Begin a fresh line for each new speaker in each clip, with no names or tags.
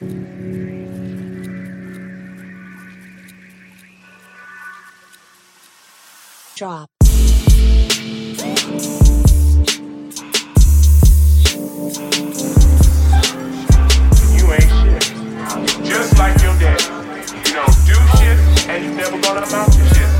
Drop.
You ain't shit. Just like your dad. You don't do shit and you never gonna amount to shit.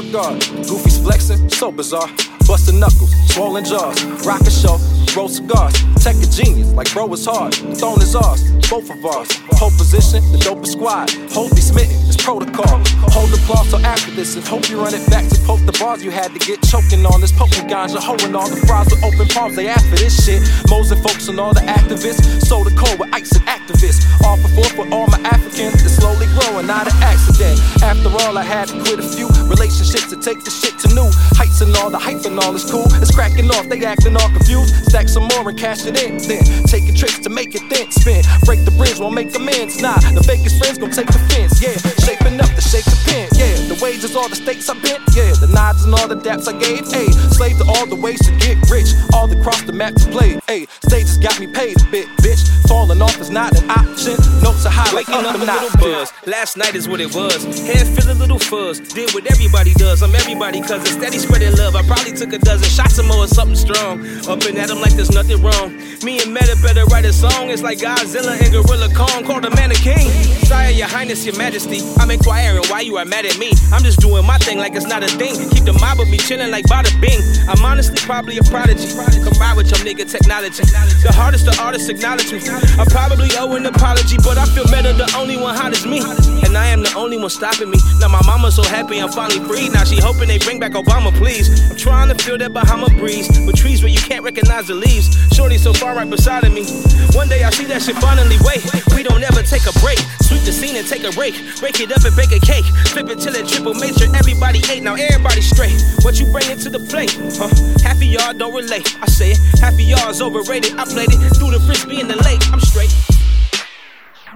Regard. Goofy's flexing, so bizarre. Busting knuckles, swollen jaws. Rock a show, roll cigars. Tech a genius, like bro is hard. Throne is ours, both of ours. Hold position, the dopest squad. Hold be smitten, it's protocol. Hold the cloth till after this and hope you run it back to poke the bars you had to get choking on this poking ganja. Holding all the fries with open palms, they after this shit. Mosing folks and all the activists. Soda cold with ice and activists. All for forth with all my Africans. It's slowly growing, not an accident. After all, I had to quit a few relationships to take the shit to new heights and all the hype and all is cool. It's cracking off, they acting all confused. Stack some more and cash it in. Then taking trips to make it thin. Spin, break the bridge, won't make amends. Nah, the fakest friends gon' take offense. Yeah, shaping up to shake the pen. Yeah, wages, all the stakes I bent. Yeah, the nods and all the daps I gave. Ayy, slave to all the ways to get rich. All across the map to play. Ayy, stages got me paid a bit, bitch. Falling off is not an option. Notes are high like
Waking
up,
up a little buzz. Last night is what it was. Head feel a little fuzz. Did what everybody does. I'm everybody cause it's steady spreading love. I probably took a dozen shots of more or something strong. Up and at 'em like there's nothing wrong. Me and Meta better write a song. It's like Godzilla and Gorilla Kong called a mannequin. Sire, your highness, your majesty. I'm inquiring why you are mad at me. I'm just doing my thing like it's not a thing. Keep the mob of me chilling like bada bing. I'm honestly probably a prodigy. Come ride with your nigga technology. The hardest the artists acknowledge me. I probably owe an apology, but I feel better the only one hot is me. And I am the only one stopping me. Now my mama's so happy I'm finally free. Now she hoping they bring back Obama, please. I'm trying to feel that Bahama breeze. With trees where you can't recognize the leaves. Shorty so far right beside of me. One day I see that shit finally wait. We don't ever take a break. Sweep the scene and take a rake. Break it up and bake a cake. Flip it till it triple. Sure everybody ate. Now everybody straight. What you bringing to the plate? Huh? Half of y'all don't relate. I say it. Half of y'all is overrated. I played it through the frisbee in the lake. I'm straight.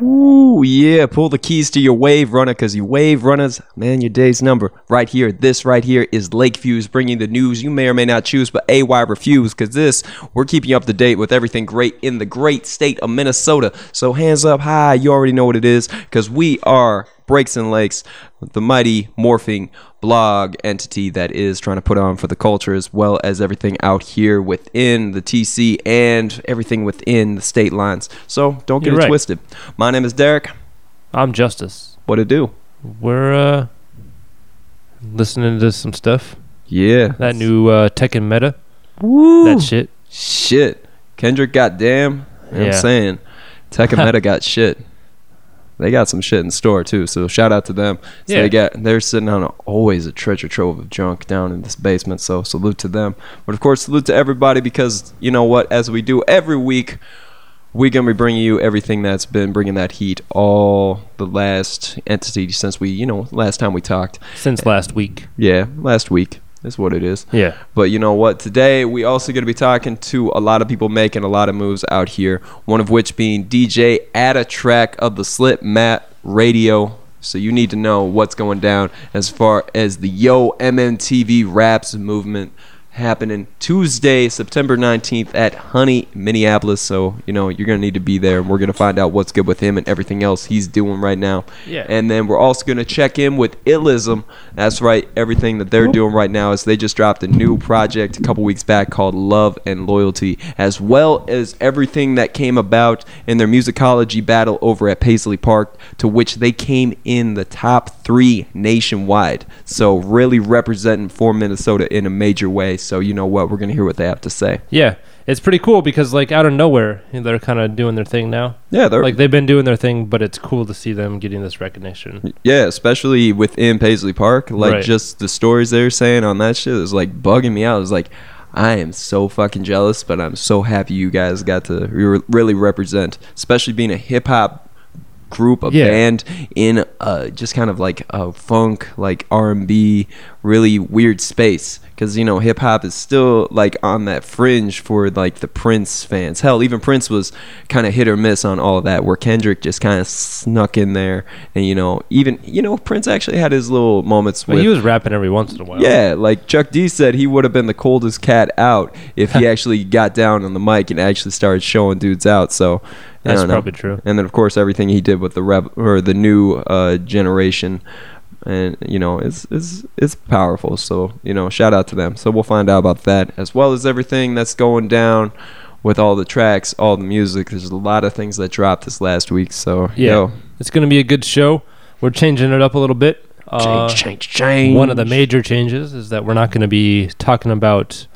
Ooh, yeah. Pull the keys to your wave runner because you wave runners, man, your day's number. Right here, this right here is Lake Fuse bringing the news you may or may not choose, but AY refuse because this, we're keeping you up to date with everything great in the great state of Minnesota. So hands up high, you already know what it is because we are Breaks and Lakes, the mighty morphing blog entity that is trying to put on for the culture as well as everything out here within the TC and everything within the state lines. So don't get
You're
it
right.
twisted. My name is Derek.
I'm Justice.
What it do?
We're uh listening to some stuff.
Yeah.
That new uh Tekken meta.
Woo.
That shit.
Shit. Kendrick got damn. You know what I'm
Yeah.
saying? Tekken Meta got shit. They got some shit in store too, so shout out to them. So
Yeah.
they got they're sitting on a, always a treasure trove of junk down in this basement. So salute to them. But of course, salute to everybody because you know what? As we do every week, we're gonna be bringing you everything that's been bringing that heat all the last entity since we, you know, last time we talked.
Since last week.
Yeah, last week is what it is.
Yeah.
But you know what? Today we also going to be talking to a lot of people making a lot of moves out here. One of which being DJ at a track of the Slip Mat Radio. So you need to know what's going down as far as the Yo MNTV Raps movement happening Tuesday, September 19th at Honey, Minneapolis. So, you know, you're going to need to be there and we're going to find out what's good with him and everything else he's doing right now.
Yeah.
And then we're also going to check in with Illism. That's right, everything that they're doing right now is they just dropped a new project a couple weeks back called Love and Loyalty, as well as everything that came about in their musicology battle over at Paisley Park, to which they came in the top three nationwide. So, really representing for Minnesota in a major way. So, you know what? We're going to hear what they have to say.
Yeah. It's pretty cool because like out of nowhere they're kind of doing their thing now.
Yeah, they're
Like they've been doing their thing, but it's cool to see them getting this recognition.
Yeah, especially within Paisley Park. Like
Right.
just the stories they were saying on that shit is like bugging me out. It's like I am so fucking jealous, but I'm so happy you guys got to re- really represent, especially being a hip hop group, a
Yeah.
band in uh, just kind of like a funk, like R and B, really weird space. Because you know, hip hop is still like on that fringe for like the Prince fans. Hell, even Prince was kind of hit or miss on all of that. Where Kendrick just kind of snuck in there, and you know, even you know, Prince actually had his little moments with.
he was rapping every once in a while.
Yeah, like Chuck D said, he would have been the coldest cat out if he actually got down on the mic and actually started showing dudes out. So
That's probably true.
And then of course everything he did with the rev or the new uh, generation, and you know it's it's it's powerful. So you know shout out to them. So we'll find out about that as well as everything that's going down. With all the tracks, all the music, there's a lot of things that dropped this last week. So,
Yeah.
yo,
It's going to be a good show. We're changing it up a little bit. Uh,
change, change, change.
One of the major changes is that we're not going to be talking about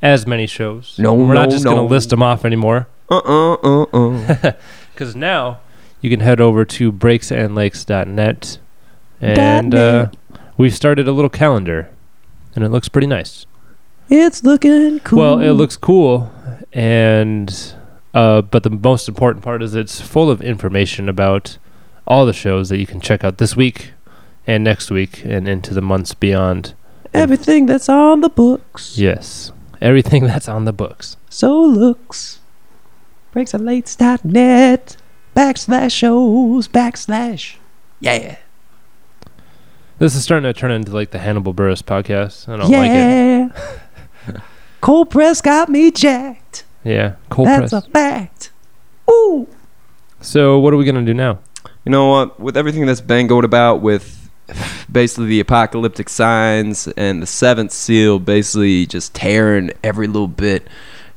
as many shows.
No,
we're not
no,
just going to list them off anymore.
Uh uh uh uh.
Because now you can head over to breaksandlakes.net and uh, we've started a little calendar, and it looks pretty nice.
It's looking cool.
Well, it looks cool, and uh, but the most important part is it's full of information about all the shows that you can check out this week and next week and into the months beyond.
everything that's on the books.
Yes, everything that's on the books.
So looks. Breaksandlakes.net backslash shows backslash. Yeah.
This is starting to turn into like the Hannibal Buress podcast. I don't like it.
yeah. Cold press got me jacked.
Yeah, cold
That's
press.
That's a fact. Ooh.
so what are we gonna do now?
You know what? With everything that's been going about with basically the apocalyptic signs and the seventh seal basically just tearing every little bit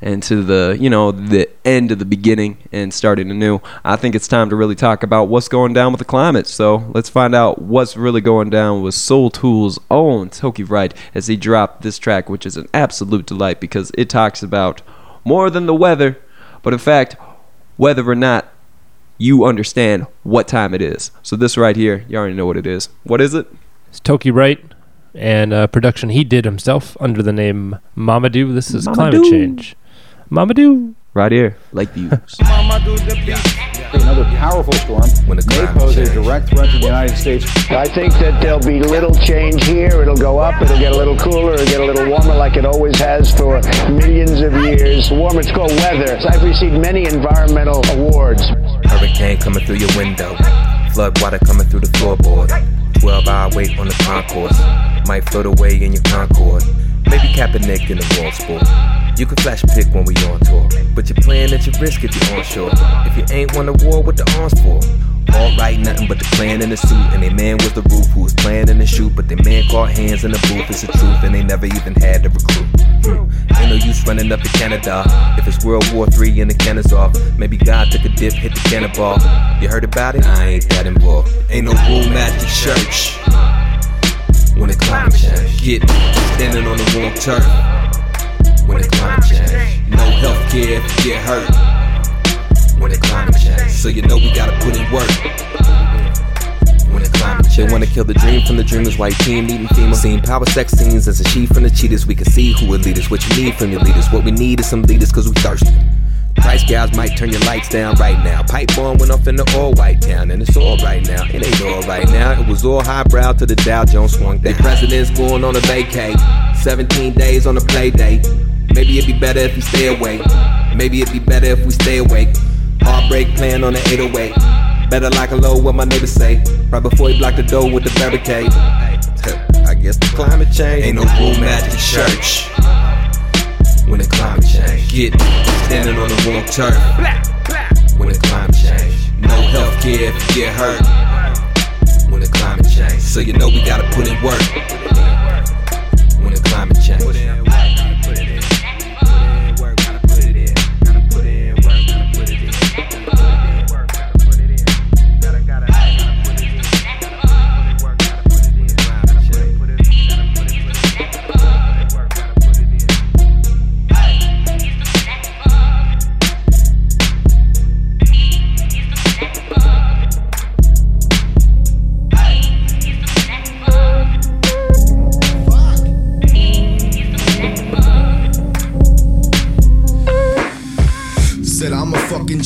into the you know the end of the beginning and starting anew i think it's time to really talk about what's going down with the climate so let's find out what's really going down with soul tools own toki wright as he dropped this track which is an absolute delight because it talks about more than the weather but in fact whether or not you understand what time it is. So this right here, you already know what it is. What is it?
It's Toki Wright and uh, production he did himself under the name Mamadou. This is climate change. Mamadou.
Right here, like Lakeview.
Another powerful storm when may pose a direct threat to the United States.
I think that there'll be little change here. It'll go up. It'll get a little cooler. It'll get a little warmer, like it always has for millions of years. Warmer. It's called weather. I've received many environmental awards.
Hurricane coming through your window. Flood water coming through the floorboard. 12 hour wait on the concourse. Might float away in your Concorde. Maybe Kaepernick in the wall sport. You can flash a pic when we on tour. But you're playing at your risk if you're onshore. If you ain't won a war, what the arms for? All right, nothing but the plan in the suit. And they man was the roof who was playing in the shoot. But they man caught hands in the booth, it's the truth. And they never even had to recruit. Hmm. Ain't no use running up to Canada. If it's World War III and the can is off, maybe God took a dip, hit the cannonball. You heard about it? I ain't that involved. Ain't no room at the church. When the climate change, get standing on the wrong turf. When the climate change, no health care if you get hurt. When the climate change, so you know we gotta put in work. They wanna kill the dream from the dreamers. White team eating female. Seeing power sex scenes as a sheep from the cheaters. We can see who are leaders. What you need from your leaders. What we need is some leaders cause we thirsty. Price gals might turn your lights down right now. Pipe bomb went off in the all white town, and it's all right now. It ain't all right now. It was all highbrow till the Dow Jones swung. They president's going on a vacay. 17 days on a play date. Maybe it'd be better if we stay awake. Maybe it'd be better if we stay awake. Heartbreak playing on the 808. Better like a low what my neighbors say. Right before he blocked the door with the barricade. I guess the climate change ain't no room at the church when the climate change. Get standing on the warm turf when the climate change. No health care if you get hurt when the climate change. So you know we gotta put in work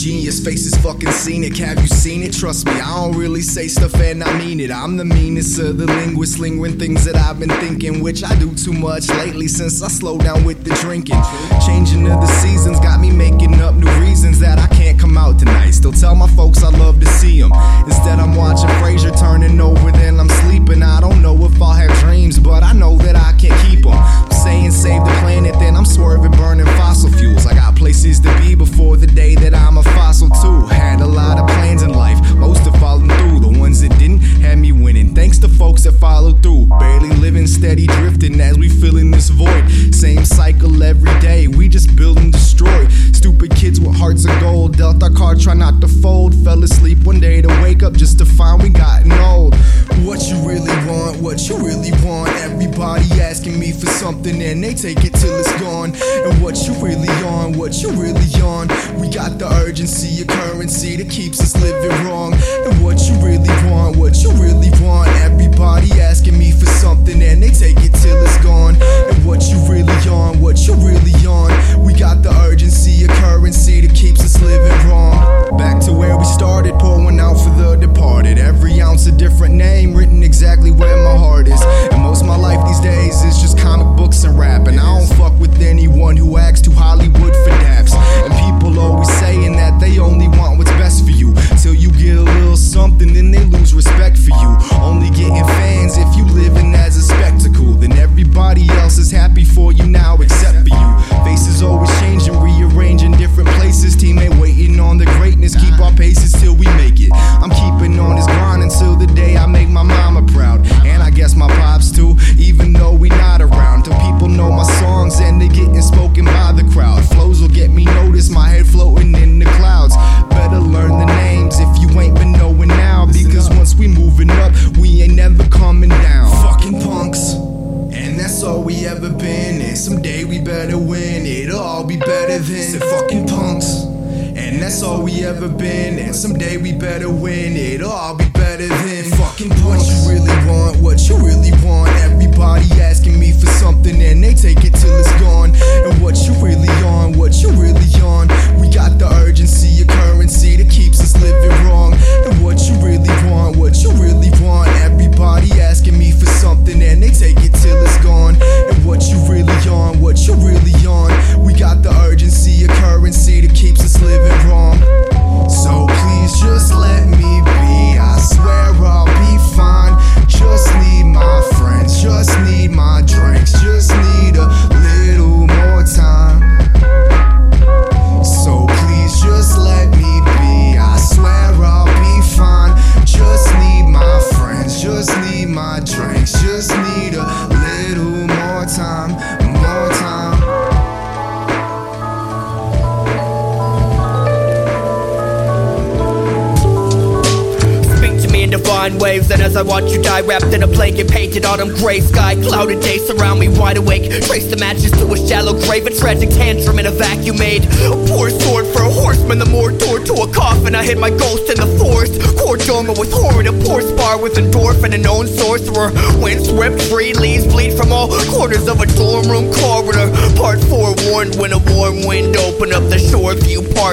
Said Genius, face is fucking scenic. Have you seen it? Trust me, I don't really say stuff and I mean it. I'm the meanest of the linguists, lingering things that I've been thinking, which I do too much lately since I slowed down with the drinking. Changing of the seasons got me making up new reasons that I can't come out tonight. Still tell my folks I love to see them. Instead, I'm watching Frasier turning over, then I'm sleeping. I don't know if I'll have dreams, but I know that I can't keep them. I'm saying save the planet, then I'm swerving, burning fossil fuels. I got places to be before the day that I'm a fossil too. Had a lot of plans in life, most have fallen through. The ones that didn't had me winning. Thanks to folks that followed through. Barely living, steady drifting as we fill in this void. Same cycle every day, we just build and destroy. Stupid kids with hearts of gold. Dealt our try not to fold. Fell asleep one day to wake up just to find we gotten old. What you really want, what you really want. Everybody asking me for something and they take it till it's gone. And what you really on, what you really on. We got the urgency, a currency that keeps us living wrong. And what you really want, what you really want. Everybody asking me for something and they take it till it's gone. And what you really on, what you really on. We got the urgency, a currency that keeps us living wrong. Back to where we started, pouring out for the departed. Every ounce a different name, written exactly where my heart is. And most of my life these days is just comic books and rap. And I don't fuck with anyone who acts too Hollywood for daps. And people always saying that they only want what's best for you. Till you get a little something, then they lose respect for you.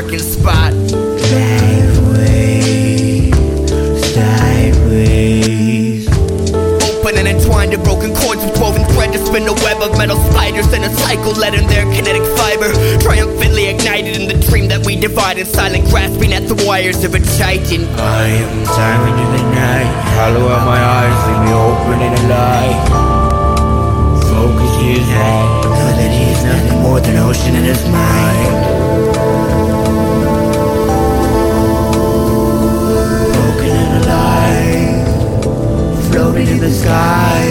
Parking spot. Open and entwined in broken cords with woven thread to spin a web of metal spiders in a cycle led in their kinetic fiber. Triumphantly ignited in the dream that we divide in silent grasping at the wires of a titan.
I am silent in the night, hollow out my eyes, leave me open in a lie. Focus his head, know that he is nothing more than ocean in his mind. Alive, in the sky.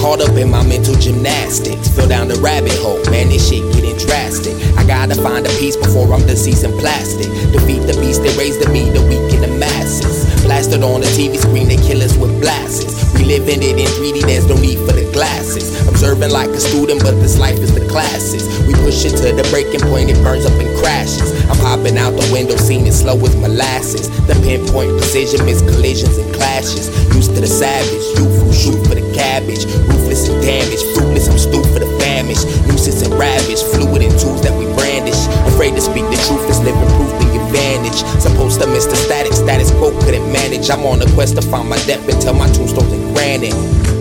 Caught up in my mental gymnastics, fell down the rabbit hole. Man, this shit getting drastic. I gotta find a peace before I'm deceased in plastic. Defeat the beast that raised the me, the weak and the masses. Blasted on the TV screen, they kill us with blasts. We living it in 3D, there's no need for the glasses. Observing like a student, but this life is the classes. We push it to the breaking point, it burns up and crashes. I'm hopping out the window, seeing it slow as molasses. The pinpoint precision, miss collisions and clashes. Used to the savage, youth who shoot for the cabbage. Ruthless and damaged, fruitless, I'm stupid for the famished. Nuisance and ravage, fluid and tools that we brandish. Afraid
to speak the truth is living proof the advantage. Supposed to miss the static, status quo couldn't manage. I'm on a quest to find my depth until my tombstone's in granite.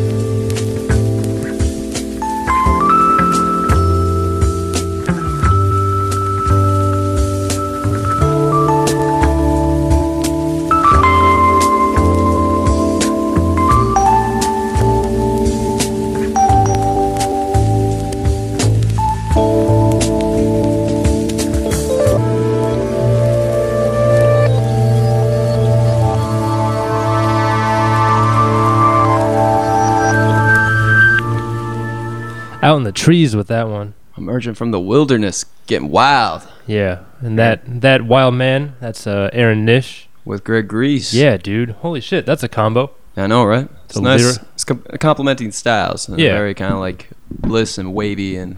Trees with that one.
Emerging from the wilderness, getting wild
Yeah, and that that wild man, that's uh, Aaron Nish.
with Greg Grease.
Yeah, dude. Holy shit, that's a combo.
I know, right? It's
a
nice. It's com- complementing styles.
Yeah.
Very kind of like bliss and wavy and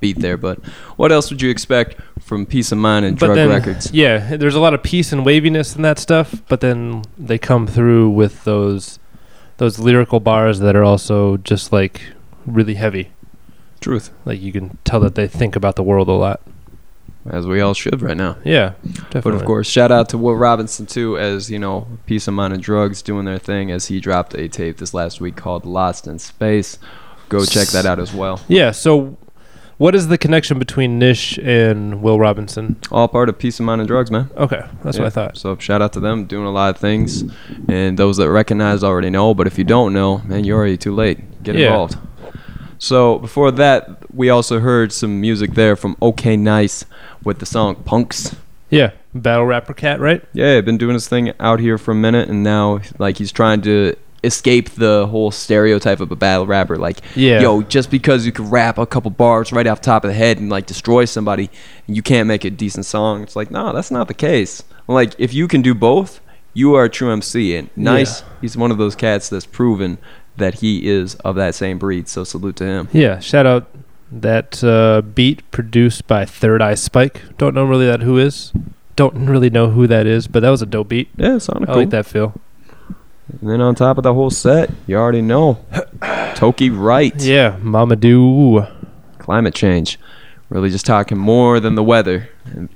beat there. But what else would you expect from Peace of Mind and Drug
then,
Records?
Yeah, there's a lot of peace and waviness in that stuff, but then they come through with those those lyrical bars that are also just like really heavy.
Truth.
Like you can tell that they think about the world a lot.
As we all should right now.
Yeah,
But of course, shout out to Will Robinson too, as you know, Peace of Mind and Drugs doing their thing as he dropped a tape this last week called Lost in Space. Go check that out as well.
Yeah, so what is the connection between Nish and Will Robinson?
All part of Peace of Mind and Drugs, man.
Okay, that's what I thought.
So shout out to them doing a lot of things, and those that recognize already know. But if you don't know, man, you're already too late. Get
Yeah.
involved. So before that, we also heard some music there from OK Nice with the song Punks.
Yeah, battle rapper cat, right?
Yeah, been doing his thing out here for a minute, and now like he's trying to escape the whole stereotype of a battle rapper. Like,
Yeah.
yo, just because you can rap a couple bars right off the top of the head and like destroy somebody, and you can't make a decent song. It's like, no, that's not the case. Like, if you can do both, you are a true MC. And nice, he's one of those cats that's proven that he is of that same breed. So salute to him.
Yeah, shout out that uh, beat produced by Third Eye Spike. Don't know really that who is. Don't really know who that is, but that was a dope beat.
Yeah, it sounded
I
cool.
like that feel.
And then on top of the whole set, you already know, Toki Wright.
Yeah, Mamadou.
climate change. Really just talking more than the weather and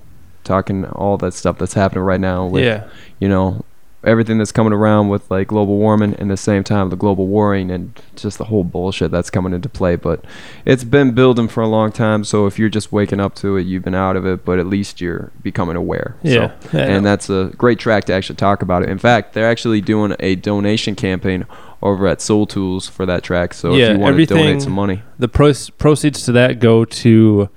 talking all that stuff that's happening right now with
Yeah.
you know everything that's coming around with like global warming and the same time the global warring and just the whole bullshit that's coming into play. But it's been building for a long time so if you're just waking up to it you've been out of it but at least you're becoming aware.
Yeah.
so, and that's a great track to actually talk about it. In fact they're actually doing a donation campaign over at soul tools for that track so
yeah,
if you want to donate some money.
The pros- proceeds to that go to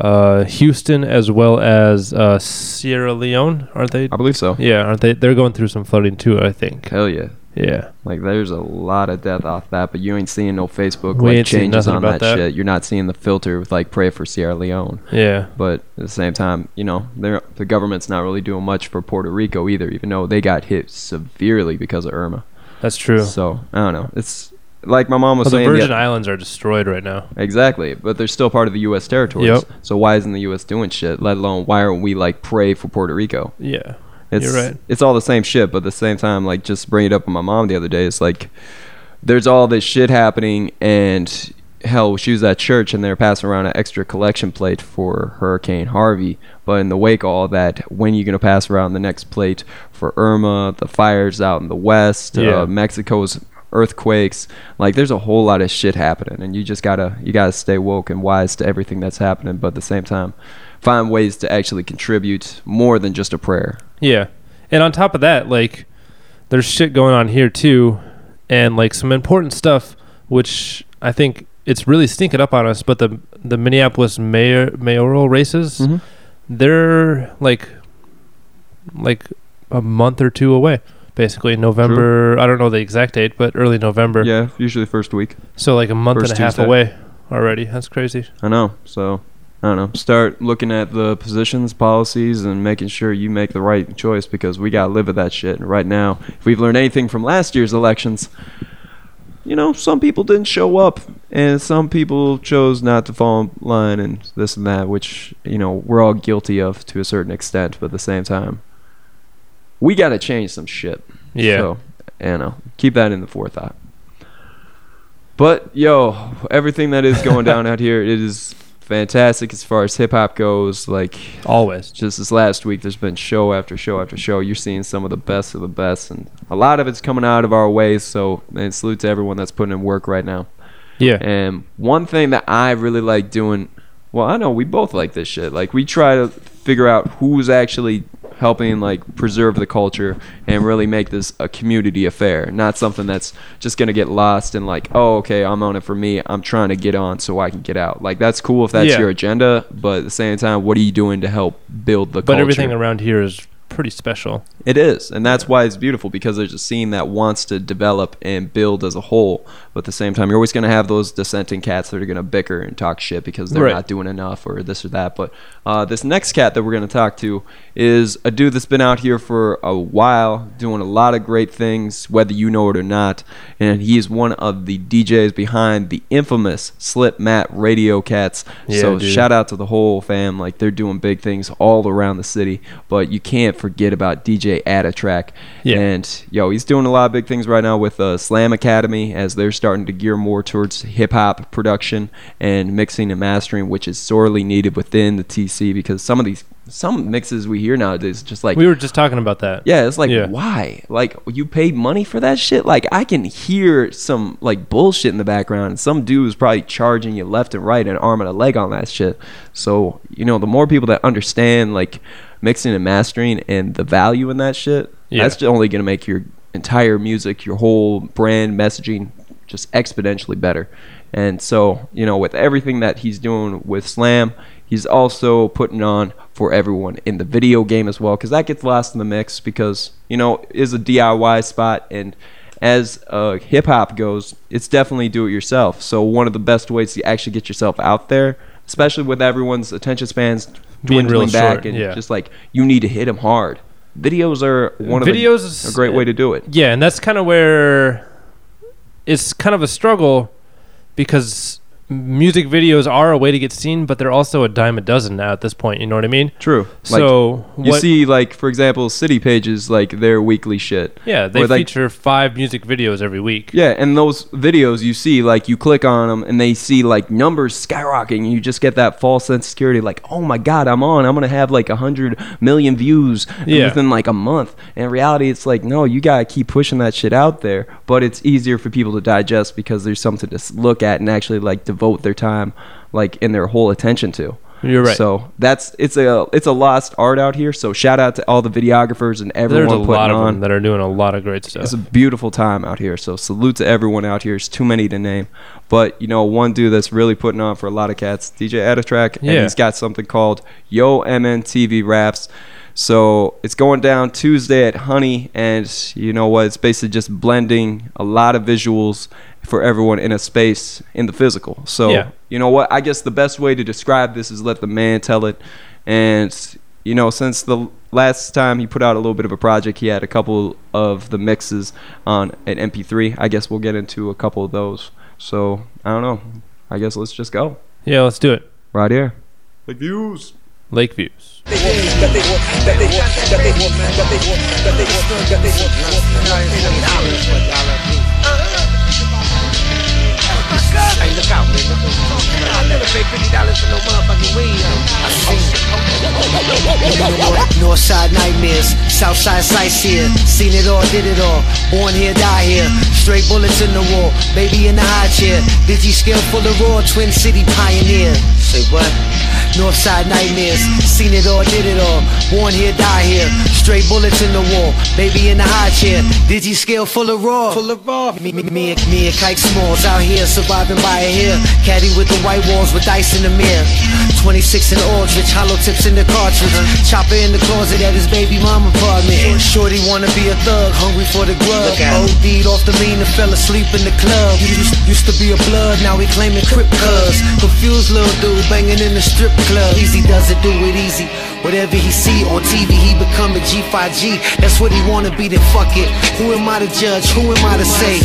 uh, Houston as well as uh, Sierra Leone, aren't they?
I believe so.
Yeah, aren't they? They're going through some flooding too. I think.
Hell yeah.
Yeah.
Like there's a lot of death off that, but you ain't seeing no Facebook
We
like changes on that,
that.
shit. You're not seeing the filter with like pray for Sierra Leone.
Yeah.
But at the same time, you know, they're the government's not really doing much for Puerto Rico either, even though they got hit severely because of Irma.
That's true.
So I don't know. It's like my mom was
Well, the. Virgin
yeah-
Islands are destroyed right now.
Exactly, but they're still part of the U.S. territories.
Yep.
So why isn't the U.S. doing shit? Let alone why aren't we like pray for Puerto Rico?
Yeah.
It's,
You're right.
It's all the same shit, but at the same time, like just bring it up with my mom the other day. It's like there's all this shit happening, and hell, she was at church and they're passing around an extra collection plate for Hurricane Harvey. But in the wake of all that, when are you gonna pass around the next plate for Irma, the fires out in the west,
Yeah.
uh, Mexico's earthquakes? Like, there's a whole lot of shit happening, and you just gotta you gotta stay woke and wise to everything that's happening. But at the same time, find ways to actually contribute more than just a prayer.
Yeah. And on top of that, like there's shit going on here too and like some important stuff which I think it's really stinking up on us, but the the Minneapolis mayor mayoral races
Mm-hmm.
they're like like a month or two away. Basically November, I don't know the exact date, but early November.
Yeah, usually first week.
So like a month
First
and a half
Tuesday.
away already. That's crazy.
I know. So I don't know. Start looking at the positions, policies, and making sure you make the right choice because we gotta live with that shit. And right now, if we've learned anything from last year's elections, you know, some people didn't show up, and some people chose not to fall in line, and this and that, which you know we're all guilty of to a certain extent. But at the same time, we gotta change some shit.
Yeah.
So, you know, keep that in the forethought. But yo, everything that is going down out here, it is fantastic as far as hip hop goes. Like
always,
just this last week, there's been show after show after show. You're seeing some of the best of the best, and a lot of it's coming out of our way. So, man, salute to everyone that's putting in work right now.
Yeah.
And one thing that I really like doing, well, I know we both like this shit. Like we try to figure out who's actually helping like preserve the culture and really make this a community affair, not something that's just gonna get lost and like, oh, okay, I'm on it for me. I'm trying to get on so I can get out. Like that's cool if that's
Yeah.
your agenda, but at the same time, what are you doing to help build the culture?
But
culture?
everything around here is pretty special.
It is, and that's why it's beautiful because there's a scene that wants to develop and build as a whole. But at the same time, you're always going to have those dissenting cats that are going to bicker and talk shit because they're
Right.
not doing enough or this or that. But uh, this next cat that we're going to talk to is a dude that's been out here for a while, doing a lot of great things, whether you know it or not. And he is one of the DJs behind the infamous Slip Mat Radio Cats.
Yeah,
so
dude.
shout out to the whole fam. Like they're doing big things all around the city. But you can't forget about DJ Adatrack.
Yeah.
And yo, he's doing a lot of big things right now with uh, Slam Academy as they're starting to gear more towards hip hop production and mixing and mastering, which is sorely needed within the TC because some of these some mixes we hear nowadays just like
we were just talking about that.
yeah, it's like
Yeah.
why? Like you paid money for that shit? Like I can hear some like bullshit in the background and some dude is probably charging you left and right an arm and a leg on that shit. So, you know, the more people that understand like mixing and mastering and the value in that shit,
Yeah.
that's only going to make your entire music, your whole brand messaging just exponentially better. And so, you know, with everything that he's doing with Slam, he's also putting on for everyone in the video game as well, because that gets lost in the mix because, you know, is a DIY spot. And as uh, hip hop goes, it's definitely do it yourself. So, one of the best ways to actually get yourself out there, especially with everyone's attention spans
Being real
back
short,
and
yeah.
just like you need to hit them hard. Videos are one of
Videos
the, a great way to do it.
Yeah, and that's kind of where it's kind of a struggle because music videos are a way to get seen, but they're also a dime a dozen now at this point. You know what I mean?
True. Like,
So
you
what-
see, like for example, City Pages, like their weekly shit.
yeah, they
Where, like,
feature five music videos every week.
Yeah, and those videos you see, like you click on them and they see like numbers skyrocketing. And you just get that false sense of security, like, oh my god, I'm on. I'm gonna have like a hundred million views
Yeah.
within like a month. And in reality, it's like, no, you gotta keep pushing that shit out there. But it's easier for people to digest because there's something to look at and actually like devote their time, like in their whole attention to.
You're right.
So that's it's a it's a lost art out here. So shout out to all the videographers and everyone
There's a
putting
lot of
on.
them that are doing a lot of great stuff.
It's a beautiful time out here. So salute to everyone out here. It's too many to name. But you know, one dude that's really putting on for a lot of cats, DJ Adatrack, and
Yeah.
he's got something called Yo MNTV Raps. So it's going down Tuesday at Honey, and you know what? It's basically just blending a lot of visuals for everyone in a space in the physical. So
Yeah.
you know what? I guess the best way to describe this is let the man tell it. And you know, since the last time he put out a little bit of a project, he had a couple of the mixes on an MP3. I guess we'll get into a couple of those. So I don't know. I guess let's just go
yeah, let's do it.
right here.
The views.
Lake views.
Hey, look out, man. I fifty dollars for no motherfucking weed. I seen.
Northside nightmares, Southside sights here. Seen it all, did it all. Born here, die here. Straight bullets in the wall, baby in the high chair. Digi scale full of raw, Twin City pioneer. Say what? Northside nightmares, seen it all, did it all. Born here, die here. Straight bullets in the wall, baby in the high chair. Digi scale full of raw. Full of raw. Me, me, me, and- me and Kike Smalls out here surviving by a hair. Caddy with the white walls with ice in the mirror. 26 in Aldrich, hollow tips in the cartridge. Chopper in the closet at his baby mama apartment. Shorty wanna be a thug, hungry for the grub. OD'd off the lean and fell asleep in the club. Used, used to be a blood, now he claiming crip cuz. Confused little dude banging in the strip club. Easy does it, do it easy. Whatever he see on TV, he become a G5G. That's what he wanna be, then fuck it. Who am I to judge? Who am I to say?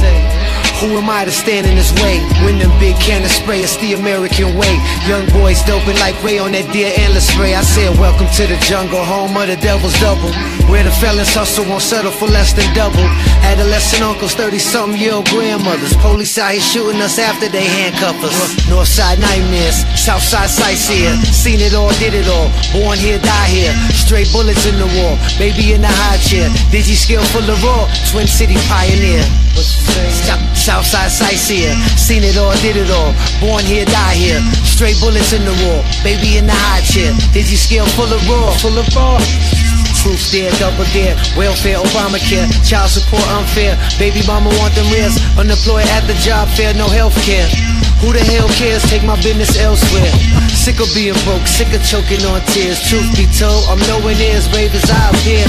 Who am I to stand in his way? When them big cannon spray, it's the American way. Young boys doping like Ray on that deer antler spray. I said, Welcome to the jungle, home of the devil's double. Where the felons hustle won't settle for less than double. Adolescent uncles, 30 something year old grandmothers. Police out here shooting us after they handcuff us. Northside nightmares, Southside sightseer. Seen it all, did it all. Born here, die here. Straight bullets in the wall. Baby in the high chair. Digi skill full of raw. Twin City pioneer. Stop Southside sightseer. Seen it all, did it all. Born here, die here. Straight bullets in the wall. Baby in the high chair. Digi skill full of raw. Full of raw. Truth dare, double dare, welfare, Obamacare, child support unfair, baby mama want them rears, unemployed at the job fair, no health care. Who the hell cares? Take my business elsewhere. Sick of being broke, sick of choking on tears. Truth be told, I'm nowhere near as brave as I appear.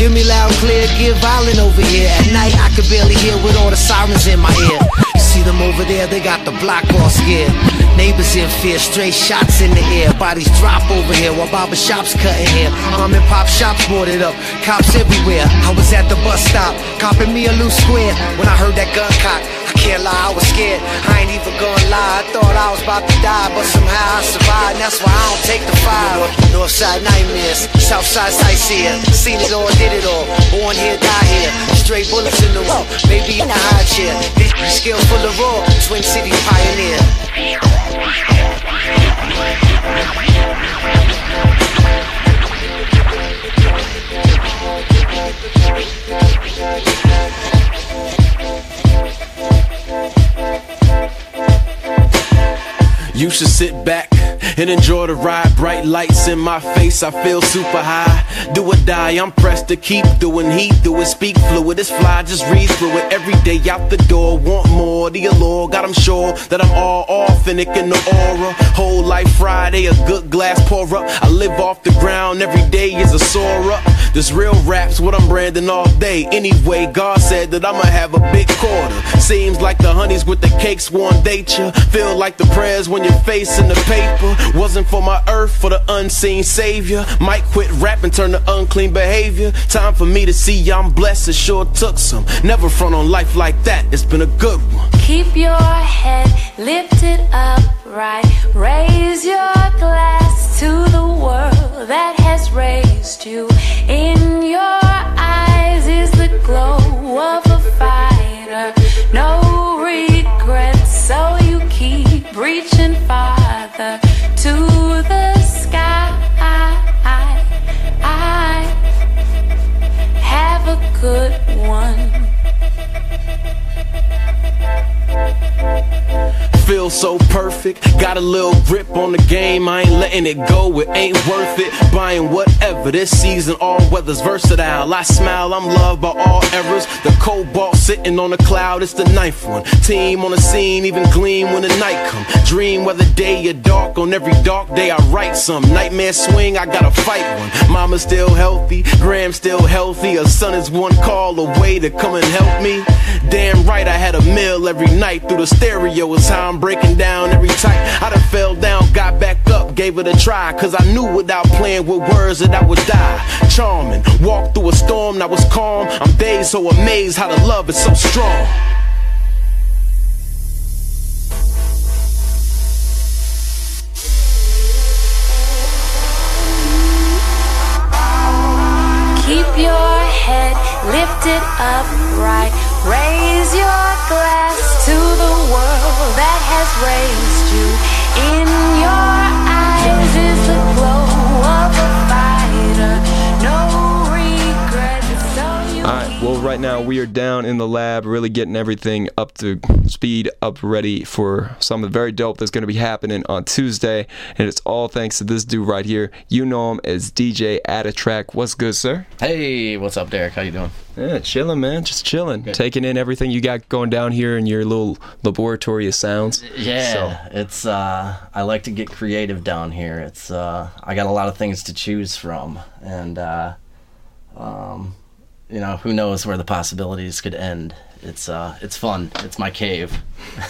Hear me loud, clear, get violent over here. At night, I can barely hear with all the sirens in my ear. See them over there, they got the block all scared. Neighbors in fear, straight shots in the air. Bodies drop over here while barber shops cutting hair. Mom and pop shops boarded up, cops everywhere. I was at the bus stop, copping me a loose square. When I heard that gun cock, I can't lie, I was scared. I ain't even gonna lie, I thought I was about to die, but somehow I survived. That's why I don't take the fire. Northside nightmares, Southside sightseer. Seen it all, did it all. Born here, die here. Straight bullets in the wall, baby in the high chair. This skill full of raw, Twin City pioneer.
You should sit back and enjoy the ride. Bright lights in my face, I feel super high. Do or die, I'm pressed to keep doing heat do it. Speak fluid, it's fly, just read through it. Every day out the door, want more. The allure, got I'm sure that I'm all authentic in the aura. Whole life Friday, a good glass pour up. I live off the ground, every day is a soar up. This real rap's what I'm branding all day. Anyway, God said that I'ma have a big quarter. Seems like the honeys with the cakes won't date you. Feel like the prayers when you're in the paper wasn't for my earth, for the unseen savior. Might quit rapping, turn to unclean behavior. Time for me to see I'm blessed. It sure took some. Never front on life like that. It's been a good one.
Keep your head lifted up, right? Raise your glass to the world that has raised you. In your eyes is the glow of a fighter. No regrets, so you keep reaching farther to the sky. Have a good one.
Feel so perfect, got a little grip on the game. I ain't letting it go, it ain't worth it. Buying whatever this season, all weather's versatile. I smile, I'm loved by all errors. The cobalt sitting on a cloud, it's the ninth one. Team on the scene, even gleam when the night come. Dream whether day or dark, on every dark day I write some. Nightmare swing, I gotta fight one. Mama's still healthy, Graham's still healthy. A son is one call away to come and help me. Damn right, I had a meal every night through the stereo. It's how I'm breaking down every type. I done fell down, got back up, gave it a try. Cause I knew without playing with words that I would die. Charming, walked through a storm that was calm. I'm dazed, so amazed how the love is so strong.
Keep your head lifted upright. Raise your glass to the world that has raised you. In your
All right. Well, right now we are down in the lab, really getting everything up to speed, up ready for something very dope that's going to be happening on Tuesday, and it's all thanks to this dude right here. You know him as DJ Track. What's good, sir?
Hey, what's up, Derek? How you doing?
Yeah, chilling, man. Just chilling, taking in everything you got going down here in your little laboratory of sounds.
Yeah,
So,
it's uh, I like to get creative down here. It's uh, I got a lot of things to choose from, and uh, um, you know, who knows where the possibilities could end. It's uh, it's fun. It's my cave.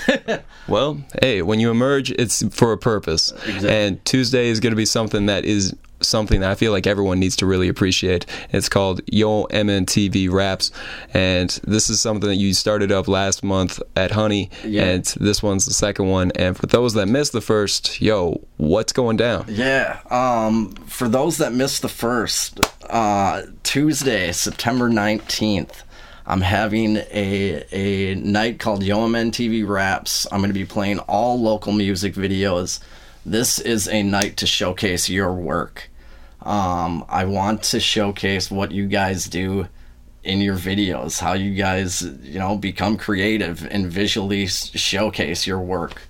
well, hey, when you emerge, it's for a purpose, and Tuesday is going to be something that is something that I feel like everyone needs to really appreciate. It's called Yo MNTV Raps, and this is something that you started up last month at Honey,
Yeah.
and this one's the second one. And for those that missed the first, yo, what's going down?
Yeah. Um, for those that missed the first, uh, Tuesday, September 19th, I'm having a, a night called Yo MNTV Raps. I'm going to be playing all local music videos. This is a night to showcase your work. Um, I want to showcase what you guys do in your videos, how you guys, you know, become creative and visually showcase your work.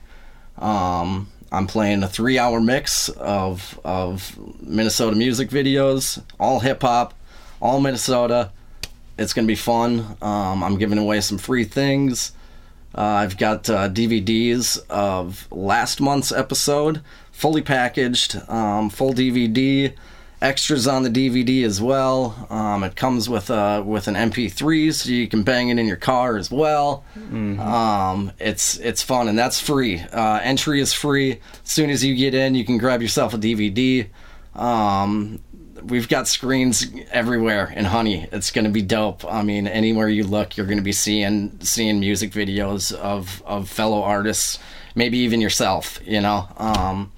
Um, I'm playing a three hour mix of, of Minnesota music videos, all hip hop, all Minnesota. It's going to be fun. Um, I'm giving away some free things. Uh, I've got uh, DVDs of last month's episode, fully packaged, um, full DVD, extras on the DVD as well. Um, it comes with uh, with an MP3, so you can bang it in your car as well. Um, it's it's fun and that's free. Uh, entry is free. As soon as you get in, you can grab yourself a DVD. Um, we've got screens everywhere in Honey. It's going to be dope. I mean, anywhere you look, you're going to be seeing seeing music videos of of fellow artists, maybe even yourself. You know. Um,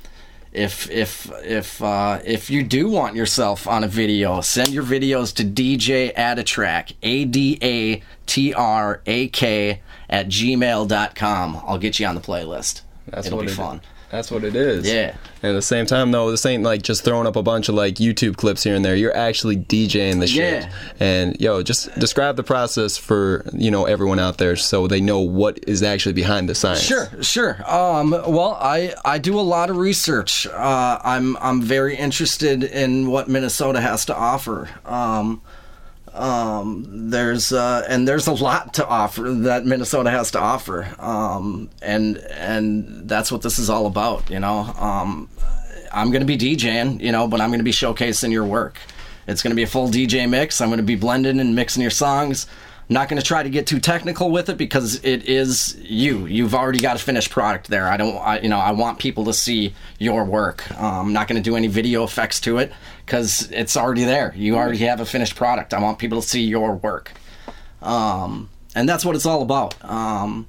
if if if uh, if you do want yourself on a video, send your videos to DJ Adatrak, A D A T R A K at gmail.com. I'll get you on the playlist.
That's
It'll
what
be
it-
fun.
That's what it is.
Yeah.
And at the same time, though, this ain't like just throwing up a bunch of like YouTube clips here and there. You're actually DJing the shit.
Yeah.
And yo, just describe the process for you know everyone out there so they know what is actually behind the science.
Sure, sure. Um, well, I I do a lot of research. Uh, I'm I'm very interested in what Minnesota has to offer. Um, um, there's uh, and there's a lot to offer that Minnesota has to offer. Um, and and that's what this is all about. You know, um, I'm going to be DJing. You know, but I'm going to be showcasing your work. It's going to be a full DJ mix. I'm going to be blending and mixing your songs. Not going to try to get too technical with it because it is you. You've already got a finished product there. I don't, I, you know, I want people to see your work. Um, I'm not going to do any video effects to it because it's already there. You already have a finished product. I want people to see your work, um, and that's what it's all about. Um,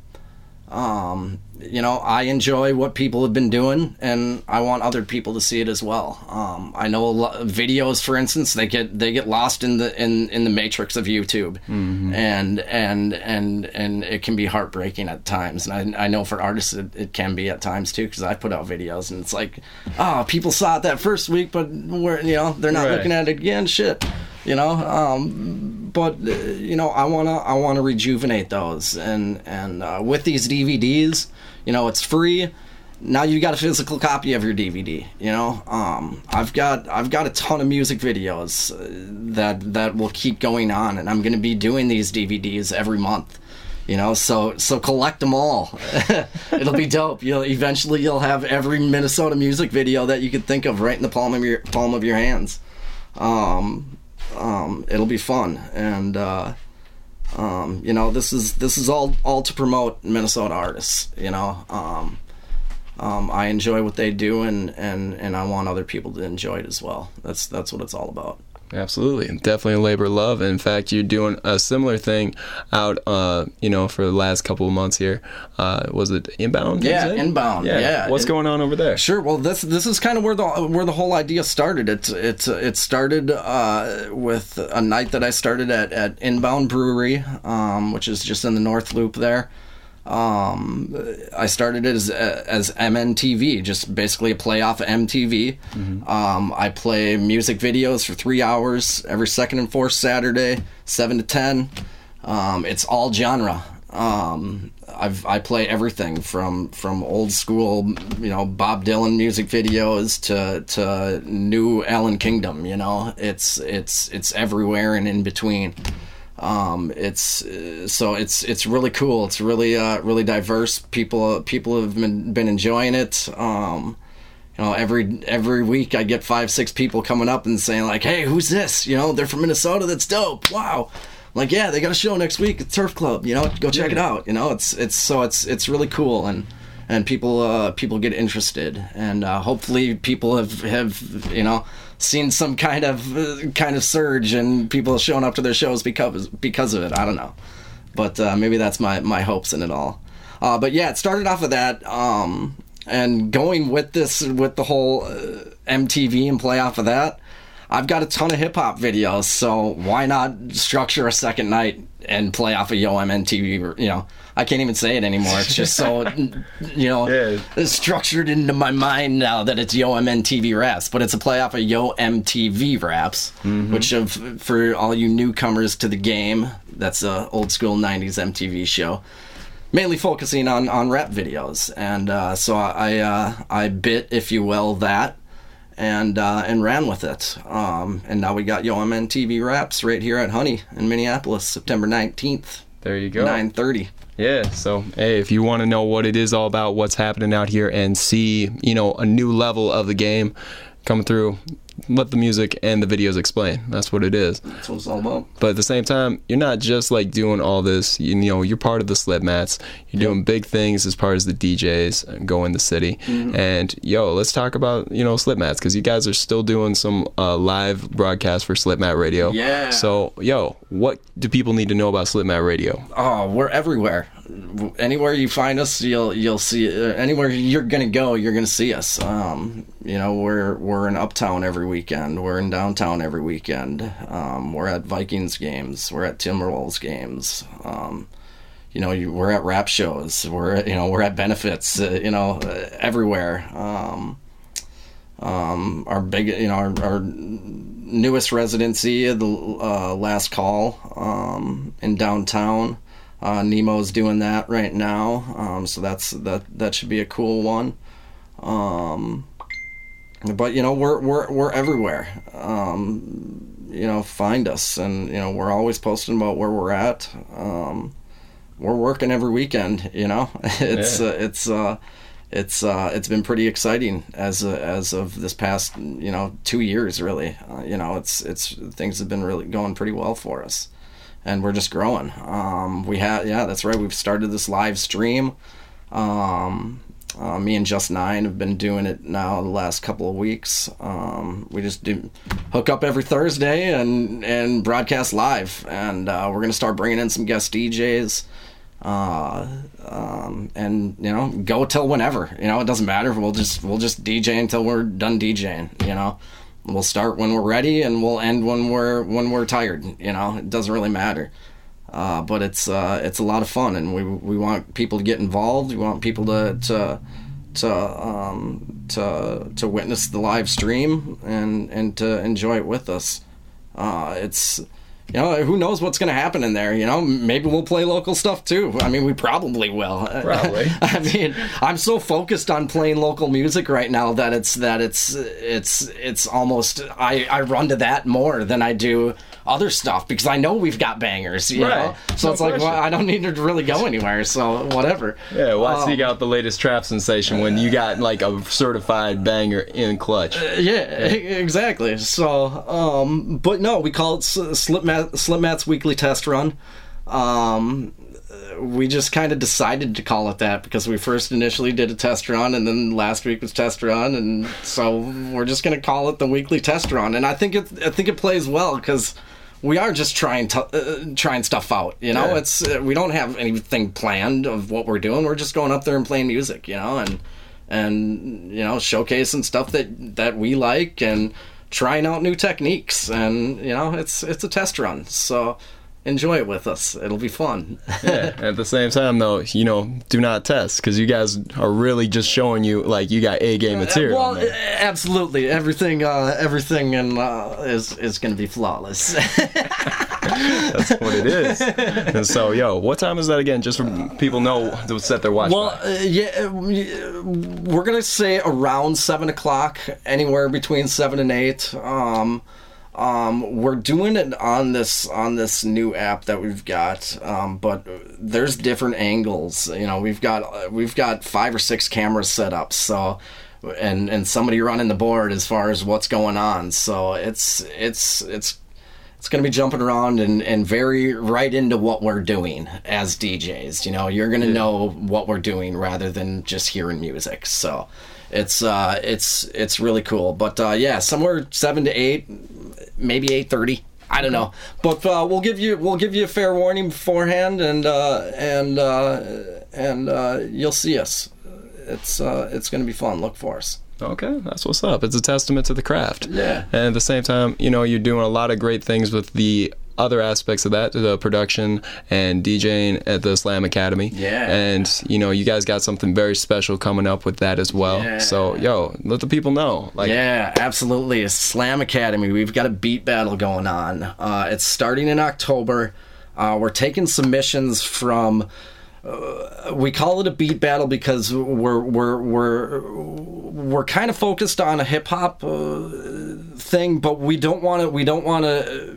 um, you know, I enjoy what people have been doing, and I want other people to see it as well. Um, I know a lot videos, for instance, they get they get lost in the in, in the matrix of YouTube, and and and and it can be heartbreaking at times. And I, I know for artists it, it can be at times too, because I put out videos and it's like, oh, people saw it that first week, but we're you know they're not
Right.
looking at it again. Shit, you know. Um, but uh, you know, I wanna I wanna rejuvenate those, and and uh, with these DVDs, you know, it's free. Now you got a physical copy of your DVD. You know, um, I've got I've got a ton of music videos uh, that that will keep going on, and I'm gonna be doing these DVDs every month. You know, so so collect them all. It'll be dope. You'll eventually you'll have every Minnesota music video that you could think of right in the palm of your palm of your hands. Um, um, it'll be fun, and uh, um, you know this is this is all all to promote Minnesota artists. You know, um, um, I enjoy what they do, and, and and I want other people to enjoy it as well. That's that's what it's all about.
Absolutely, definitely a labor of love. In fact, you're doing a similar thing out, uh, you know, for the last couple of months here. Uh, was it inbound?
Yeah,
said?
inbound. Yeah.
What's
It-
going on over there?
Sure. Well, this this is kind of where the where the whole idea started. It's it's it started uh, with a night that I started at at Inbound Brewery, um, which is just in the North Loop there. Um, I started it as as MNTV, just basically a play off of MTV. Um, I play music videos for three hours every second and fourth Saturday, seven to ten. Um, it's all genre. Um, I've I play everything from from old school, you know, Bob Dylan music videos to to new Allan Kingdom. You know, it's it's it's everywhere and in between. Um, it's uh, so it's it's really cool. It's really uh, really diverse. People people have been been enjoying it. Um, you know, every every week I get five six people coming up and saying like, "Hey, who's this? You know, they're from Minnesota. That's dope. Wow." I'm like, yeah, they got a show next week at Turf Club. You know, go check it out. You know, it's it's so it's it's really cool and and people uh, people get interested and uh, hopefully people have have you know seen some kind of uh, kind of surge and people showing up to their shows because because of it. I don't know, but uh, maybe that's my my hopes in it all. Uh, but yeah, it started off with that, um, and going with this with the whole uh, MTV and play off of that. I've got a ton of hip hop videos, so why not structure a second night and play off of Yo MTV? You know, I can't even say it anymore. It's just so you know it's structured into my mind now that it's Yo MTV Raps, but it's a play off of Yo MTV Raps,
Mhm.
which of for all you newcomers to the game, that's a old school '90s MTV show mainly focusing on on rap videos. And uh, so i uh, i bit if you will that and uh, and ran with it. Um, and now we got yo mntv raps right here at honey in minneapolis september 19th
there you go.
9.30
Yeah, so hey, if you want to know what it is all about, what's happening out here, and see, you know, a new level of the game coming through, let the music and the videos explain. That's what it is.
that's what it's all about
But at the same time, you're not just like doing all this. You, know, you're part of the slip mats. You're doing big things as part as the DJs and go in the city.
Mhm.
And yo, let's talk about you know slip mats because you guys are still doing some uh, live broadcasts for Slip Mat Radio.
Yeah.
So yo, what do people need to know about Slip Mat Radio?
Oh, we're everywhere. Anywhere you find us, you'll you'll see. Uh, anywhere you're gonna go, you're gonna see us. Um, you know, we're we're in Uptown every weekend. We're in downtown every weekend. Um, we're at Vikings games. We're at Timberwolves games. Um, you know, you, we're at rap shows. We're you know we're at benefits. Uh, you know, uh, everywhere. Um, um, our big, you know, our, our newest residency, the uh, last call um, in downtown. Uh, Nemo's doing that right now, um, so that's that. That should be a cool one. Um, but you know, we're we're we're everywhere. Um, you know, find us, and you know, we're always posting about where we're at. Um, we're working every weekend. You know, it's
Yeah.
uh, it's uh, it's uh, it's been pretty exciting as uh, as of this past you know two years really. Uh, you know, it's it's things have been really going pretty well for us, and we're just growing. Um, we have, yeah, that's right. We've started this live stream. Um, uh, me and Just Nine have been doing it now the last couple of weeks. Um, we just do hook up every Thursday and and broadcast live, and uh, we're gonna start bringing in some guest DJs. Uh, um, and you know, go till whenever. You know, it doesn't matter. We'll just we'll just DJ until we're done DJing. You know, we'll start when we're ready and we'll end when we're when we're tired. You know, it doesn't really matter. Uh, but it's uh, it's a lot of fun, and we we want people to get involved. We want people to to to um, to to witness the live stream and and to enjoy it with us. Uh, it's you know who knows what's going to happen in there. You know maybe we'll play local stuff too. I mean we probably will.
Probably.
I mean I'm so focused on playing local music right now that it's that it's it's it's almost I I run to that more than I do other stuff because I know we've got bangers. You
Right.
know, so
No
it's like well. I don't need to really go anywhere. So whatever.
Yeah, why
Um,
seek out the latest trap sensation when you got like a certified banger in clutch?
Yeah, e- exactly. So, um, but no, we call it S- Slipmat Slipmat's weekly test run. Um, we just kind of decided to call it that because we first initially did a test run, and then last week was test run, and so we're just gonna call it the weekly test run. And I think it, I think it plays well because we are just trying to uh, trying stuff out. You know,
Yeah.
it's uh, we don't have anything planned of what we're doing. We're just going up there and playing music. You know, and and you know showcasing stuff that that we like and trying out new techniques and you know it's it's a test run so enjoy it with us it'll be fun
yeah. At the same time, though, you know, do not test because you guys are really just showing you like you got A game material.
well absolutely everything uh everything and uh is is gonna be flawless
That's what it is. and so, yo, what time is that again? Just for people know to set their watch.
Well, uh, yeah, uh, we're gonna say around seven o'clock, anywhere between seven and eight. Um, um, we're doing it on this on this new app that we've got, um, but there's different angles. You know, we've got we've got five or six cameras set up, so and and somebody running the board as far as what's going on. So it's it's it's it's going to be jumping around and, and very right into what we're doing as DJs. You know, you're going to know what we're doing rather than just hearing music. So it's uh, it's it's really cool. But uh, yeah, somewhere seven to eight, maybe eight thirty. I don't know, but uh, we'll give you we'll give you a fair warning beforehand, and uh, and uh, and uh, you'll see us. It's uh, it's going to be fun. Look for us.
Okay, that's what's up. It's a testament to the craft.
Yeah.
And at the same time, you know, you're doing a lot of great things with the other aspects of that, the production and DJing at the Slam Academy.
Yeah.
And, you know, you guys got something very special coming up with that as well.
Yeah.
So, yo, let the people know. Like,
yeah, absolutely. Slam Academy. We've got a beat battle going on. Uh, it's starting in October. Uh, we're taking submissions from. Uh, we call it a beat battle because we're we're we're we're kind of focused on a hip hop uh, thing, but we don't want to we don't want to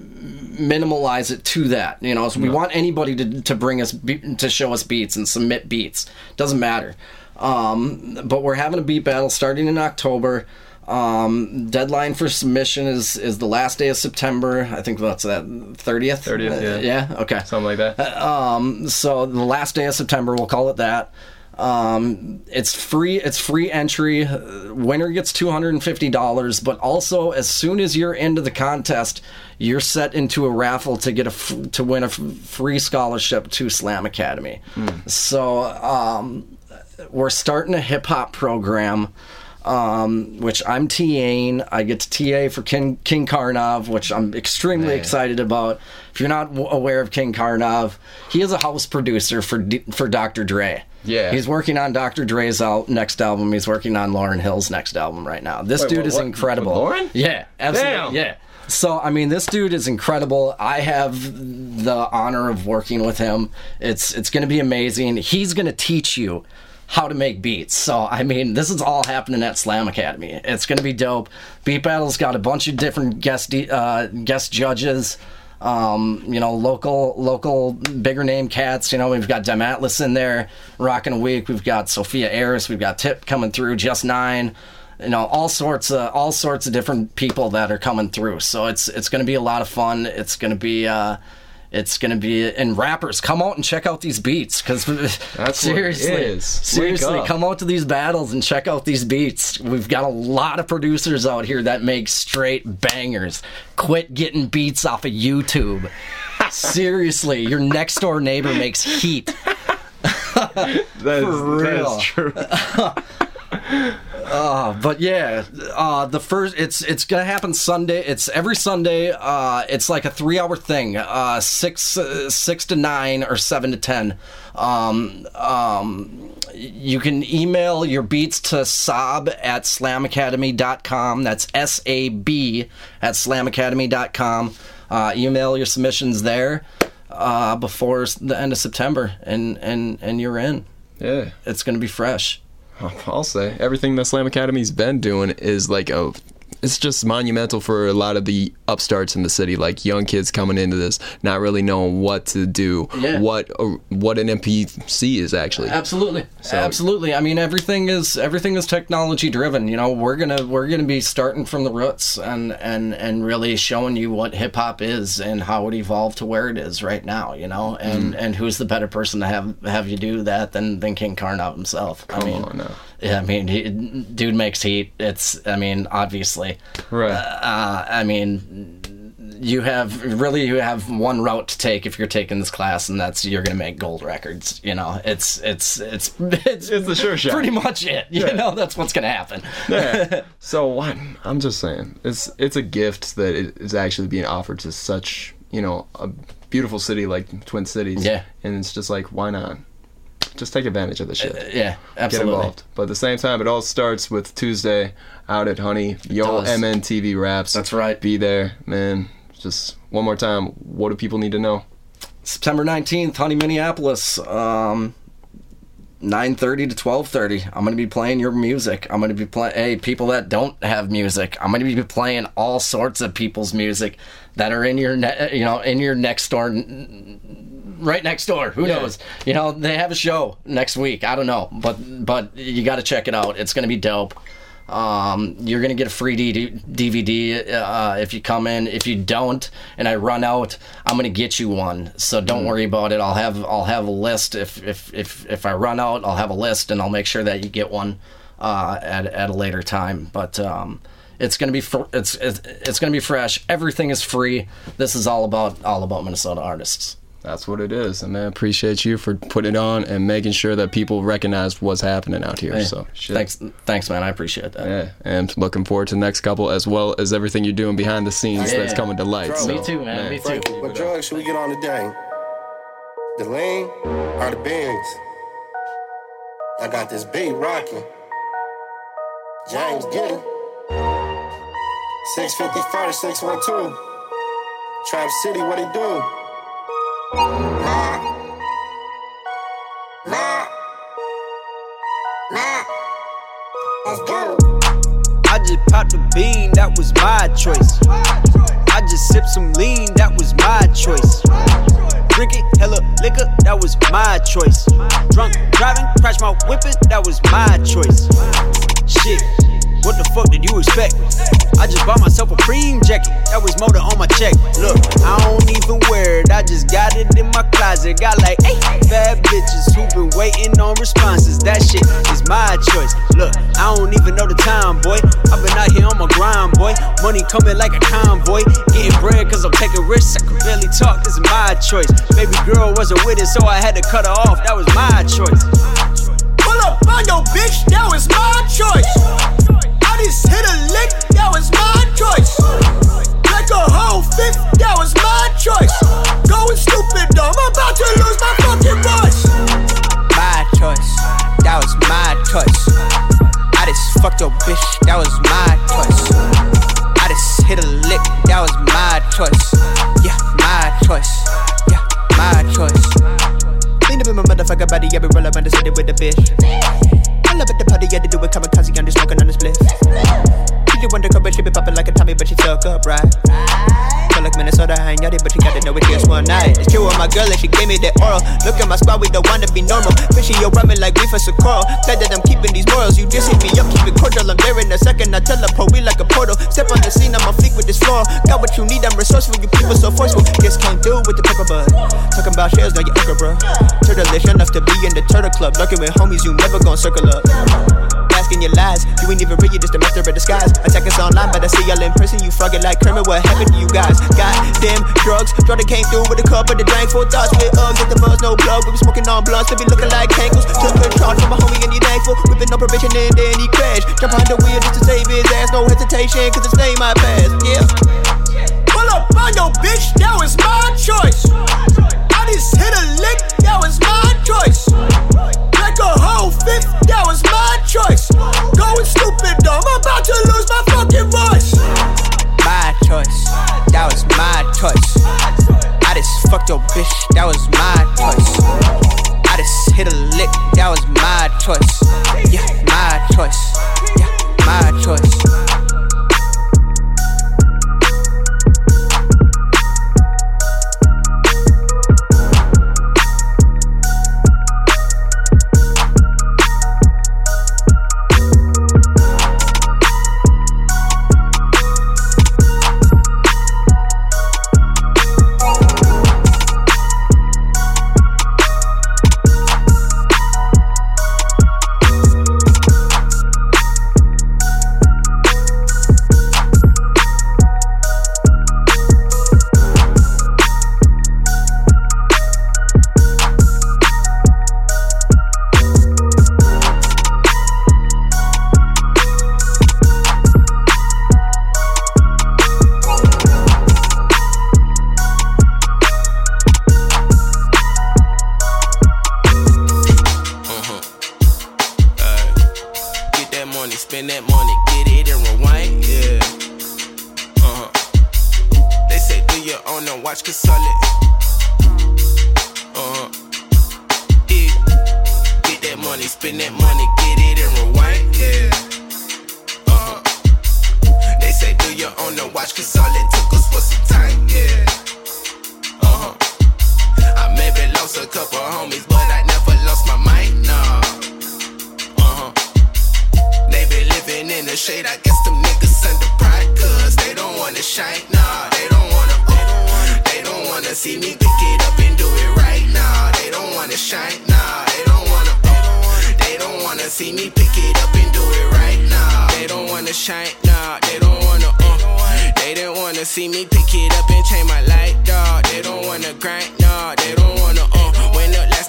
minimalize it to that. You know, so we
No.
want anybody to to bring us be- to show us beats and submit beats. Doesn't matter. Um, but we're having a beat battle starting in October. Um, deadline for submission is is the last day of September. I think that's that thirtieth.
30th, yeah.
yeah. Okay.
Something like that.
Um, so the last day of September, we'll call it that. Um, it's free. It's free entry. Uh, Winner gets two hundred and fifty dollars. But also, as soon as you're into the contest, you're set into a raffle to get a f- to win a f- free scholarship to Slam Academy. So um, we're starting a hip hop program. Um, which I'm TAing. I get to TA for King, King Karnov, which I'm extremely
Man.
excited about. If you're not w- aware of King Karnov, he is a house producer for D- for Dr. Dre.
Yeah.
he's working on Dr. Dre's al- next album. He's working on Lauryn Hill's next album right now. This
Wait,
dude
what-
is
what?
incredible.
Lauryn?
Yeah, absolutely.
Damn.
Yeah. So I mean, this dude is incredible. I have the honor of working with him. It's it's going to be amazing. He's going to teach you how to make beats. So I mean, this is all happening at Slam Academy. It's going to be dope. Beat Battle's got a bunch of different guest uh, guest judges. Um, you know, local local bigger name cats. You know, we've got Dem Atlas in there, rocking a week. We've got Sophia Eris. We've got Tip coming through. Just Nine you know all sorts of all sorts of different people that are coming through so it's it's going to be a lot of fun it's going to be uh it's going to be and rappers come out and check out these beats because
That's
seriously
what it is.
Seriously come out to these battles and check out these beats we've got a lot of producers out here that make straight bangers quit getting beats off of youtube seriously your next door neighbor makes heat
That is,
real.
is true.
Uh, but yeah, uh, the first it's it's gonna happen Sunday. It's every Sunday. Uh, it's like a three hour thing. Uh, six uh, six to nine or seven to ten. Um, um, you can email your beats to sob at slamacademy.com. That's S A B at slamacademy.com. Uh, email your submissions there uh, before the end of September, and and and you're in.
Yeah.
It's gonna be fresh.
I'll say everything that Slam Academy's been doing is like a. It's just monumental for a lot of the upstarts in the city, like young kids coming into this, not really knowing what to do,
Yeah.
what uh, what an MPC is actually.
Absolutely,
So-
absolutely. I mean, everything is everything is technology driven. You know, we're gonna we're gonna be starting from the roots and and and really showing you what hip hop is and how it evolved to where it is right now. You know, and
Mm.
and who's the better person to have have you do that than than King Karnov himself? I
Come
mean,
on now.
yeah, I mean, he, dude makes heat. It's, I mean, obviously,
Right.
Uh, I mean, you have really you have one route to take if you're taking this class, and that's you're gonna make gold records. You know, it's it's it's it's,
It's the sure shot.
pretty much it. You
Yeah.
know, that's what's gonna happen.
yeah. So what? I'm just saying, it's it's a gift that it is actually being offered to such you know a beautiful city like Twin Cities.
Yeah.
And it's just like, why not? Just take advantage of the shit.
Uh, yeah, absolutely.
Get involved. But at the same time, it all starts with Tuesday out at Honey. Yo. MNTV Raps.
That's right.
Be there, man. Just one more time. What do people need to know?
September 19th, Honey, Minneapolis. Um, 9.30 to 12.30 i'm going to be playing your music i'm going to be playing hey people that don't have music i'm going to be playing all sorts of people's music that are in your ne- you know in your next door right next door who
Yeah.
knows you know they have a show next week i don't know but but you got to check it out it's going to be dope um, you're gonna get a free D- DVD uh, if you come in. If you don't, and I run out, I'm gonna get you one. So don't worry about it. I'll have I'll have a list. If if if if I run out, I'll have a list, and I'll make sure that you get one. uh, at at a later time. But um, it's gonna be fr- it's, it's it's gonna be fresh. Everything is free. This is all about all about Minnesota artists.
That's what it is, and man, appreciate you for putting it on and making sure that people recognize what's happening out here.
Hey,
so, shit.
thanks, thanks, man. I appreciate that.
Yeah, and looking forward to the next couple as well as everything you're doing behind the scenes that's coming to light.
Bro,
so,
me too, man. Me too.
What drugs should we get on today? The lean or the beans? I got this beat rocking. James get it. 654 to 612. Trap City, what he do?
I just popped a bean, that was my choice. I just sipped some lean, that was my choice. Drinking hella liquor, that was my choice. Drunk driving, crash my whipping, that was my choice. Shit, what the fuck did you expect? I just bought myself a cream jacket, that was motor on my check. Look, I don't even wear it, I just got it in my closet. Got like eight bad bitches who been waiting on responses. That shit is my choice. Look, I don't even know the time, boy. I've been out here on my grind, boy. Money coming like a convoy. Getting bread cause I'm taking risks. I can barely talk, this is my choice. Baby girl wasn't with it, so I had to cut her off. That was my choice.
Pull up on your bitch, that was my choice. I just hit a lick, that was my choice. Like a whole fifth, that was my choice. Going stupid, though, I'm about to lose my fucking voice.
My choice. That was my choice. I just fucked your bitch. That was my choice. I just hit a lick. That was my choice. Yeah, my choice. Yeah, my choice. Lean up in my motherfucker body. Yeah, we roll up on the city with the bitch. Tommy, but she stuck up, right? Feel like Minnesota, I ain't yachty, but you gotta know it just one night. It's true with my girl, and she gave me that oral. Look at my squad, we don't wanna be normal. Fishy, yo, ramen like we for Socorro. Glad that I'm keeping these morals. You just hit me up, keep it cordial. I'm there in a second, I teleport, we like a portal. Step on the scene, I'm on fleek with this floor. Got what you need, I'm resourceful. You people so forceful. Just can't do with the pepper bud. Talking about shells, now you anchor, bro. Turtleish enough to be in the turtle club. Lurking with homies, you never gon' circle up. Asking your lies, you ain't even real, you just a master of disguise. Attack us online, but I see y'all in person. You frogging like Kermit. What happened to you guys? Goddamn drugs. Jordan came through with a cup of the drink. Full thoughts with Uggs. Get the buzz, no plug. We be smoking on blunts, to be looking like Kankles. Took a charge from a homie and he thankful. Whipping no probation and then he crashed. Jump behind the wheel just to save his ass. No hesitation, cause his name I pass. Yeah.
Pull up on your bitch, that was my choice. I just hit a lick, that was my choice. Like a whole fifth, that was my choice. Going stupid, though, I'm about to lose my fucking voice.
My choice. That was my choice. I just fucked your bitch. That was my choice. I just hit a lick. That was my choice. Yeah, my choice. Yeah, my choice.
See me pick it up and do it right. Nah, they don't wanna shine. Nah, they don't wanna, they don't wanna see me pick it up and do it right now. They don't wanna shine, nah. They don't wanna, uh. They didn't wanna see me pick it up and change my light, dog. They don't wanna grind, nah. They don't wanna, uh.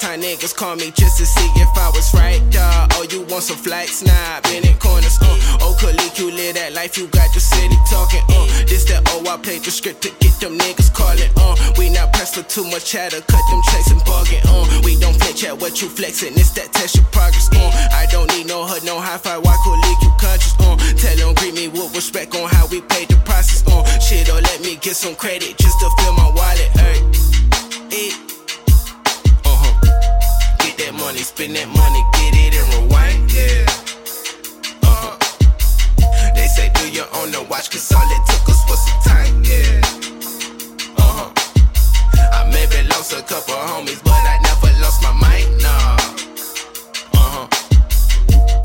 Time niggas called me just to see if I was right, dog. Oh, you want some flights, nah. Been in corners, uh. Oh, Khalik, you live that life, you got your city talking, uh. This that, oh, I played the script to get them niggas calling, uh. We not pressed for too much chatter, cut them checks and bargain, uh. We don't flinch at what you flexing, it's that test your progress, uh. I don't need no hood, no high five, why Khalik, you conscious, uh. Tell them greet me with respect on how we paid the process, uh. Shit, or let me get some credit just to fill my wallet, hey. Hey. Get that money, spend that money, get it and rewind, yeah. Uh-huh. They say do your own the watch, cause all it took us was some time, yeah. Uh-huh. I maybe lost a couple homies, but I never lost my mind, nah. Uh-huh.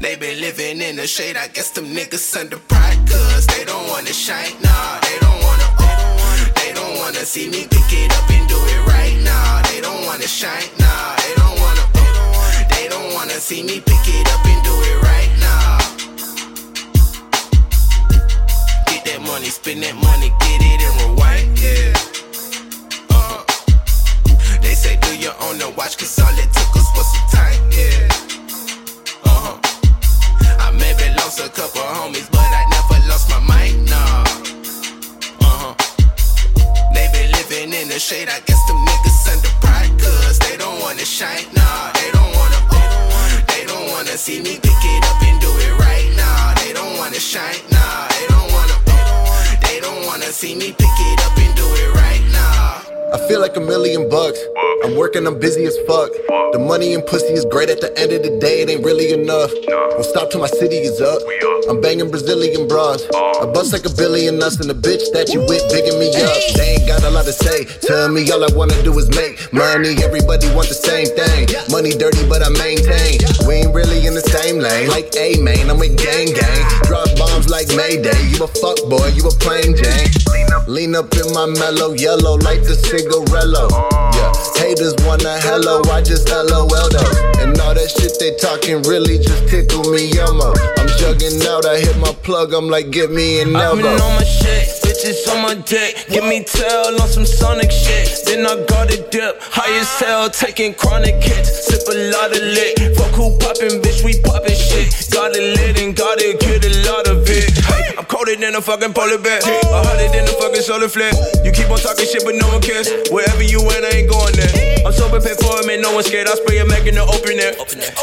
They been living in the shade, I guess them niggas under pride, cause they don't wanna shine, nah. They don't wanna, they don't wanna see me pick it up and do it right now. They don't wanna shine, nah. They don't wanna, wanna see me pick it up and do it right now. Get that money, spend that money, get it and rewind, yeah. Uh-huh. They say do your own the watch, cause all it took us was some time, yeah. Uh-huh. I maybe lost a couple homies, but I never lost my mind, nah. Uh-huh. They been living in the shade, I guess them niggas under pride, cause they don't wanna shine, nah. They don't wanna, uh, don't wanna see me pick it up and do it right now. They don't wanna shine, nah. They don't wanna, they don't wanna see me pick it up and do it right.
I feel like a million bucks. I'm working, I'm busy as fuck. The money and pussy is great at the end of the day, it ain't really enough. Won't stop till my city is up. I'm banging Brazilian bras. I bust like a billion nuts and the bitch that you with bigging me up. They ain't got a lot to say. Tell me all I wanna do is make money. Everybody want the same thing. Money dirty, but I maintain. We ain't really in the same lane. Like A man, I'm with gang gang. Drop like Mayday. You a fuck boy, you a plain Jane. Lean up in my mellow yellow, like the cigarello. Yeah, haters wanna hello, I just LOL though. And all that shit they talking really just tickle me elmo. I'm jugging out, I hit my plug, I'm like, get me an
I've been on my shit, bitches on my dick. Give me tail on some sonic shit. Then I got a dip, high as hell, taking chronic hits. Sip a lot of lit. Fuck who poppin', bitch, we poppin' shit. Got it lit and gotta get a lot of it. I'm colder than a fucking polar bear. A hundred than a fucking solar flare. You keep on talking shit, but no one cares. Wherever you went, I ain't going there. I'm sober, pay for it, man, no one scared. I spray a Mac in the open air.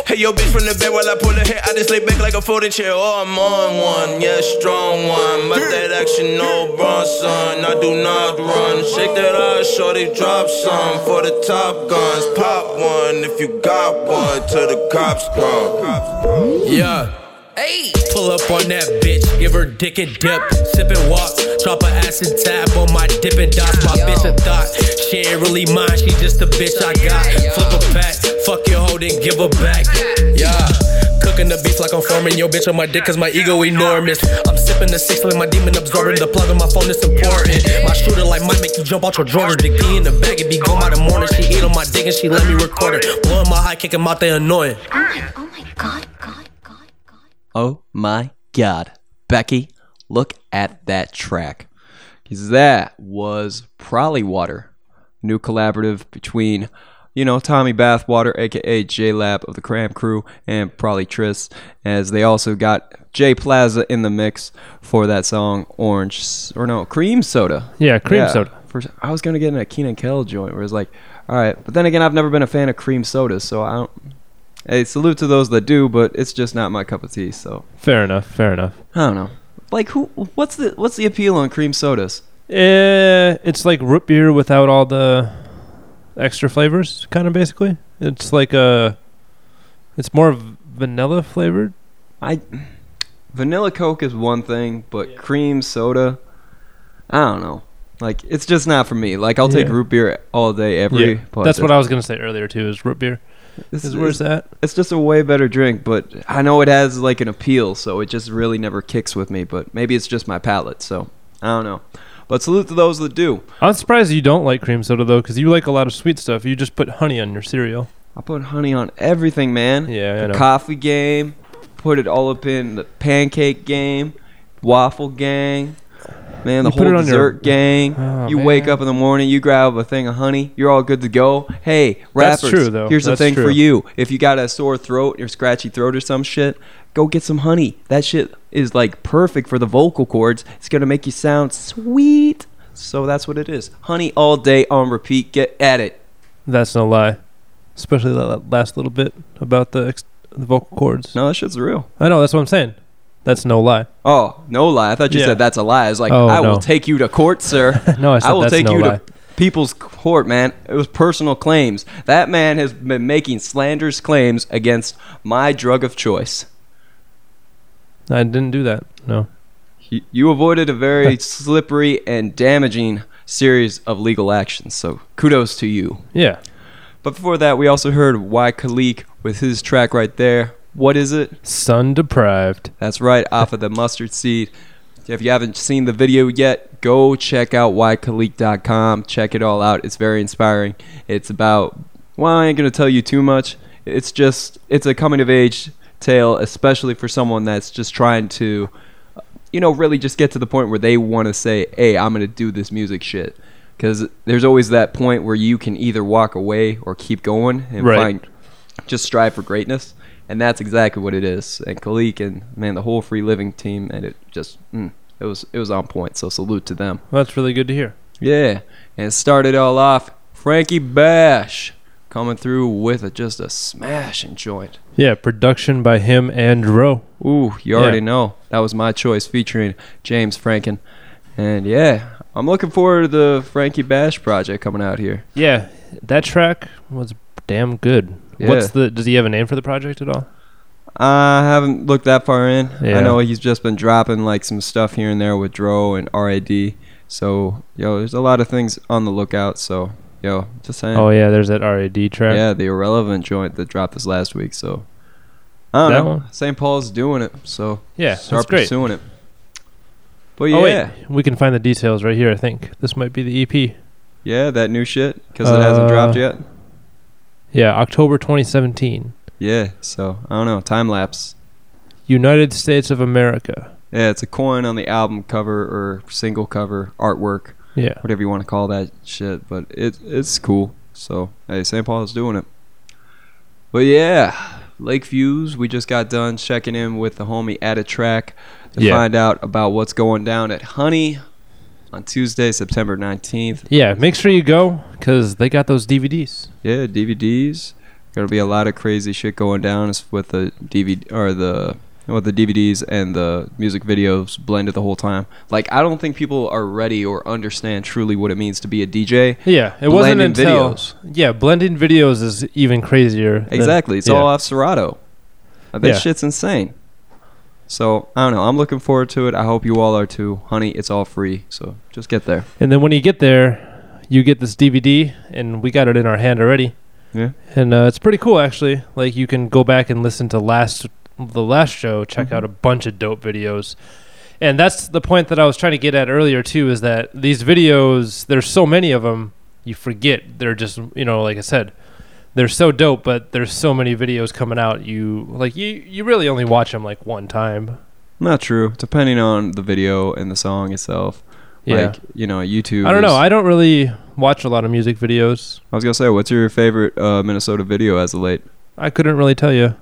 Hey, yo, bitch from the bed while I pull her hair. I just lay back like a folding chair. Oh, I'm on one, yeah, strong one. But that action, no Bronson. I do not run. Shake that ass, shorty, drop some for the top guns. Pop one if you got one till the cops come.
Yeah. Hey. Pull up on that bitch, give her dick and dip. Sip and walk, drop a acid tab on my dipping dots. My bitch a thought, she ain't really mine, she just a bitch I got. Flip her back, fuck your hoe, then give her back. Yeah. Cooking the beef like I'm farming your bitch on my dick cause my ego enormous. I'm sipping the six like my demon absorbing the plug on my phone is important. My shooter like might make you jump out your drawers. The key in the bag, it be gone by the morning. She ate on my dick and she let me record it. Blowing my high, kicking out they annoying.
Oh my God. Oh Becky, look at that track. 'Cause that was Probably Water, new collaborative between, you know, Tommy Bathwater, aka J Lab of the Cram Crew, and Probably Tris, as they also got Jay Plaza in the mix for that song Orange, or no, Cream Soda.
Yeah, Cream Soda.
First, I was gonna get in a Keenan Kell joint where it's like, all right, but then again, I've never been a fan of cream sodas, so I don't. Hey, salute to those that do, but it's just not my cup of tea. So
Fair enough. Fair enough.
I don't know. Like who? What's the what's the appeal on cream sodas?
Eh, it's like root beer without all the extra flavors, kind of basically. It's like a, it's more vanilla flavored.
I vanilla Coke is one thing, but cream soda, I don't know. Like it's just not for me. Like I'll take
Yeah.
root beer all day, every.
Yeah, that's what I was gonna say earlier too. Is root beer?
This
is where's that?
It's just a way better drink, but I know it has like an appeal, so it just really never kicks with me. But maybe it's just my palate, so I don't know. But salute to those that do.
I'm surprised you don't like cream soda though, because you like a lot of sweet stuff. You just put honey on your cereal.
I put honey on everything, man.
Yeah, I
the
know.
coffee game, put it all up in the pancake game, waffle gang. Man, the
You put
whole
on your-
dessert oh, gang.
Oh,
you wake up in the morning, you grab a thing of honey, you're all good to go. Hey,
That's
rappers,
true, though.
here's
That's
the thing for you. If you got a sore throat or scratchy throat or some shit, go get some honey. That shit is like perfect for the vocal cords. It's gonna make you sound sweet. So that's what it is. Honey all day on repeat. Get at it.
That's no lie. Especially that last little bit about the, ex- the vocal cords.
No, that shit's real.
I know. That's what I'm saying. That's no lie.
Oh, no lie. I thought you
Yeah.
said that's a lie. I was like,
Oh,
I will take you to court, sir.
No, I said
will
that's
take
no
you
lie.
to people's court, man. It was personal claims. That man has been making slanderous claims against my drug of choice.
I didn't do that. No.
You, you avoided a very slippery and damaging series of legal actions. So kudos to you.
Yeah.
But before that, we also heard Y Khalik with his track right there. What is it?
Sun deprived.
That's right, off of the mustard seed. If you haven't seen the video yet, go check out ykhalik.com. Check it all out. It's very inspiring. It's about, well, I ain't going to tell you too much. It's just, it's a coming of age tale, especially for someone that's just trying to, you know, really just get to the point where they want to say, hey, I'm going to do this music shit. Because there's always that point where you can either walk away or keep going and
Right.
find just strive for greatness, and that's exactly what it is. And Khalik and man, the whole free living team, and it just mm, it was it was on point. So salute to them.
Well, that's really good to hear.
Yeah, and it started all off. Frankie Bash coming through with a, just a smashing joint.
Yeah, production by him and Ro.
Ooh, you
Yeah.
already know that was my choice featuring James Franken, and yeah, I'm looking forward to the Frankie Bash project coming out here.
Yeah, that track was damn good.
Yeah.
What's the? Does he have a name for the project at all?
I haven't looked that far in.
Yeah.
I know he's just been dropping like some stuff here and there with Dro and RAD. So, yo, there's a lot of things on the lookout. So, yo, just saying.
Oh yeah, there's that RAD track.
Yeah, the irrelevant joint that dropped this last week. So, I don't
That
know.
one?
St. Paul's doing it. So,
Yeah,
start pursuing it. But yeah,
Oh wait, we can find the details right here. I think this might be the EP.
yeah, that new shit because it hasn't dropped
Uh,
yet.
Yeah, October 2017.
Yeah, so I don't know. Time lapse.
United States of America.
Yeah, it's a coin on the album cover or single cover artwork.
Yeah.
Whatever you want to call that shit, but it it's cool. So hey, St. Paul's doing it. But yeah, Lake Views. We just got done checking in with the homie Adatrak to
Yeah.
find out about what's going down at Honey on Tuesday, September nineteenth.
Yeah, make sure you go because they got those DVDs.
Yeah, DVDs. Gonna be a lot of crazy shit going down with the DVD or the with the DVDs and the music videos blended the whole time. Like I don't think people are ready or understand truly what it means to be a DJ.
Yeah, it wasn't until
videos.
yeah, blending videos is even crazier. than-
Exactly. It's
yeah.
all off Serato. That
Yeah.
shit's insane. So I don't know. I'm looking forward to it. I hope you all are too. Honey, it's all free. So just get there.
And then when you get there, you get this DVD, and we got it in our hand already.
Yeah.
And uh, it's pretty cool, actually. Like you can go back and listen to last the last show, check
Mm-hmm.
out a bunch of dope videos. And that's the point that I was trying to get at earlier too. Is that these videos? There's so many of them, you forget they're just you know, like I said, they're so dope. But there's so many videos coming out. You like you you really only watch them like one time.
Not true. Depending on the video and the song itself.
Yeah.
Like you know, YouTube.
I don't know. I don't really watch a lot of music videos.
I was gonna say, what's your favorite uh, Minnesota video as of late?
I couldn't really tell you.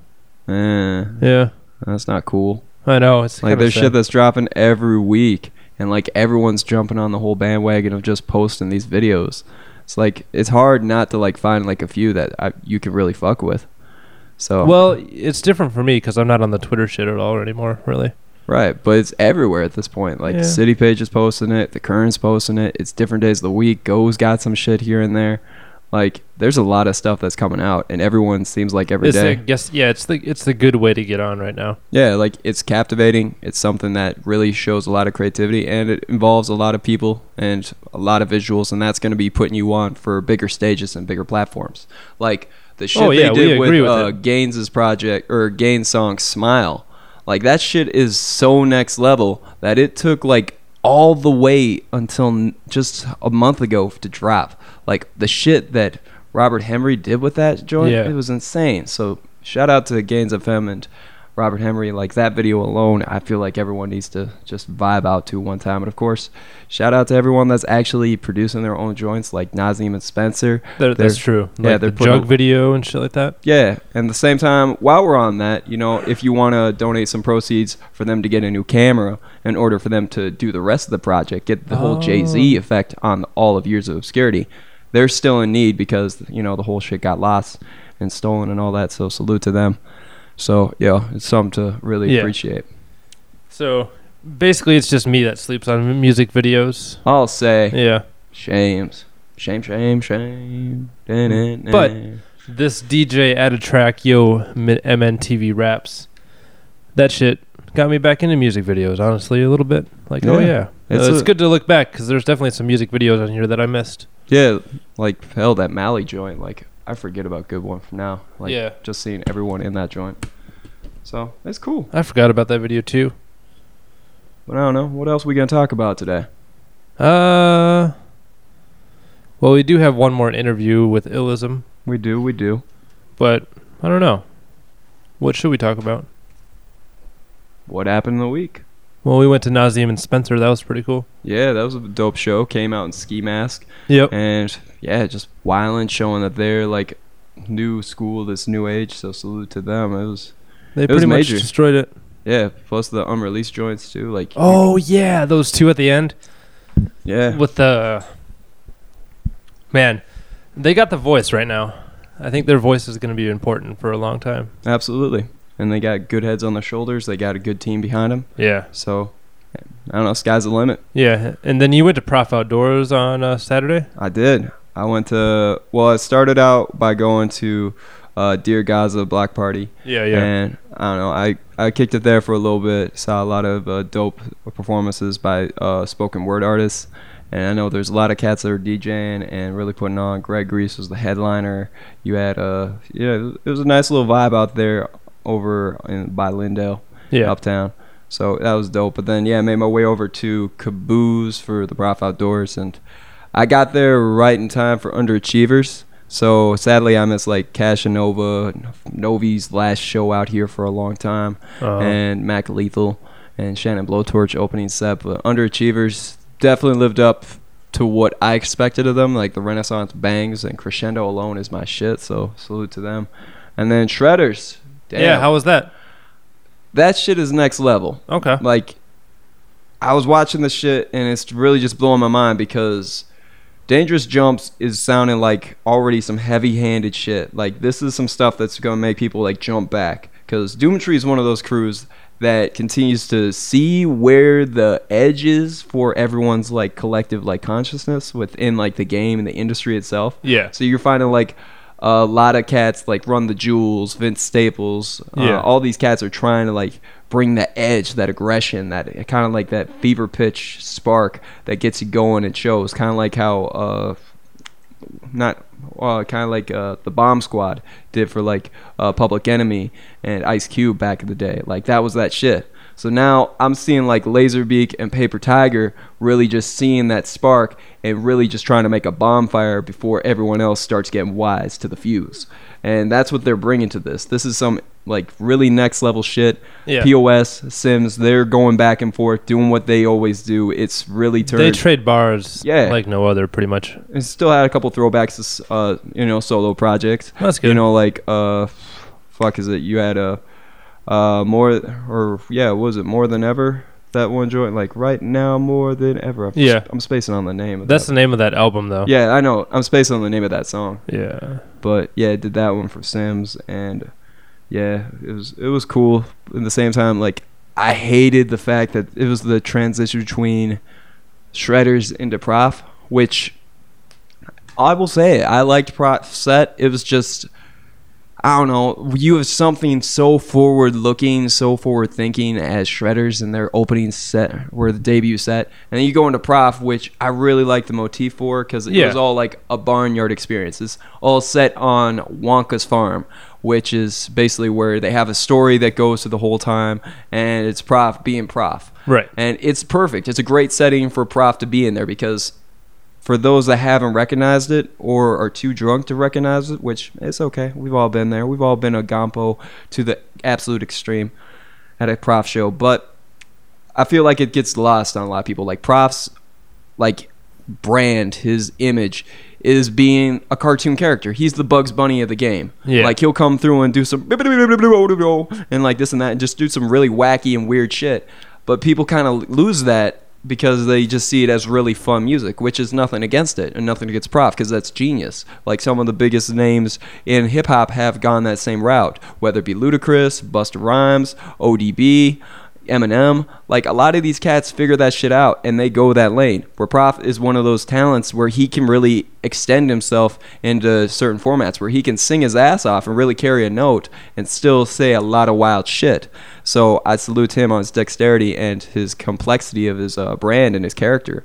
Eh,
Yeah.
that's not cool.
I know it's
Like there's
sad.
shit that's dropping every week, and like everyone's jumping on the whole bandwagon of just posting these videos. It's like it's hard not to like find like a few that I, you can really fuck with. So
Well, it's different for me because I'm not on the Twitter shit at all anymore. Really.
Right, but it's everywhere at this point. Like
Yeah.
City Page is posting it, the Current's posting it. It's different days of the week. Go's got some shit here and there. Like there's a lot of stuff that's coming out, and everyone seems like every
it's
day.
Yeah, it's the it's the good way to get on right now.
Yeah, like it's captivating. It's something that really shows a lot of creativity, and it involves a lot of people and a lot of visuals, and that's going to be putting you on for bigger stages and bigger platforms. Like the shit
Oh, yeah,
they did with,
with
uh. Gaines's project or Gaines' song "Smile." Like that shit is so next level that it took like all the way until just a month ago to drop. Like the shit that Robert Henry did with that joint,
Yeah.
it was insane. So shout out to Gaines FM and Robert Henry. Like that video alone, I feel like everyone needs to just vibe out to one time. And of course, shout out to everyone that's actually producing their own joints, like Nazim and Spencer.
That- that's true.
Yeah,
Like
they're
the jug video and shit like that.
yeah, and at the same time, while we're on that, you know, if you want to donate some proceeds for them to get a new camera in order for them to do the rest of the project, get the whole Jay Z
Oh.
effect on all of Years of Obscurity, they're still in need because you know the whole shit got lost and stolen and all that. So salute to them. So yeah, it's something to really
Yeah.
appreciate.
So basically, it's just me that sleeps on music videos.
I'll say,
Yeah.
shames, shame, shame, shame. Da-na-na.
But this DJ Adatrak, yo, MNTV raps. That shit got me back into music videos. Honestly, a little bit. Like, oh
Yeah.
yeah,
It's
Uh, it's
a-
good to look back because there's definitely some music videos on here that I missed.
Yeah, like hell, that Mally joint. Like I forget about Good One from now. Like
Yeah.
just seeing everyone in that joint. So it's cool.
I forgot about that video too.
But I don't know what else we gonna talk about today.
Uh, well, we do have one more interview with Illism,
We do, we do.
but I don't know. What should we talk about?
What happened in the week?
Well, we went to Nazeem and Spencer. That was pretty cool.
Yeah, that was a dope show. Came out in ski mask.
Yep.
And yeah, just wilding, showing that they're like new school, this new age. So salute to them. It was.
They
it was
pretty much
major.
destroyed it.
Yeah, plus the unreleased joints too. Like
Oh yeah, those two at the end.
Yeah.
With the man, they got the voice right now. I think their voice is going to be important for a long time.
Absolutely. And they got good heads on their shoulders. They got a good team behind them.
Yeah.
So, I don't know. Sky's the limit.
Yeah, and then you went to Prof Outdoors on uh, Saturday.
I did. I went to. Well, I started out by going to uh, Dear Gaza Black Party.
Yeah, yeah.
And I don't know. I I kicked it there for a little bit. Saw a lot of uh, dope performances by uh, spoken word artists. And I know there's a lot of cats that are DJing and really putting on. Greg Grease was the headliner. You had uh yeah, it was a nice little vibe out there over in by Lyndale,
Yeah.
uptown. So that was dope. But then yeah, I made my way over to Caboose for the Prof Outdoors, and I got there right in time for Underachievers. So sadly, I missed like Cashanova, Novi's last show out here for a long time,
Uh-huh.
and Mac Lethal and Shannon Blowtorch opening set. But Underachievers definitely lived up to what I expected of them. Like the Renaissance bangs and crescendo alone is my shit. So salute to them. And then Shredders. Damn.
Yeah, how was that?
That shit is next level.
Okay.
Like, I was watching the shit and it's really just blowing my mind because Dangerous Jumps is sounding like already some heavy handed shit. Like, this is some stuff that's gonna make people like jump back. Because Doomtree is one of those crews that continues to see where the edge is for everyone's like collective like consciousness within like the game and the industry itself.
Yeah.
So you're finding like a lot of cats like Run the Jewels, Vince Staples. Uh,
Yeah.
all these cats are trying to like bring that edge, that aggression, that kind of like that fever pitch spark that gets you going and shows. Kind of like how, uh, not uh, kind of like uh, the Bomb Squad did for like uh, Public Enemy and Ice Cube back in the day. Like that was that shit. So now I'm seeing like Lazerbeak and Paper Tiger really just seeing that spark and really just trying to make a bonfire before everyone else starts getting wise to the fuse. And that's what they're bringing to this. This is some like really next level shit.
Yeah.
POS, Sims, they're going back and forth doing what they always do. It's really turned
They trade bars
Yeah.
like no other, pretty much.
and still had a couple throwbacks to uh you know solo projects
That's good.
you know like uh fuck is it you had a uh Uh, more or yeah was it more than ever that one joint like right now more than ever I'm,
Yeah.
i'm spacing on the name of
That's
that.
the name of that album, though.
yeah i know i'm spacing on the name of that song
Yeah.
but yeah I did that one for sims and yeah it was it was cool at the same time like i hated the fact that it was the transition between shredders into prof which I will say I liked Prof set. It was just I don't know. You have something so forward looking, so forward thinking as Shredders in their opening set, or the debut set, and then you go into Prof, which I really like the motif for because it
Yeah.
was all like a barnyard experience. It's all set on Wonka's farm, which is basically where they have a story that goes to the whole time, and it's Prof being Prof.
Right.
And it's perfect. It's a great setting for Prof to be in there because for those that haven't recognized it or are too drunk to recognize it, which it's okay. We've all been there. We've all been a Gampo to the absolute extreme at a prof show, but I feel like it gets lost on a lot of people. Like profs, like brand, his image is being a cartoon character. He's the Bugs Bunny of the game.
Yeah.
Like he'll come through and do some and like this and that and just do some really wacky and weird shit. But people kind of lose that because they just see it as really fun music, which is nothing against it and nothing against Prof because that's genius. Like some of the biggest names in hip hop have gone that same route, whether it be Ludacris, Busta Rhymes, ODB, Eminem. Like a lot of these cats figure that shit out and they go that lane. Where Prof is one of those talents where he can really extend himself into certain formats where he can sing his ass off and really carry a note and still say a lot of wild shit. So I salute him on his dexterity and his complexity of his uh, brand and his character.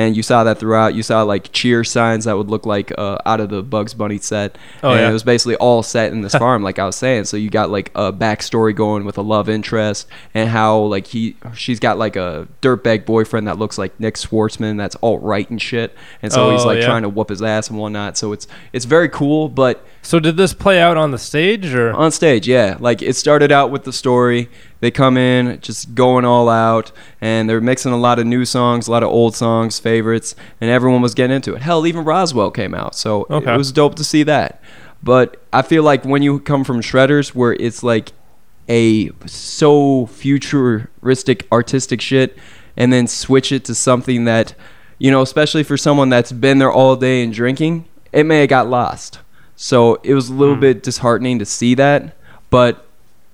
And you saw that throughout. You saw like cheer signs that would look like uh, out of the Bugs Bunny set.
Oh,
and
yeah.
it was basically all set in this farm, like I was saying. So you got like a backstory going with a love interest and how like he she's got like a dirtbag boyfriend that looks like Nick Schwartzman that's all right and shit. And so he's
Oh,
like
yeah.
trying to whoop his ass and whatnot. So it's it's very cool, but
So did this play out on the stage or
on stage, yeah. Like it started out with the story. They come in just going all out, and they're mixing a lot of new songs, a lot of old songs, favorites, and everyone was getting into it. Hell, even Roswell came out, so
Okay.
it was dope to see that. But I feel like when you come from Shredders, where it's like a so futuristic, artistic shit, and then switch it to something that, you know, especially for someone that's been there all day and drinking, it may have got lost. So it was a little
Hmm.
bit disheartening to see that, but at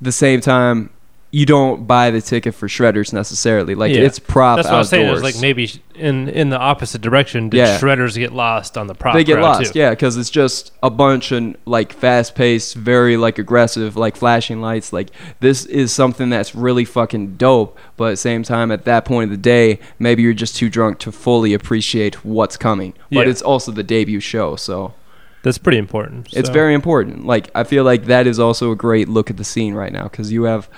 the same time, you don't buy the ticket for Shredders necessarily. Like
Yeah.
it's prop
That's what I was saying. Is
outdoors.
like maybe in in the opposite direction, did
Yeah.
shredders get lost on the prop?
they get lost,
too?
yeah, because it's just a bunch of like fast-paced, very like aggressive, like flashing lights. Like this is something that's really fucking dope, but at the same time, at that point of the day, maybe you're just too drunk to fully appreciate what's coming. But
Yeah.
it's also the debut show, so
That's pretty important.
it's
so.
very important. Like I feel like that is also a great look at the scene right now because you have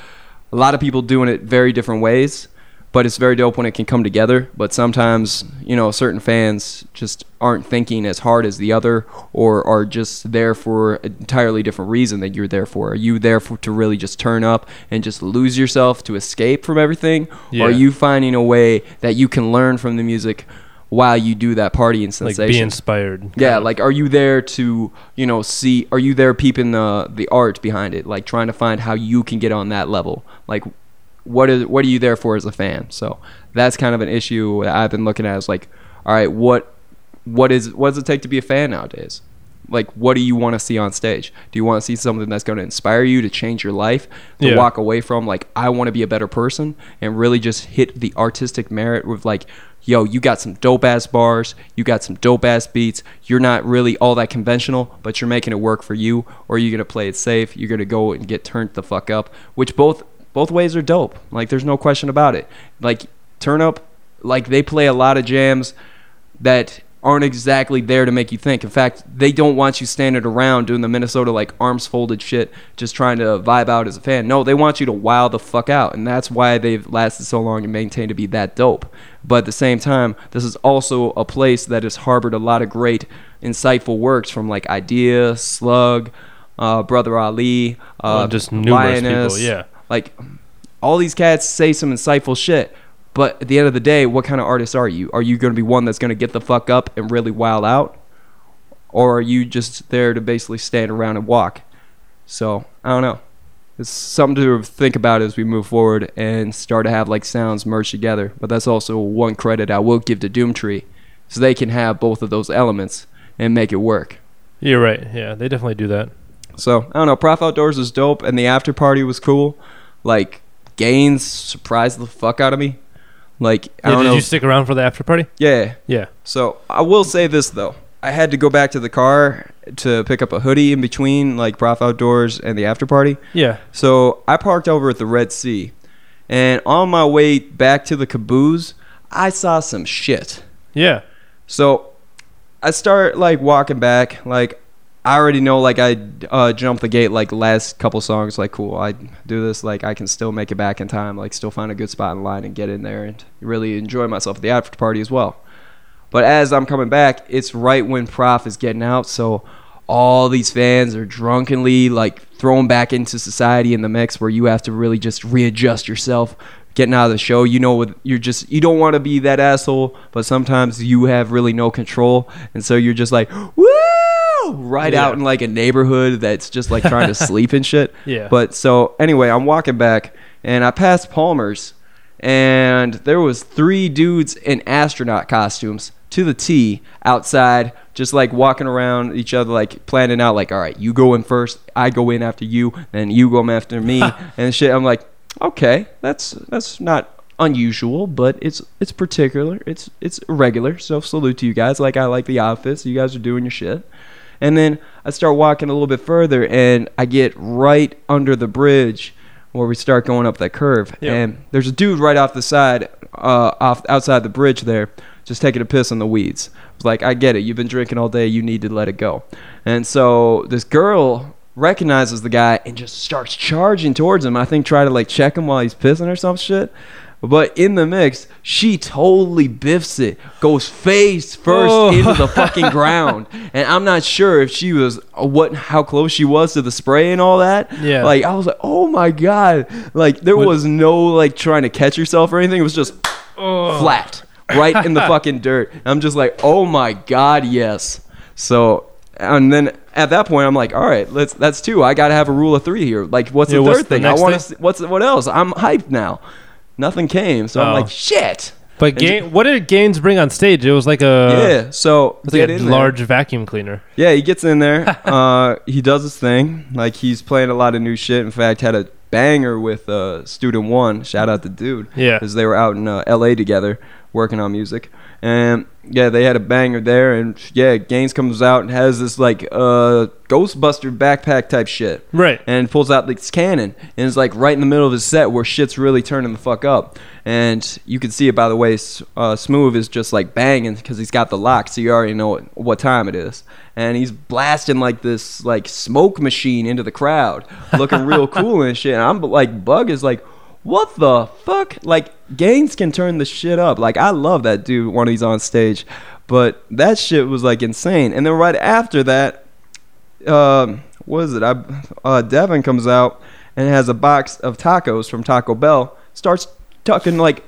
a lot of people doing it very different ways, but it's very dope when it can come together. But sometimes you know certain fans just aren't thinking as hard as the other, or are just there for an entirely different reason that you're there for. Are you there for to really just turn up and just lose yourself to escape from everything,
Yeah.
or are you finding a way that you can learn from the music? While you do that party and sensation.
Like, be inspired,
Yeah,
of.
like are you there to you know see are you there peeping the the art behind it like trying to find how you can get on that level like what is what are you there for as a fan so that's kind of an issue that i've been looking at is like all right what what is what does it take to be a fan nowadays like what do you want to see on stage? Do you want to see something that's going to inspire you to change your life to
Yeah.
walk away from? Like i want to be a better person and really just hit the artistic merit with like yo you got some dope ass bars you got some dope ass beats you're not really all that conventional but you're making it work for you or you're going to play it safe you're going to go and get turned the fuck up which both both ways are dope. Like there's no question about it. Like turn up like they play a lot of jams that aren't exactly there to make you think. In fact, they don't want you standing around doing the Minnesota like arms folded shit, just trying to vibe out as a fan. No, they want you to wow the fuck out, and that's why they've lasted so long and maintained to be that dope. But at the same time, this is also a place that has harbored a lot of great, insightful works from like Idea, Slug, uh, Brother Ali, uh,
Oh, just numerous people,
Lioness,
yeah.
like all these cats say some insightful shit. But at the end of the day, what kind of artist are you? Are you going to be one that's going to get the fuck up and really wild out? Or are you just there to basically stand around and walk? So, I don't know. It's something to think about as we move forward and start to have like sounds merged together. But that's also one credit I will give to Doomtree. So they can have both of those elements and make it work.
You're right. Yeah, they definitely do that.
So I don't know. Prof Outdoors is dope, and the after party was cool. Like Gaines surprised the fuck out of me. Like I
Yeah,
don't
did
know.
you stick around for the after party?
Yeah.
Yeah.
So I will say this though. I had to go back to the car to pick up a hoodie in between like Prof Outdoors and the after party.
Yeah.
So I parked over at the Red Sea, and on my way back to the caboose, I saw some shit.
Yeah.
So I start like walking back, like I already know like I uh, jumped the gate like last couple songs, like cool, I do this, like I can still make it back in time, like still find a good spot in line and get in there and really enjoy myself at the after party as well. But as I'm coming back, it's right when Prof is getting out, so all these fans are drunkenly like thrown back into society in the mix where you have to really just readjust yourself getting out of the show you know you're just you don't want to be that asshole but sometimes you have really no control and so you're just like woo right
Yeah.
out in like a neighborhood that's just like trying to sleep and shit
Yeah.
but so anyway i'm walking back and i passed palmer's and there was three dudes in astronaut costumes to the T outside, just like walking around each other, like planning out, like, all right, you go in first, I go in after you, then you go after me, and shit. I'm like, okay, that's that's not unusual, but it's it's particular, it's it's irregular. So salute to you guys. Like I like the office. you guys are doing your shit. And then I start walking a little bit further, and I get right under the bridge where we start going up that curve.
Yeah.
And there's a dude right off the side, uh, off outside the bridge there, just taking a piss in the weeds. Like, I get it. You've been drinking all day. You need to let it go. And so this girl recognizes the guy and just starts charging towards him. I think try to like check him while he's pissing or some shit. But in the mix, she totally biffs it, goes face first
Oh.
into the fucking ground, and I'm not sure if she was uh, what how close she was to the spray and all that.
Yeah.
like I was like, oh my god, like there was no like trying to catch yourself or anything. It was just flat, right in the fucking dirt. I'm just like, oh my god, yes. So and then at that point, I'm like, all right, let's that's two. I gotta have a rule of three here. Like, what's
Yeah,
the
what's
third
the
thing? I
next
want to.
thing?
What's what else? I'm hyped now. Nothing came, so I'm
Oh.
like, shit.
But
And
Gain, what did Gaines bring on stage? It was like a
yeah. So
it was like
get
a
in there.
large vacuum cleaner.
Yeah, he gets in there. uh, he does his thing. Like he's playing a lot of new shit. In fact, had a banger with uh, Student One. Shout out to dude.
Yeah.
because they were out in uh, L.A. together working on music. And yeah, they had a banger there. And yeah, Gaines comes out and has this like uh, Ghostbuster backpack type shit.
Right.
And pulls out this cannon and it's like right in the middle of his set where shit's really turning the fuck up. And you can see it by the way, uh, Smooth is just like banging because he's got the lock, so you already know what, what time it is. And he's blasting like this like smoke machine into the crowd, looking real cool and shit. And I'm like, Bug is like, what the fuck? Like, Gaines can turn the shit up. Like, I love that dude when he's on stage. But that shit was like insane. And then right after that, uh, what is it? I, uh, Devin comes out and has a box of tacos from Taco Bell. Starts tucking like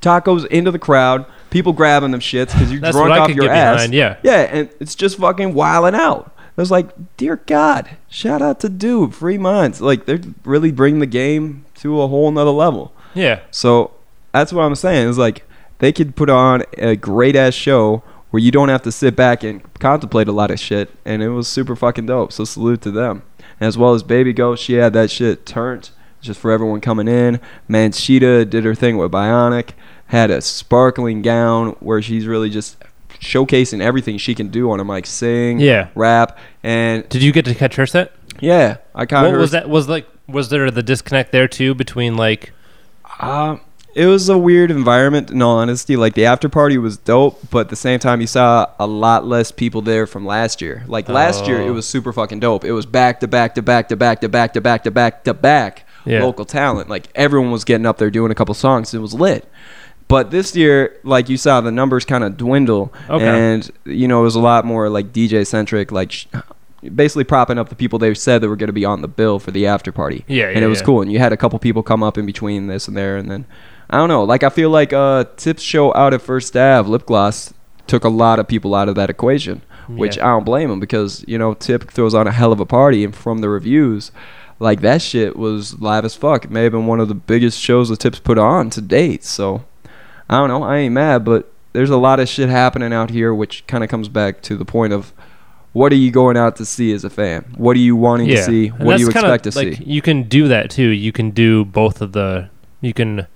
tacos into the crowd. People grabbing them shits because you're drunk off your ass.
behind, yeah.
yeah, and it's just fucking wilding out. I was like, dear God, shout out to dude, free minds. Like they're really bringing the game to a whole nother level.
Yeah.
So that's what I'm saying. Is like they could put on a great ass show where you don't have to sit back and contemplate a lot of shit, and it was super fucking dope. So salute to them. As well as Baby Ghost, she had that shit turned just for everyone coming in. Manchita did her thing with Bionic, had a sparkling gown where she's really just showcasing everything she can do on a mic, sing,
Yeah.
rap, and
Did you get to catch her set?
yeah, I caught
What
her.
was that? Was like was there the disconnect there too between like
Um, it was a weird environment. In all honesty, like the after party was dope, but at the same time, you saw a lot less people there from last year. Like last year, it
Oh.
was super fucking dope. It was back to back to back to back to back to back to back to back
Yeah.
local talent. Like everyone was getting up there doing a couple songs. It was lit. But this year, like you saw, the numbers kind of dwindle,
Okay.
and you know it was a lot more like DJ centric, like. Sh- Basically propping up the people they said that were going to be on the bill for the after party.
Yeah, yeah and
it was
yeah.
cool. And you had a couple people come up in between this and there, and then I don't know. Like I feel like uh, Tip's show out at First Ave, Lip Gloss, took a lot of people out of that equation, which
Yeah.
I don't blame them because you know Tip throws on a hell of a party, and from the reviews, like that shit was live as fuck. It may have been one of the biggest shows the Tip's put on to date. So I don't know. I ain't mad, but there's a lot of shit happening out here, which kind of comes back to the point of. What are you going out to see as a fan? What are you wanting to see?
And
What do you
that's kinda,
expect to
like,
see?
You can do that too. You can do both of the. You can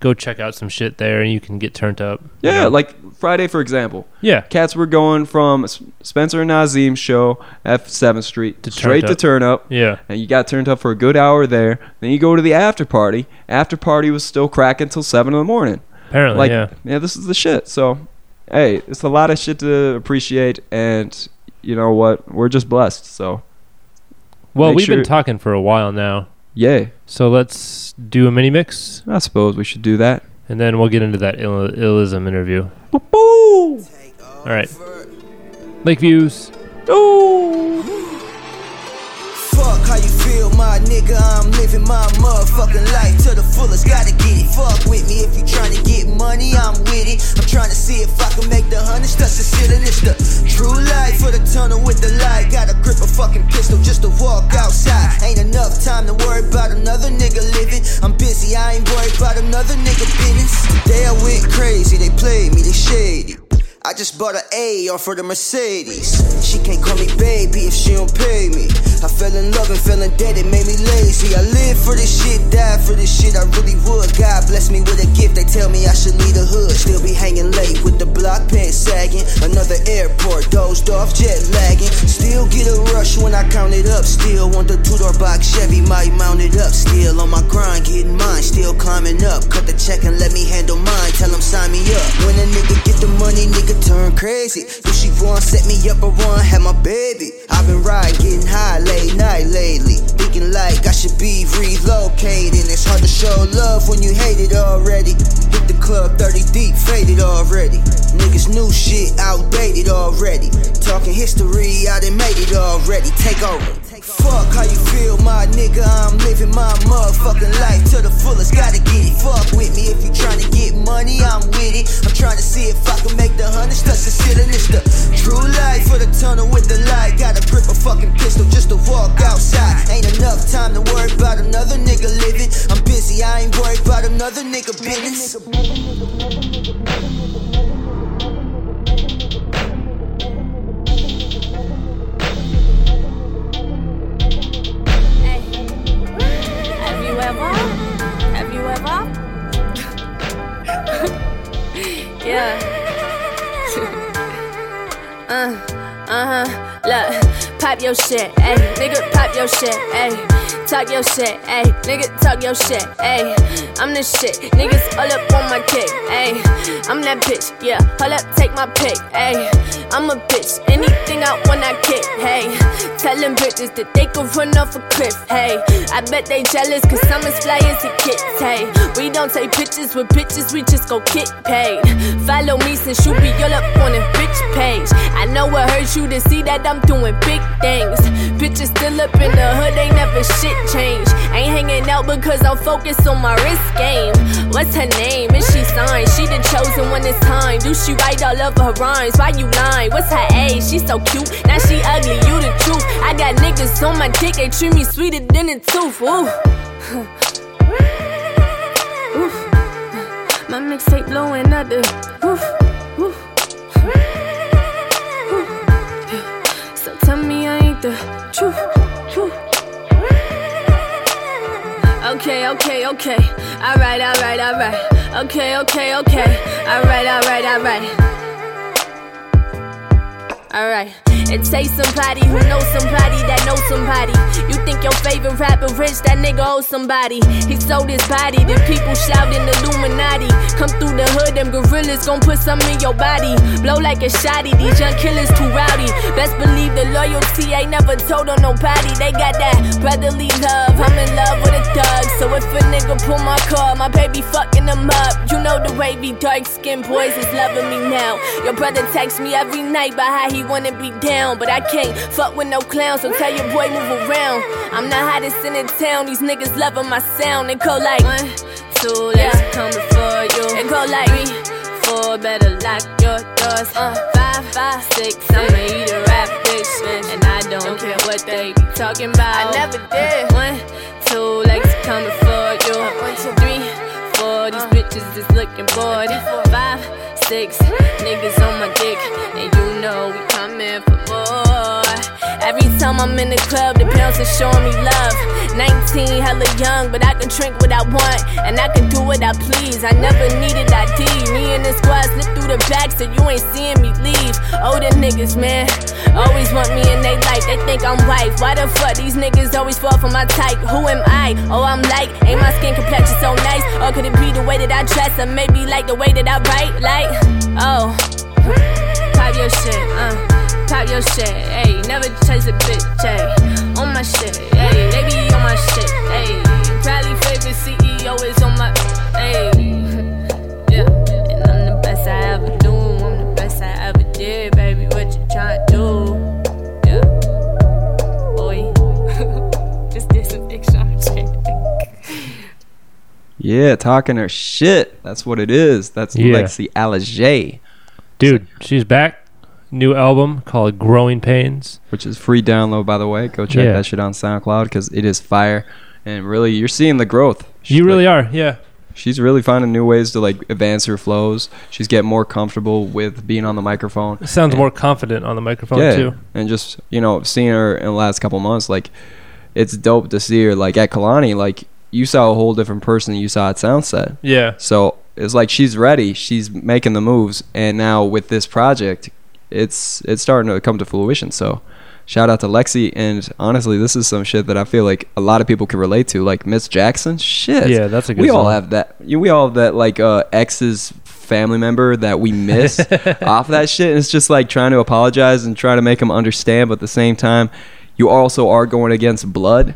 go check out some shit there, and you can get turned up. you
Yeah,
know?
like Friday, for example.
Yeah.
Cats were going from S- Spencer and Nazeem's show at 7th Street
To
straight to
Up.
Turn Up.
Yeah.
And you got turned up for a good hour there. Then you go to the after party. After party was still cracking till 7 in the morning.
Apparently,
like,
yeah.
Yeah, this is the shit. So, hey, it's a lot of shit to appreciate. And you know what? We're just blessed. So,
Well, we've been talking for a while now.
Yay.
So let's do a mini mix.
I suppose we should do that.
and then we'll get into that Ill- Illism interview. Woo! All right. Lake views.
Fuck how you feel, my nigga. I'm living my motherfucking life to the fullest. Gotta get it. Fuck with me if you tryna get money. I'm with it. I'm trying to see if I can make the hundreds touch the ceiling. It's the true life for the tunnel with the light. Gotta grip a fucking pistol just to walk outside. Ain't enough time to worry about another nigga living. I'm busy. I ain't worried about another nigga business. Today I went crazy. They played me. They shady. I just bought an A off for the Mercedes. She can't call me baby if she don't pay me. I fell in love and fell in debt, it made me lazy. I live for this shit, die for this shit, I really would. God bless me with a gift, they tell me I should leave the hood. Still be hanging late with the block pants sagging. Another airport, dozed off, jet lagging. Still get a rush when I count it up. Still want the two door box Chevy, might mount it up. Still on my grind, getting mine, still climbing up. Cut the check and let me handle mine, tell them sign me up. When a nigga get the money, nigga turn crazy. Do she want set me up or want have my baby? I've been riding, getting high late night lately. Thinking like I should be relocating. It's hard to show love when you hate it already. Hit the club 30 deep, faded already. Niggas new shit, outdated already. Talking history, I done made it already. Take over. Fuck how you feel, my nigga. I'm living my motherfucking life to the fullest. Gotta get it. Fuck with me if you tryna get money. I'm with it. I'm trying to see if I can make the hundreds touch the ceiling. It's the true life for the tunnel with the light. Gotta grip a fucking pistol just to walk outside. Ain't enough time to worry about another nigga living. I'm busy. I ain't worried about another nigga business.
Look, pop your shit, ayy. Nigga, pop your shit, ayy. Talk your shit, ayy. Nigga, talk your shit, ayy. I'm the shit. Niggas all up on my kick, ayy. I'm that bitch, yeah. Hold up, take my pick, ayy. I'm a bitch. Anything I want, I get. hey. Telling bitches that they could run off a cliff, hey. I bet they jealous, cause I'm as fly as a kid, hey. We don't take pictures with bitches, we just go get paid. Follow me since you be all up on a bitch page. I know it hurts you to see that I'm doing big things. Bitches still up in the hood, they never shit change. Ain't hanging out because I'm focused on my wrist game. What's her name? Is she signed? She the chosen when it's time. Do she write all of her rhymes? Why you lying? What's her age? She so cute, now she ugly, you the truth. I got niggas on my dick, they treat me sweeter than a tooth. Ooh. Oof. My mixtape blowing up the roof. Oof. Oof. So tell me I ain't the truth. Truth. Okay, okay, okay. Alright, alright, alright. Okay, okay, okay. Alright, alright, alright. Alright. It takes somebody who knows somebody that knows somebody. You think your favorite rapper rich, that nigga owes somebody. He sold his body, the people shouting Illuminati. Come through the hood, them gorillas gon' put some in your body. Blow like a shotty, these young killers too rowdy. Best believe the loyalty ain't never told on nobody. They got that brotherly love. I'm in love with a thug. So if a nigga pull my car, my baby fucking them up. You know the wavy dark skinned boys is loving me now. Your brother texts me every night about how he wanna be down. But I can't fuck with no clowns, so tell your boy move around. I'm the hottest in the town, these niggas loving my sound. They go like one, two, let's coming for you. They go like three, four, better lock your doors. Uh, five, five, six, I'ma eat a rap bitch, man. And I don't care what they be talking about. I never did. One, two, legs coming for you. One, two, three, four, these bitches is looking bored. Five, six, niggas on my dick, and you know we coming for. Every time I'm in the club, the pounds are showing me love. 19, hella young, but I can drink what I want, and I can do what I please. I never needed ID. Me and the squad slip through the back, so you ain't seeing me leave. Older niggas, man, always want me in they life. They think I'm white. Why the fuck these niggas always fall for my type? Who am I? Oh, I'm like, ain't my skin complexion so nice? Or could it be the way that I dress, or maybe like the way that I write? Like, oh, pop your shit, uh. Pop your shit. Never chase a bitch. On my shit. They be on my shit. Probably favorite CEO is on my, yeah. And I'm the best I ever do. I'm the best I ever did, baby. What you tryna do?
Yeah, talking her shit. That's what it is. That's
yeah.
Lexii Alijai.
Dude, she's back. New album called Growing Pains.
Which is free download, by the way. Go check
Yeah.
that shit on SoundCloud because it is fire. And really, you're seeing the growth.
You really are, yeah.
She's really finding new ways to like advance her flows. She's getting more comfortable with being on the microphone.
It Sounds
And-
more confident on the microphone
yeah,
too.
and just you know seeing her in the last couple months, like it's dope to see her. Like at Kalani, like you saw a whole different person than you saw at Soundset.
Yeah.
So it's like she's ready. She's making the moves, and now with this project, it's it's starting to come to fruition. So. Shout out to Lexii, and honestly, this is some shit that I feel like a lot of people can relate to. Like Miss Jackson, shit.
Yeah, that's a good
We all have that. We all have that like uh, ex's family member that we miss off that shit. And it's just like trying to apologize and try to make them understand, but at the same time, you also are going against blood.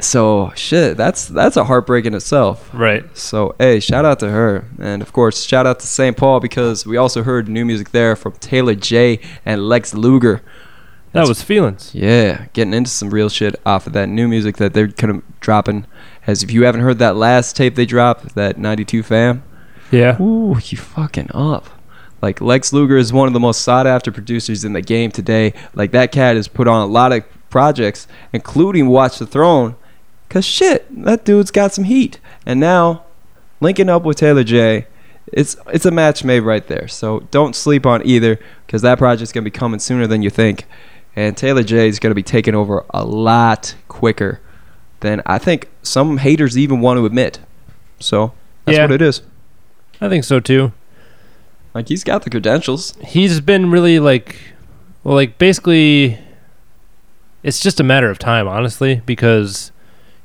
So shit, that's that's a heartbreak in itself.
Right.
So hey, shout out to her, and of course, shout out to St. Paul because we also heard new music there from Taylor J and Lex Luger.
That was feelings.
Yeah, getting into some real shit off of that new music that they're kind of dropping. As if you haven't heard that last tape they dropped, that 92 fam.
Yeah.
Ooh, you fucking up. Like Lex Luger is one of the most sought after producers in the game today. Like that cat has put on a lot of projects, including Watch the Throne. Cause shit, that dude's got some heat. And now, linking up with Taylor J, it's it's a match made right there. So don't sleep on either, because that project's gonna be coming sooner than you think. And Taylor J is gonna be taking over a lot quicker than I think some haters even want to admit. So that's
Yeah.
what it is.
I think so too.
Like he's got the credentials.
He's been really like, well, like basically, it's just a matter of time, honestly, because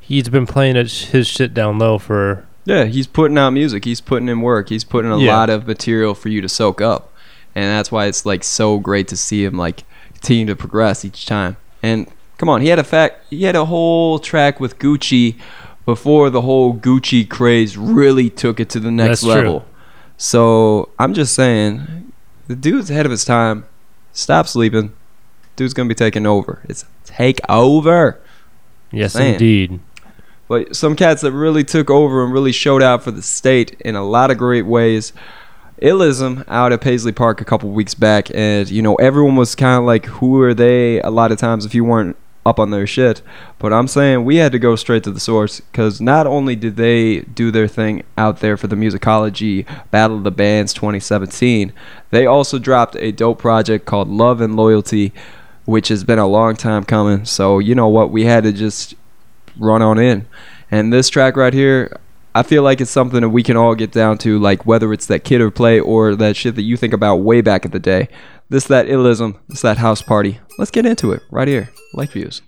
he's been playing his shit down low for
Yeah, he's putting out music. He's putting in work. He's putting a
Yeah.
lot of material for you to soak up, and that's why it's like so great to see him like continue to progress each time. And come on, he had a fact. He had a whole track with Gucci before the whole Gucci craze really took it to the next
That's true.
level. So I'm just saying, the dude's ahead of his time. Stop sleeping. Dude's gonna be taking over. It's take over.
Yes,
Saying.
indeed.
But some cats that really took over and really showed out for the state in a lot of great ways. Illism out at Paisley Park a couple weeks back, and you know everyone was kind of like, "Who are they?" A lot of times, if you weren't up on their shit. But I'm saying we had to go straight to the source because not only did they do their thing out there for the Musicology Battle of the Bands 2017, they also dropped a dope project called Love and Loyalty, which has been a long time coming. So you know what, we had to just run on in. And this track right here, I feel like it's something that we can all get down to, like whether it's that kid or play or that shit that you think about way back in the day. This that illism, this that house party. Let's get into it right here. Like views.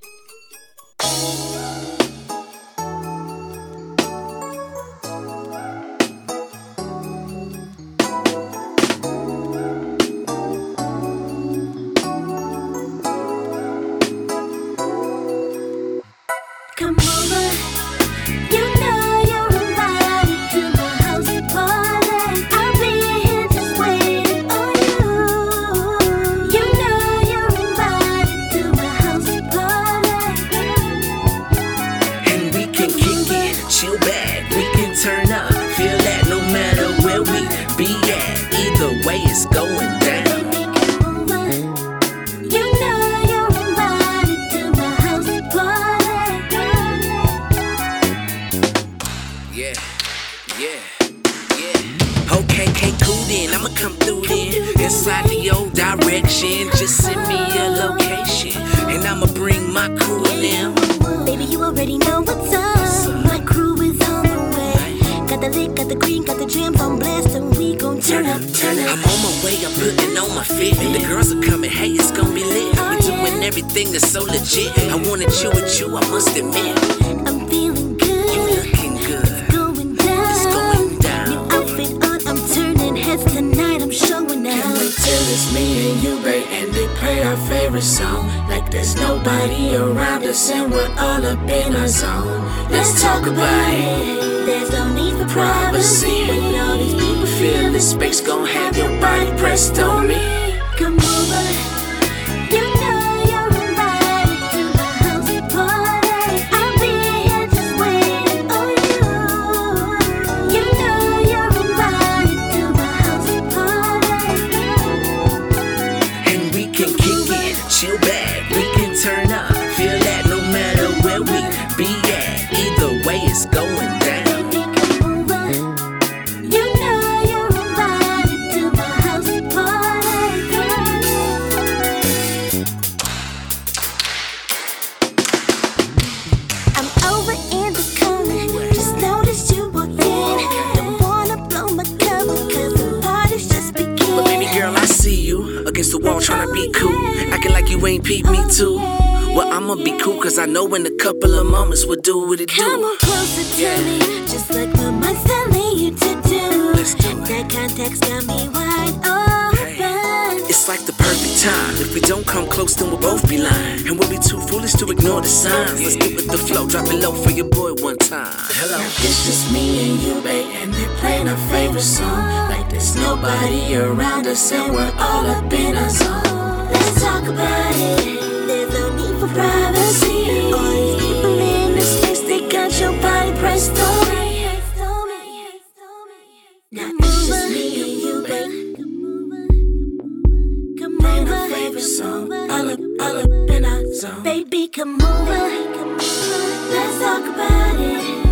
Be
at, either way it's going down. Yeah, yeah, yeah. Okay, cool then. I'ma come through. Inside the old direction, just send me a location. And I'ma bring my crew in.
Baby, you already know what's up. My crew Got the lit, got the green, got the jams on blast, and we gon' turn up, turn up.
I'm on my way, I'm putting on my fit. The girls are coming, hey, it's gonna be lit. We oh, doing everything that's so legit. I wanna chill with you, I must admit.
I'm feeling good.
You looking good.
Going down.
It's going down.
New outfit on, I'm turning heads tonight. I'm showing out.
Can't wait till it's me and you, babe, and they our favorite song. Like there's nobody around us and we're all up in our zone. Let's talk about it.
There's no need for privacy. When all these people
Feel the space, gon' have your body pressed on me.
come over. Cause
I know in a couple of moments we'll do what it
Come
do.
on closer to me, just like my telling you to do. That context got me wide open.
It's like the perfect time. If we don't come close, then we'll both be lying. And we'll be too foolish to ignore the signs. Let's get with the flow, drop it low for your boy one time. Hello.
It's just me and you, babe, and we're playing our favorite song. Like there's nobody around us, and we're all up in our zone. Let's talk about it. Privacy. In they got your body pressed. Now it's just me and you, babe. Favorite song. Baby, come over. Let's talk about it.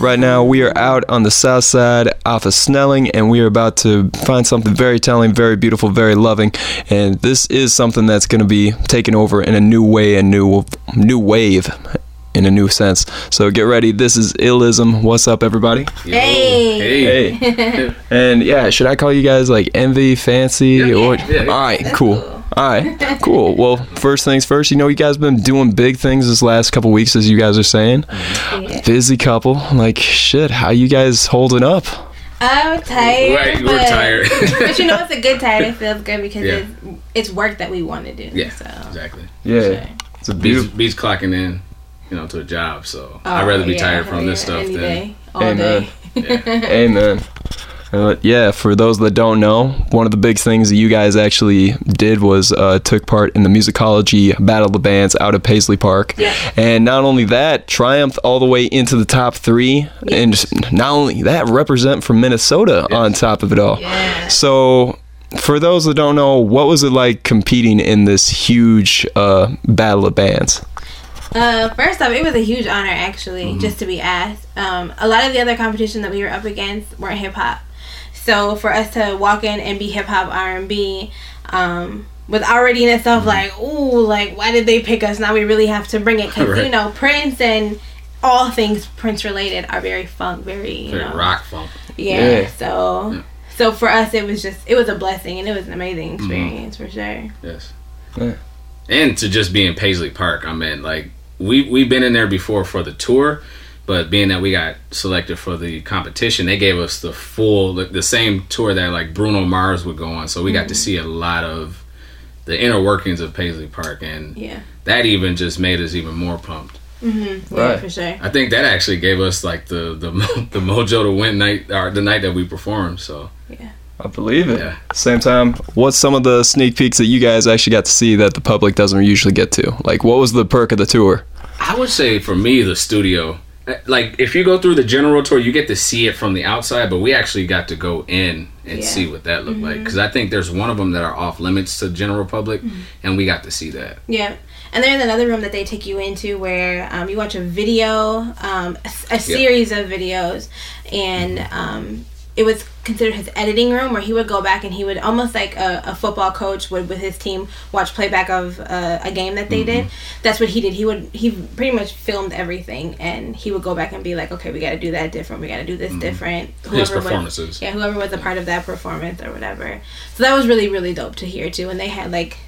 Right, right now we are out on the south side off of Snelling, and we are about to find something very telling, very beautiful, very loving. And this is something that's going to be taken over in a new way, a new new wave, in a new sense. So get ready. This is Illism. What's up, everybody?
Hey.
Hey. And yeah, should I call you guys like Envy, Fancy, or? All right, cool. All right, cool. Well, first things first. You know, you guys been doing big things this last couple weeks, as you guys are saying. Busy couple. Like shit. How you guys holding up?
I'm tired.
Right, we're
but,
tired.
but you know, it's a good tired. It feels good because
Yeah.
it's, it's work that we want to do.
Yeah,
So.
exactly.
Yeah, it's a
beats,
beautiful.
beats clocking in, you know, to a job. So
Oh,
I'd rather be
yeah,
tired from this
yeah,
stuff
any
than
day, all
Amen.
day.
Amen. Uh, yeah, for those that don't know, one of the big things that you guys actually did was uh, took part in the musicology battle of the bands out of Paisley Park, yeah. and not only that, triumphed all the way into the top three, and not only that, represent from Minnesota on top of it all. Yeah. So, for those that don't know, what was it like competing in this huge uh, battle of bands?
Uh, first off, it was a huge honor actually,
Mm-hmm.
just to be asked. Um, a lot of the other competition that we were up against weren't hip hop, so for us to walk in and be hip hop R and B, um, was already in
Mm-hmm.
itself like, ooh, like why did they pick us? Now we really have to bring it because
Right.
you know Prince and all things Prince related are very funk, very you
very
know,
rock funk.
yeah.
Yeah.
So, so for us, it was just it was a blessing and it was an amazing
Mm-hmm.
experience for sure.
Yes.
Yeah.
And to just be in Paisley Park, I mean, like we we've been in there before for the tour, but being that we got selected for the competition, they gave us the full the, the same tour that like Bruno Mars would go on. So we got to
Mhm.
see a lot of the inner workings of Paisley Park, and
Yeah.
that even just made us even more pumped.
Mm-hmm. Yeah, for sure.
I think that actually gave us like the the the mojo to win night or the night that we performed. So yeah,
I believe it. Same time, what's some of the sneak peeks that you guys actually got to see that the public doesn't usually get to? Like, what was the perk of the tour?
I would say for me the studio. Like if you go through the general tour, you get to see it from the outside, but we actually got to go in and
Yeah.
see what that looked like.
Mhm.
Because I think there's one of them that are off limits to the general public,
Mhm.
and we got to see that.
Yeah. And there's another room that they take you into where um, you watch a video, um, a, a series of videos, and um, it was considered his editing room where he would go back and he would almost like a, a football coach would with his team watch playback of uh, a game that they did. That's what he did. He would he pretty much filmed everything and he would go back and be like okay we got to do that different. We got to do this different.
His
was-
performances.
yeah whoever was a part of that performance or whatever. So that was really really dope to hear too. And they had like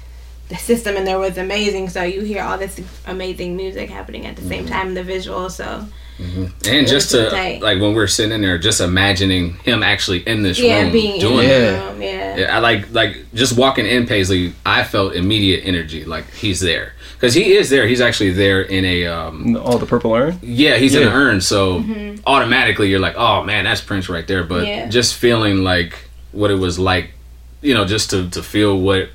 the system in there was amazing. So you hear all this amazing music happening at the same
Mm-hmm.
time the visual so
And just to
Tight.
like when we're sitting in there, just imagining him actually in this
yeah
room
being
doing
in
it.
the room yeah
Yeah, I like like just walking in Paisley. I felt immediate energy, like he's there because he is there. He's actually there in a um.
Oh, the purple urn.
Yeah, he's in
Yeah.
an urn, so
Mhm.
automatically you're like, oh man, that's Prince right there. But
Yeah.
just feeling like what it was like, you know, just to to feel what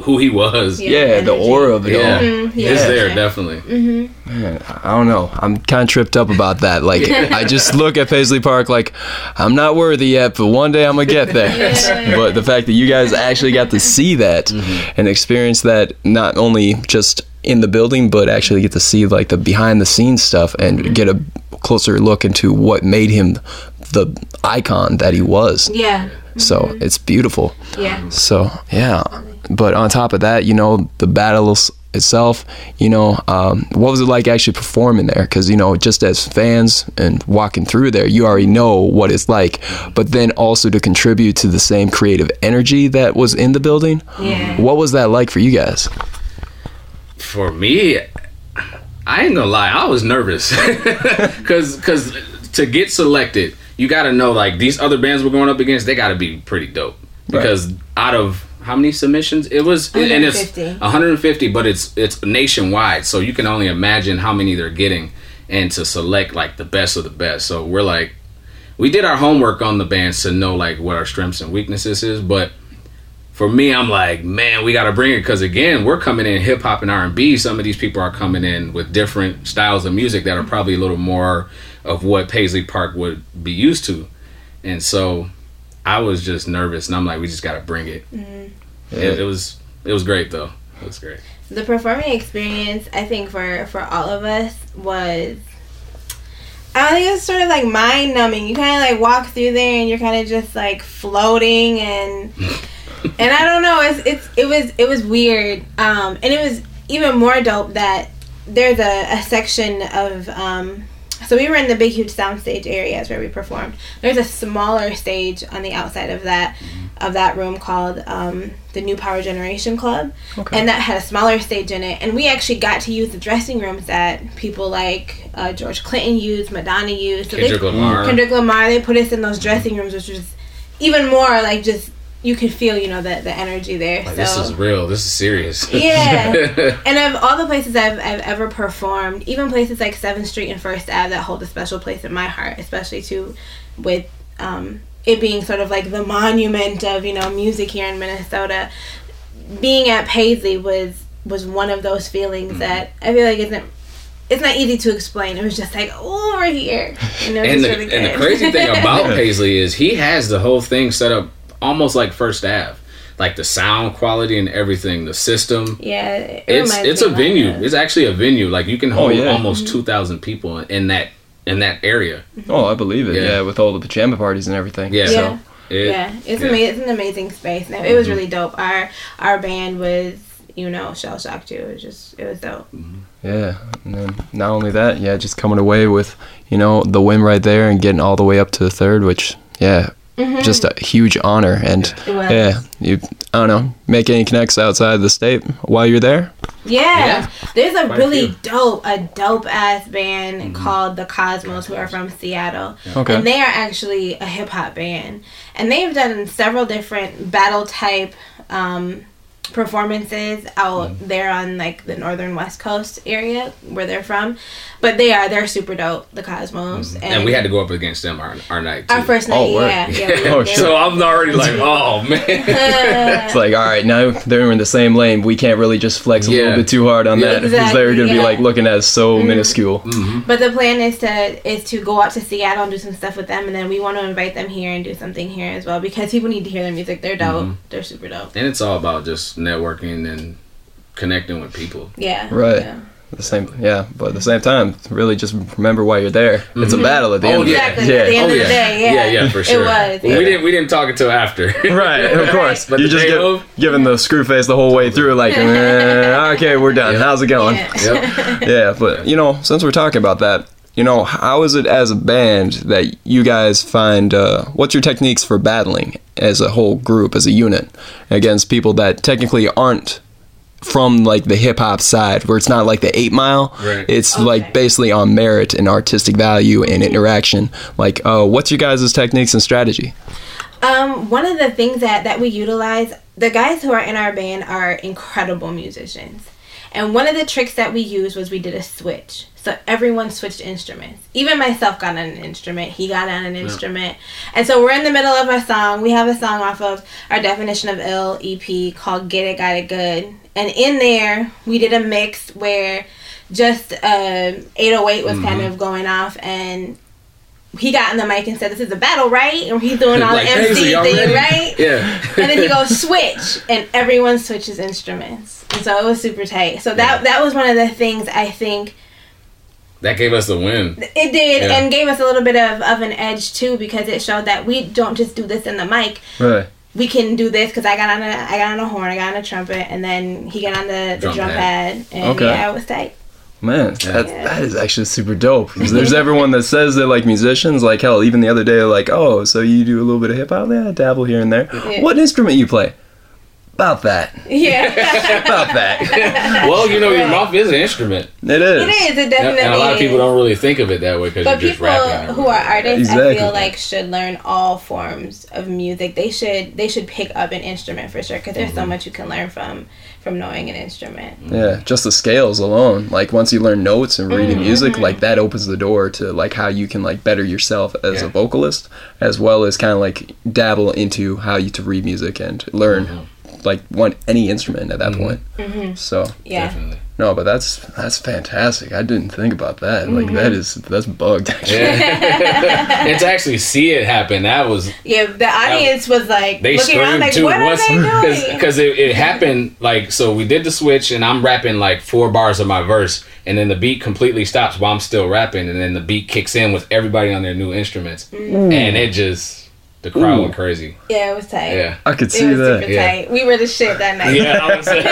who he was.
Yeah, Yeah, the aura of it
yeah.
all. Mhm,
It's
yeah.
there definitely.
Mm-hmm.
Man, I don't know. I'm kind of tripped up about that. Like, I just look at Paisley Park like I'm not worthy yet, but one day I'm gonna get there.
Yeah.
But the fact that you guys actually got to see that and experience that, not only just in the building, but actually get to see like the behind the scenes stuff and get a closer look into what made him the icon that he was.
yeah
So it's beautiful.
Yeah.
So yeah, but on top of that, you know, the battles itself, you know, um, what was it like actually performing there? Because you know, just as fans and walking through there, you already know what it's like. But then also to contribute to the same creative energy that was in the building.
Yeah.
What was that like for you guys?
For me, I ain't gonna lie, I was nervous because because to get selected, you got to know like these other bands we're going up against, they got to be pretty dope. Because out of how many submissions it was, and it's
150.
150, but it's it's nationwide, so you can only imagine how many they're getting, and to select like the best of the best. So we're like, we did our homework on the bands to know like what our strengths and weaknesses is, but for me, I'm like, man, we got to bring it because again, we're coming in hip hop and R and B. Some of these people are coming in with different styles of music that are mm-hmm. probably a little more of what Paisley Park would be used to, and so I was just nervous, and I'm like, we just got to bring it.
Mhm.
It, it was it was great though. It was great.
the performing experience i think for for all of us was i think it was sort of like mind numbing you kind of like walk through there and you're kind of just like floating and and i don't know it's it's it was it was weird um and it was even more dope that there's a, a section of um so we were in the big huge soundstage areas where we performed there's a smaller stage on the outside of that of that room called um, the new power generation club
Okay.
and that had a smaller stage in it and we actually got to use the dressing rooms that people like uh, george clinton used madonna used so
Kendrick
they,
Lamar.
kendrick lamar they put us in those dressing rooms which was even more like just you could feel you know the, the energy there
Like,
so
this is real. This is serious.
yeah. and of all the places I've, I've ever performed, even places like 7th Street and First Ave that hold a special place in my heart, especially too with um, it being sort of like the monument of, you know, music here in Minnesota, being at Paisley was was one of those feelings that I feel like isn't it's not easy to explain. It was just like over here. You know,
and the,
really
and the crazy thing about Paisley is he has the whole thing set up almost like First Ave, like the sound quality and everything, the system.
yeah, it
It's it's a
lot
venue.
of-
It's actually a venue. Like you can
Oh,
hold
yeah.
almost
Mm-hmm.
two thousand people in that in that area.
Oh, I believe it.
Yeah.
Yeah, with all the pajama parties and everything.
Yeah.
So,
Yeah.
It-
yeah, it's
yeah.
ama- it's an amazing space. It was
Mhm.
really dope. Our our band was you know shell shocked too. It was just it was dope.
Yeah, and then not only that, yeah, just coming away with you know the win right there and getting all the way up to the third, which yeah,
Mhm.
just a huge honor. And yeah, you I don't know, make any connects outside the state while you're there.
Yeah.
Yeah.
There's a
Quite
really
few.
dope, a dope ass band called the Cosmos who are from Seattle.
Okay.
And they are actually a hip hop band. And they've done several different battle type um, performances out mm. there on like the northern west coast area where they're from. But they are they're super dope, the Cosmos. Mm-hmm.
And, we had to go up against them our, our night. Too.
our first oh, night,
Oh, word.
yeah. yeah we
Oh,
were
so I'm already like, oh man.
It's like, all right, now they're in the same lane. We can't really just flex a little bit too hard on
Yeah.
that because they're gonna be like looking at us so mm-hmm. minuscule. Mm-hmm.
But the plan is to is to go out to Seattle and do some stuff with them, and then we want to invite them here and do something here as well because people need to hear their music. They're dope.
Mhm.
They're super dope.
and it's all about just networking and connecting with people.
Yeah.
Right.
Yeah.
At the same, yeah, but at the same time, really just remember why you're there. It's a
Mhm.
battle at the
Oh
end.
yeah,
of the
Exactly,
day.
at the end
oh
of
yeah,
the day, yeah.
yeah, yeah, for
It
sure.
was,
Well,
yeah.
We didn't we didn't talk until after.
right, of course.
But
you
the
just
day
give,
of-
giving the screw face the whole way through, like, eh, okay, we're done. How's it going?
Yep.
yeah, but you know, since we're talking about that, you know, how is it as a band that you guys find? Uh, what's your techniques for battling as a whole group, as a unit, against people that technically aren't from like the hip hop side, where it's not like the Eight Mile.
Right.
It's like basically on merit and artistic value and interaction. Like, uh, what's your guys' techniques and strategy?
Um, one of the things that that we utilize, the guys who are in our band are incredible musicians. And one of the tricks that we used was we did a switch. So everyone switched instruments. Even myself got on an instrument. He got on an instrument. And so we're in the middle of a song. We have a song off of our Definition of Ill EP called Get It, Got It Good. And in there, we did a mix where just uh, 808 was kind
Mhm.
of going off and he got in the mic and said, "This is a battle, right?" And he's doing all
Like,
the
Paisley,
MC thing,
ready?
right?
Yeah.
and then he goes switch, and everyone switches instruments, and so it was super tight. So that that was one of the things I think
That gave us the win.
it did,
Yeah.
and gave us a little bit of, of an edge too, because it showed that we don't just do this in the mic.
Right.
We can do this because I got on a I got on a horn, I got on a trumpet, and then he got on the, the
Drum
drum,
pad.
pad. and
Okay.
yeah, it was tight.
Man, that, that is actually super dope. 'Cause there's everyone that says they're like musicians. Like hell, even the other day, like, oh, so you do a little bit of hip hop? Yeah, dabble here and there.
Yeah.
What instrument you play? About that.
Yeah.
About that.
well, you know, your mouth is an instrument.
It is.
It is. It
And-
definitely
and a lot of people don't really think of it that way because you're
But
just
people
rapping.
who are artists, I feel like should learn all forms of music. They should they should pick up an instrument for sure because there's so
Mhm.
much you can learn from from knowing an instrument.
Yeah, just the scales alone. Like once you learn notes and reading
Mhm.
music, like that opens the door to like how you can like better yourself as a vocalist, as well as kind of like dabble into how you to read music and learn like one any instrument at that point.
Mhm.
So
Yeah. Definitely.
No, but that's that's fantastic. I didn't think about that. Like
Mhm.
that is that's bugged. Actually.
and to actually see it happen, that was
Yeah, the audience was like
they
looking around
screamed
like,
too.
what are they doing?
Because it, it happened like so. We did the switch, and I'm rapping like four bars of my verse, and then the beat completely stops while I'm still rapping, and then the beat kicks in with everybody on their new instruments,
Mm.
and it just the crowd
Ooh.
went crazy.
Yeah, it was tight.
Yeah.
I could
It
see
was
that.
super
Yeah.
tight. We were the shit that night.
Yeah, I would say.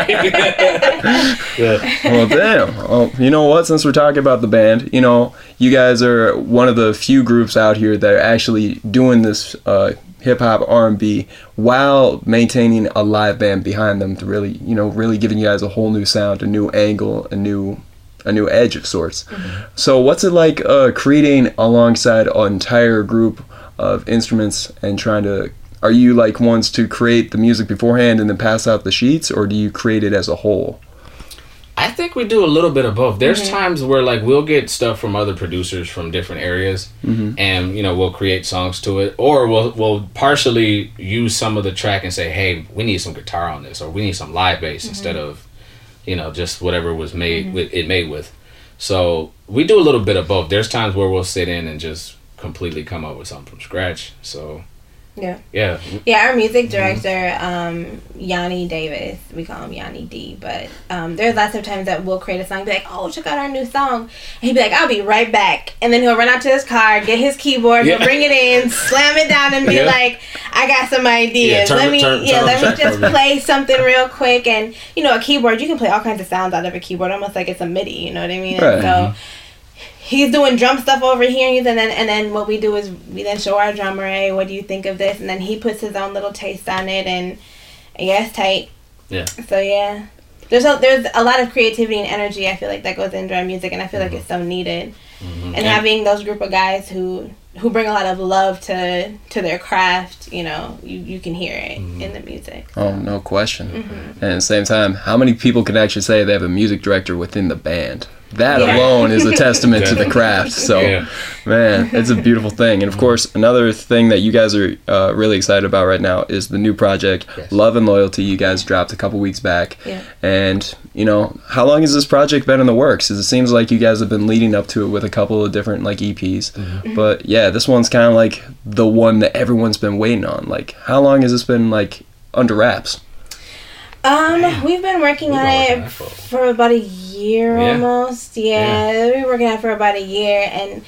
yeah.
well, damn. Well, you know what? Since we're talking about the band, you know, you guys are one of the few groups out here that are actually doing this uh, hip hop R and B while maintaining a live band behind them to really, you know, really giving you guys a whole new sound, a new angle, a new a new edge of sorts. So, what's it like uh, creating alongside an entire group of instruments and trying to? Are you like ones to create the music beforehand and then pass out the sheets, or do you create it as a whole?
I think we do a little bit of both. There's
Mm-hmm.
Mhm.
times where like we'll get stuff from other producers from different areas,
Mhm.
and you know we'll create songs to it, or we'll we'll partially use some of the track and say, hey, we need some guitar on this, or we need some live bass
Mm-hmm.
instead of, you know, just whatever was made
Mhm.
with it made with. So we do a little bit of both. There's times where we'll sit in and just completely come up with something from scratch. So
Yeah.
yeah,
Yeah, our music director, um, Yanni Davis, we call him Yanni D, but um, there's lots of times that we'll create a song, be like, oh, check out our new song. And he'd be like, I'll be right back. And then he'll run out to his car, get his keyboard,
Yeah.
he'll bring it in, slam it down, and be
Yeah.
like, I got some ideas.
Yeah, turn
let me,
turn-
yeah,
turn
let me just
for
play something real quick. And, you know, a keyboard, you can play all kinds of sounds out of a keyboard, almost like it's a MIDI, you know what I mean?
Right.
So, he's doing drum stuff over here and then and then what we do is we then show our drummer hey what do you think of this and then he puts his own little taste on it and yeah it's tight
yeah.
so yeah there's a there's a lot of creativity and energy i feel like that goes into our music and i feel like it's so mm-hmm. needed mm-hmm. and
And-
having those group of guys who who bring a lot of love to to their craft you know you, you can hear it mm-hmm. in the music
Oh, no question.
Mhm.
And at the same time, how many people can actually say they have a music director within the band? That
Yeah.
alone is a testament to the craft. So,
Yeah.
man, it's a beautiful thing. And of course, another thing that you guys are uh, really excited about right now is the new project, Love and Loyalty. You guys dropped a couple weeks back.
Yeah.
And, you know, how long has this project been in the works? 'Cause it seems like you guys have been leading up to it with a couple of different, like, EPs. But yeah, this one's kind of like the one that everyone's been waiting on. Like, how long has this been, like, under wraps?
Um, we've been working on it for about a year
Yeah.
almost. Yeah, we were working on it for about a year, and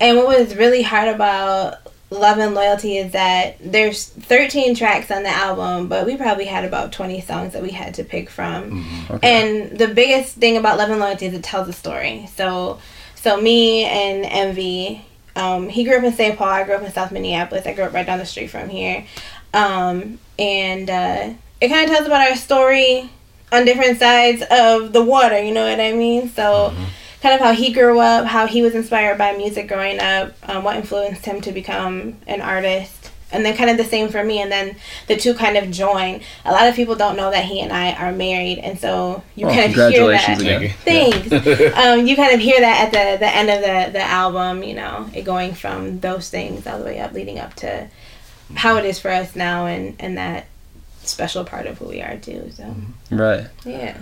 and what was really hard about Love and Loyalty is that there's 13 tracks on the album, but we probably had about 20 songs that we had to pick from. And the biggest thing about Love and Loyalty is it tells a story. So, so me and Envy, um, he grew up in St. Paul. I grew up in South Minneapolis. I grew up right down the street from here, um, and uh, it kind of tells about our story on different sides of the water. You know what I mean? So. Kind of how he grew up, how he was inspired by music growing up, um, what influenced him to become an artist, and then kind of the same for me and then the two kind of join a lot of people don't know that he and i are married and so you
Oh,
kind of hear that
congratulations again.
thanks um, you kind of hear that at the, the end of the, the album you know it going from those things all the way up leading up to how it is for us now and and that special part of who we are too so
Right.
yeah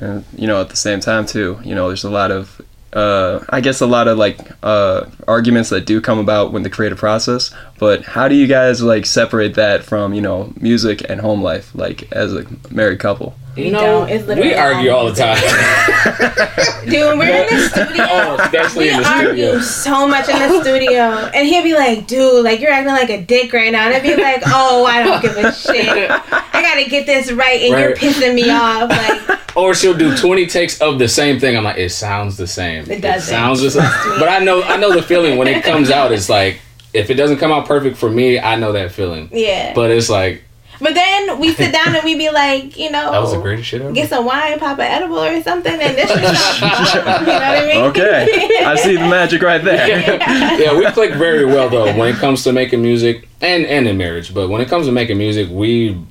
And you know, at the same time too, you know, there's a lot of uh, I guess a lot of like uh, arguments that do come about when the creative process. But how do you guys like separate that from you know music and home life, like as a married couple?
You know, we argue all the time.
Dude, when we're in the studio,
oh, especially
we
in the
argue
studio.
so much in the studio, and he'll be like, "Dude, like you're acting like a dick right now," and I'd be like, "Oh, I don't give a shit. I gotta get this right, and you're pissing me off." Like,
Or she'll do twenty takes of the same thing. I'm like, it sounds the same.
It doesn't.
sounds the same. But I know, I know the feeling when it comes out. It's like if it doesn't come out perfect for me, I know that feeling.
yeah.
But it's like
But then we sit down and we be like, you know,
that was the greatest shit ever.
get some wine, pop an edible or something, and this is you know what I mean?
Okay, I see the magic right there.
yeah, we click very well though when it comes to making music and and in marriage. But when it comes to making music, we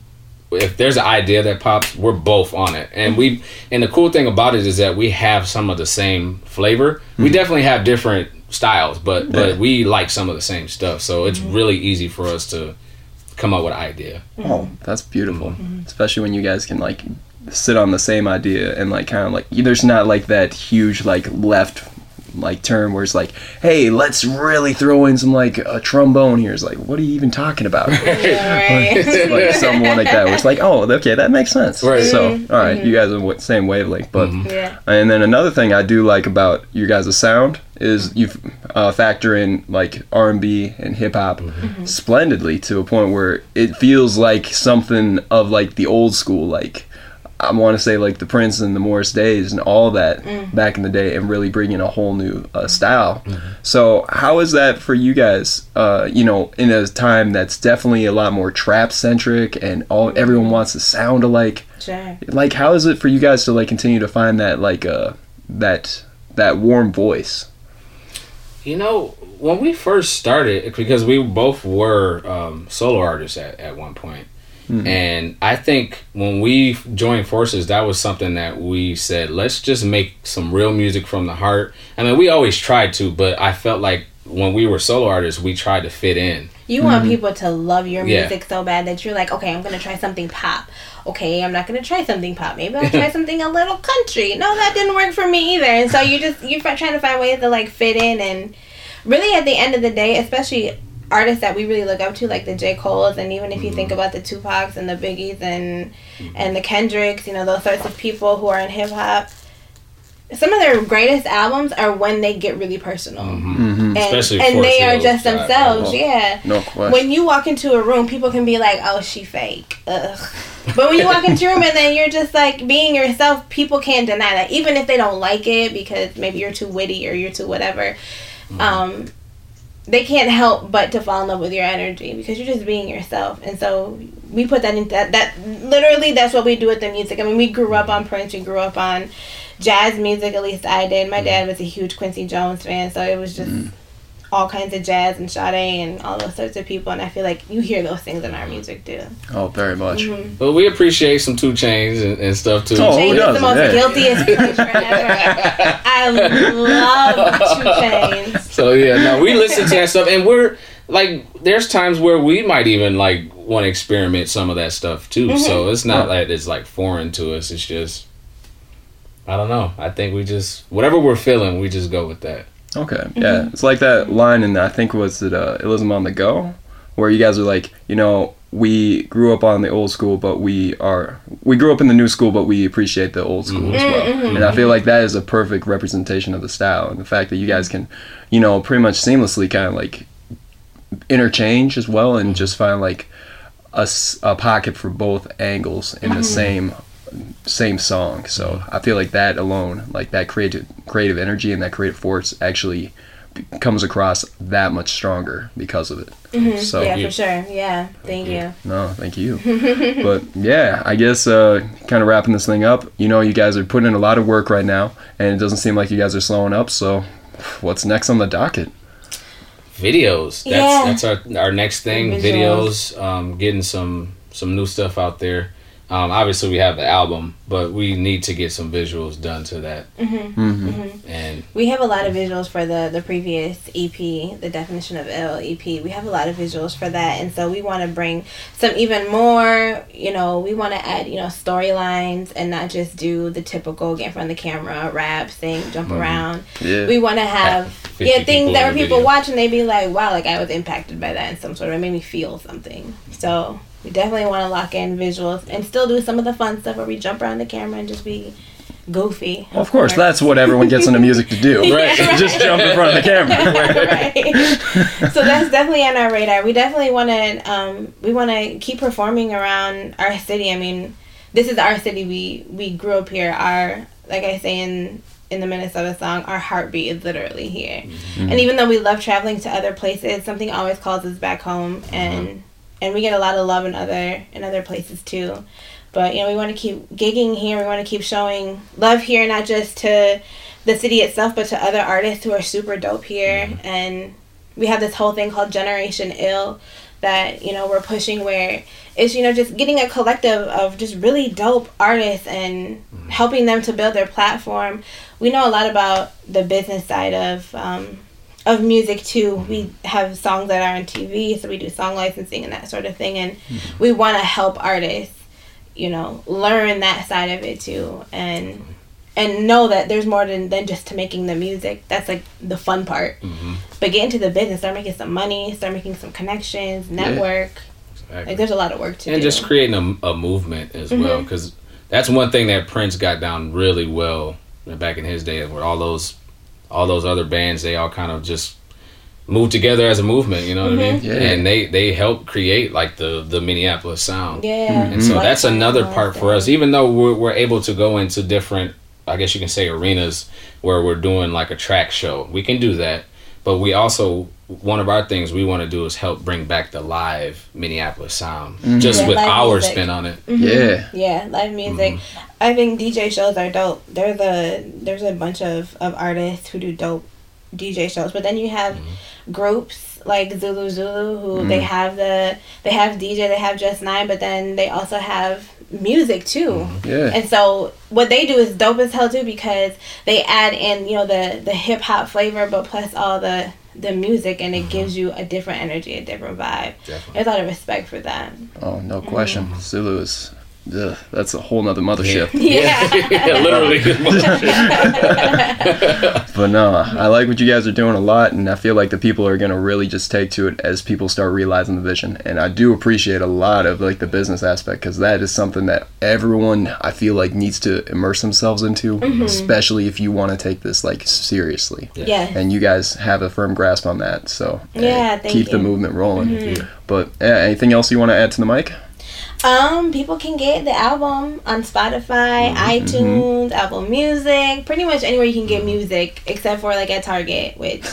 if there's an idea that pops, we're both on it. And we and the cool thing about it is that we have some of the same flavor. We hmm. definitely have different styles, but
Yeah.
but we like some of the same stuff. So it's mm-hmm. really easy for us to come up with an idea. Mm-hmm.
Oh, that's beautiful. Mm-hmm. Especially when you guys can like sit on the same idea and like kind of like there's not like that huge like left like turn where it's like, hey, let's really throw in some like a trombone here. It's like, what are you even talking about? Like, like someone like that. Where it's like, oh, okay, that makes sense.
Right.
So,
mm-hmm.
all right, you guys are wa- same wavelength. But
Yeah.
and then another thing I do like about you guys' sound is you uh, factor in like R and B and hip hop splendidly to a point where it feels like something of like the old school, like I want to say like the Prince and the Morris Days and all that
Mm.
back in the day, and really bringing a whole new uh, style. So how is that for you guys? Uh, you know, in a time that's definitely a lot more trap centric, and all everyone wants to sound alike
Sure.
like how is it for you guys to like continue to find that like uh that that warm voice
You know, when we first started, because we both were um, solo artists at, at one point,
Mhm.
and I think when we joined forces, that was something that we said, let's just make some real music from the heart. I mean, we always tried to, but I felt like when we were solo artists, we tried to fit in.
You want mm-hmm. people to love your
Yeah.
music so bad that you're like, okay, I'm gonna try something pop. Okay, I'm not gonna try something pop. Maybe I'll try something a little country. No, that didn't work for me either. And so you just you're trying to find ways to like fit in and really at the end of the day, especially artists that we really look up to, like the J. Cole's, and even if you think mm-hmm. about the Tupacs and the Biggies and and the Kendricks, you know those sorts of people who are in hip hop. Some of their greatest albums are when they get really personal, mm-hmm. Mm-hmm. and, mm-hmm.
Especially
and
Forest
they are just themselves.
right?
Yeah,
no question
when you walk into a room, people can be like, "Oh, she fake." Ugh. But when you walk into a room and then you're just like being yourself, people can't deny that, even if they don't like it because maybe you're too witty or you're too whatever. Um, they can't help but to fall in love with your energy because you're just being yourself. And so we put that in that that literally that's what we do with the music. I mean, we grew up on Prince, we grew up on jazz music. At least I did. My dad was a huge Quincy Jones fan, so it was just all kinds of jazz and Sade and all those sorts of people. And I feel like you hear those things in our music too.
oh very much
Mhm.
But we appreciate some 2 Chainz and, and stuff too.
Oh, who
Chains is the most
Hey.
guiltiest creature ever. I love 2 Chainz.
So yeah, no, we listen to that stuff, and we're like, there's times where we might even like want to experiment some of that stuff too.
Mhm.
So it's not
Oh.
like it's like foreign to us. It's just, I don't know. I think we just whatever we're feeling, we just go with that.
okay yeah it's like that line in I think was it uh Elizabeth on the go where you guys are like you know we grew up on the old school, but we are we grew up in the new school, but we appreciate the old school as well.
Mhm.
And I feel like that is a perfect representation of the style, and the fact that you guys can, you know, pretty much seamlessly kind of like interchange as well, and just find like a, a pocket for both angles in the
Mhm.
same same song. So I feel like that alone, like that creative creative energy and that creative force, actually comes across that much stronger because of it.
Mhm.
So
yeah, for sure. Yeah, thank you.
no, thank you. but yeah, I guess uh, kind of wrapping this thing up. You know, you guys are putting in a lot of work right now, and it doesn't seem like you guys are slowing up. So, what's next on the docket?
videos. That's
Yeah.
that's our our next thing.
Visuals.
Videos. Um, getting some some new stuff out there. Um, obviously we have the album, but we need to get some visuals done to that.
Mhm.
Mm-hmm.
Mhm.
And
We have a lot of visuals for the the previous EP, the definition of ill EP. We have a lot of visuals for that, and so we want to bring some even more. You know, we want to add you know storylines and not just do the typical get in front of the camera, rap, sing, jump
Mhm.
around.
Yeah.
We want to have yeah things that
in
where people
video.
watch and they be like, wow, like I was impacted by that in some sort of. It made me feel something. So. We definitely want to lock in visuals and still do some of the fun stuff where we jump around the camera and just be goofy.
Well, of course, that's what everyone gets into music to do.
Right.
Just jump in front of the camera. Right.
So that's definitely on our radar. We definitely want to um, we want to keep performing around our city. I mean, this is our city. We we grew up here. Our like I say in in the Minnesota song, our heartbeat is literally here.
Mhm.
And even though we love traveling to other places, something always calls us back home, and and we get a lot of love in other in other places too. But you know, we want to keep gigging here. We want to keep showing love here, not just to the city itself, but to other artists who are super dope here. And we have this whole thing called Generation Ill that you know we're pushing, where it's you know just getting a collective of just really dope artists and helping them to build their platform. We know a lot about the business side of. Um, of music too. We have songs that are on TV, so we do song licensing and that sort of thing, and we want to help artists, you know, learn that side of it too, and and know that there's more than than just to making the music. That's like the fun part. But get into the business, start making some money, start making some connections, network. Like there's a lot of work to
and
do.
just creating a, a movement as well
Mhm.
because that's one thing that Prince got down really well back in his day where all those all those other bands they all kind of just moved together as a movement you know what I mean
Mhm. Yeah.
and they they helped create like the the Minneapolis sound
Yeah.
and so
Mhm.
that's another part for us even though we're, we're able to go into different I guess you can say arenas where we're doing like a track show we can do that but we also one of our things we want to do is help bring back the live Minneapolis sound
Mhm.
just
Yeah,
with
live
our
music.
spin on it
Mhm. Yeah, live music. I think DJ shows are dope. There's a there's a bunch of, of artists who do dope DJ shows, but then you have mm-hmm. groups like Zulu Zulu who mm-hmm. they
Mhm.
have the they have DJ, they have Just Nine, but then they also have music too. Mm-hmm.
Yeah.
And so what they do is dope as hell too because they add in you know the the hip hop flavor, but plus all the the music, and it gives you a different energy, a different vibe. Definitely. There's a lot of respect for that.
Oh, no question. Zulu is. Ugh, that's a whole nother mothership.
Yeah.
Yeah, literally.
but no, I like what you guys are doing a lot, and I feel like the people are gonna really just take to it as people start realizing the vision. And I do appreciate a lot of like the business aspect because that is something that everyone I feel like needs to immerse themselves into,
Mhm.
especially if you want to take this like seriously.
Yeah.
And you guys have a firm grasp on that, so
Yeah, thank
keep the movement rolling.
Mhm.
But yeah, anything else you want to add to the mic?
Um, people can get the album on Spotify, iTunes, Apple Music, pretty much anywhere you can get music, except for like at Target, which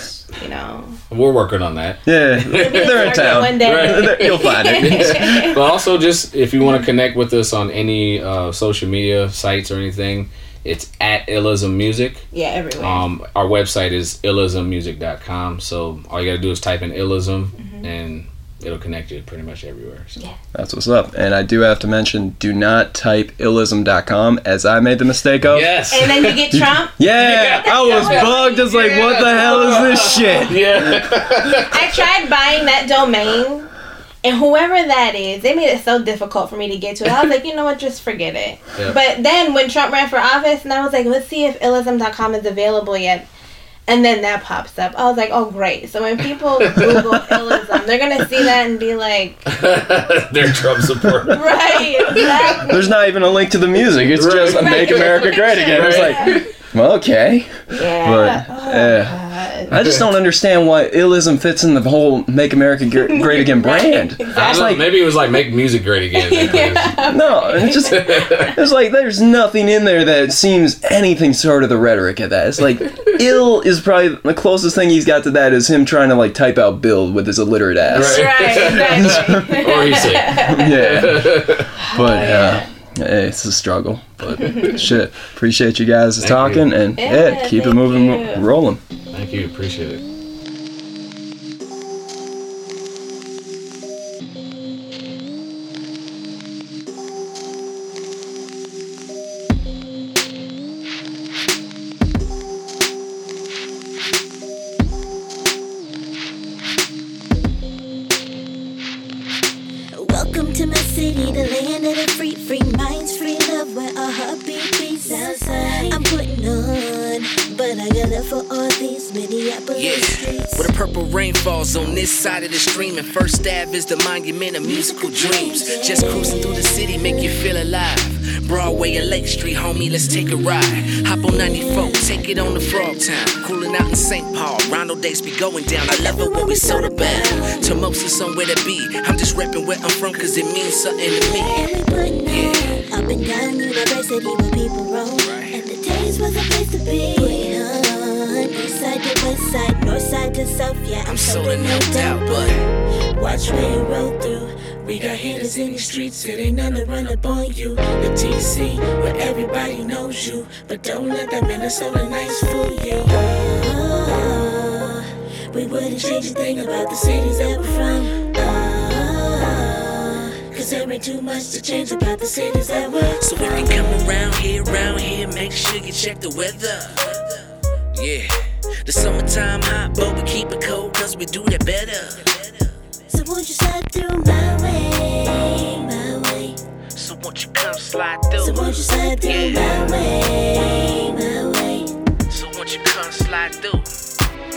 you know.
We're working on that.
Yeah,
they're in town. one day.
You'll find it.
but also, just if you want to connect with us on any uh, social media sites or anything, it's at Illism Music.
Yeah, everywhere.
Um, our website is illismmusic.com. So all you got to do is type in Illism
Mm-hmm.
and it'll connect you pretty much everywhere. So.
That's what's up. And I do have to mention, do not type illism.com as I made the mistake of.
Yes.
And then you get Trump.
Yeah, I was bugged. It's like, what the hell is this shit?
Yeah.
I tried buying that domain, and whoever that is, they made it so difficult for me to get to it. I was like, you know what, just forget it.
Yeah.
But then when Trump ran for office, and I was like, let's see if illism.com is available yet. And then that pops up. I was like, oh great. So when people Google illism, they're gonna see that and be like,
they're Trump support.
right, exactly.
There's not even a link to the music. It's just
Right.
"Make America Great Again." It's like, well, okay,
Yeah.
but uh, I just don't understand why illism fits in the whole "Make America Great Again" brand.
I don't know, maybe it was like make music great again.
No, it's just it's like there's nothing in there that seems anything sort of the rhetoric of that. It's like ill is probably the closest thing he's got to that is him trying to like type out build with his illiterate ass.
or he's sick.
yeah. But uh, hey, it's a struggle. But shit, appreciate you guys
Thank
talking
you.
and
Yeah,
yeah, keep it moving,
you.
mo- rolling.
Thank you. Appreciate it.
Monument of musical dreams. Just cruising through the city, make you feel alive. Broadway and Lake Street, homie, let's take a ride. Hop on 94, take it on the Frogtown. Cooling out in St. Paul, Rondo days be going down. I love it when we soda bound. Tomosa somewhere to be. I'm just repping where I'm from, cause it means something to me.
Up and down University where people roam. And the days was a place to be. East side to west side, north side to south. Yeah, I'm soda, no doubt, but watch where you roll through. We got hitters in the streets, it ain't none to run up on you. The TC, where everybody knows you. But don't let that Minnesota nice fool you. Oh, we wouldn't change a thing about the cities that we're from. Oh, Cause there ain't too much to change about the cities that we're
So if you come around here, around here, make sure you check the weather. Yeah, the summertime hot, but we keep it cold, cause we do that better.
So won't you slide through my way, my way?
So won't you come slide through?
So won't you slide through my way, my way?
So won't you come slide through?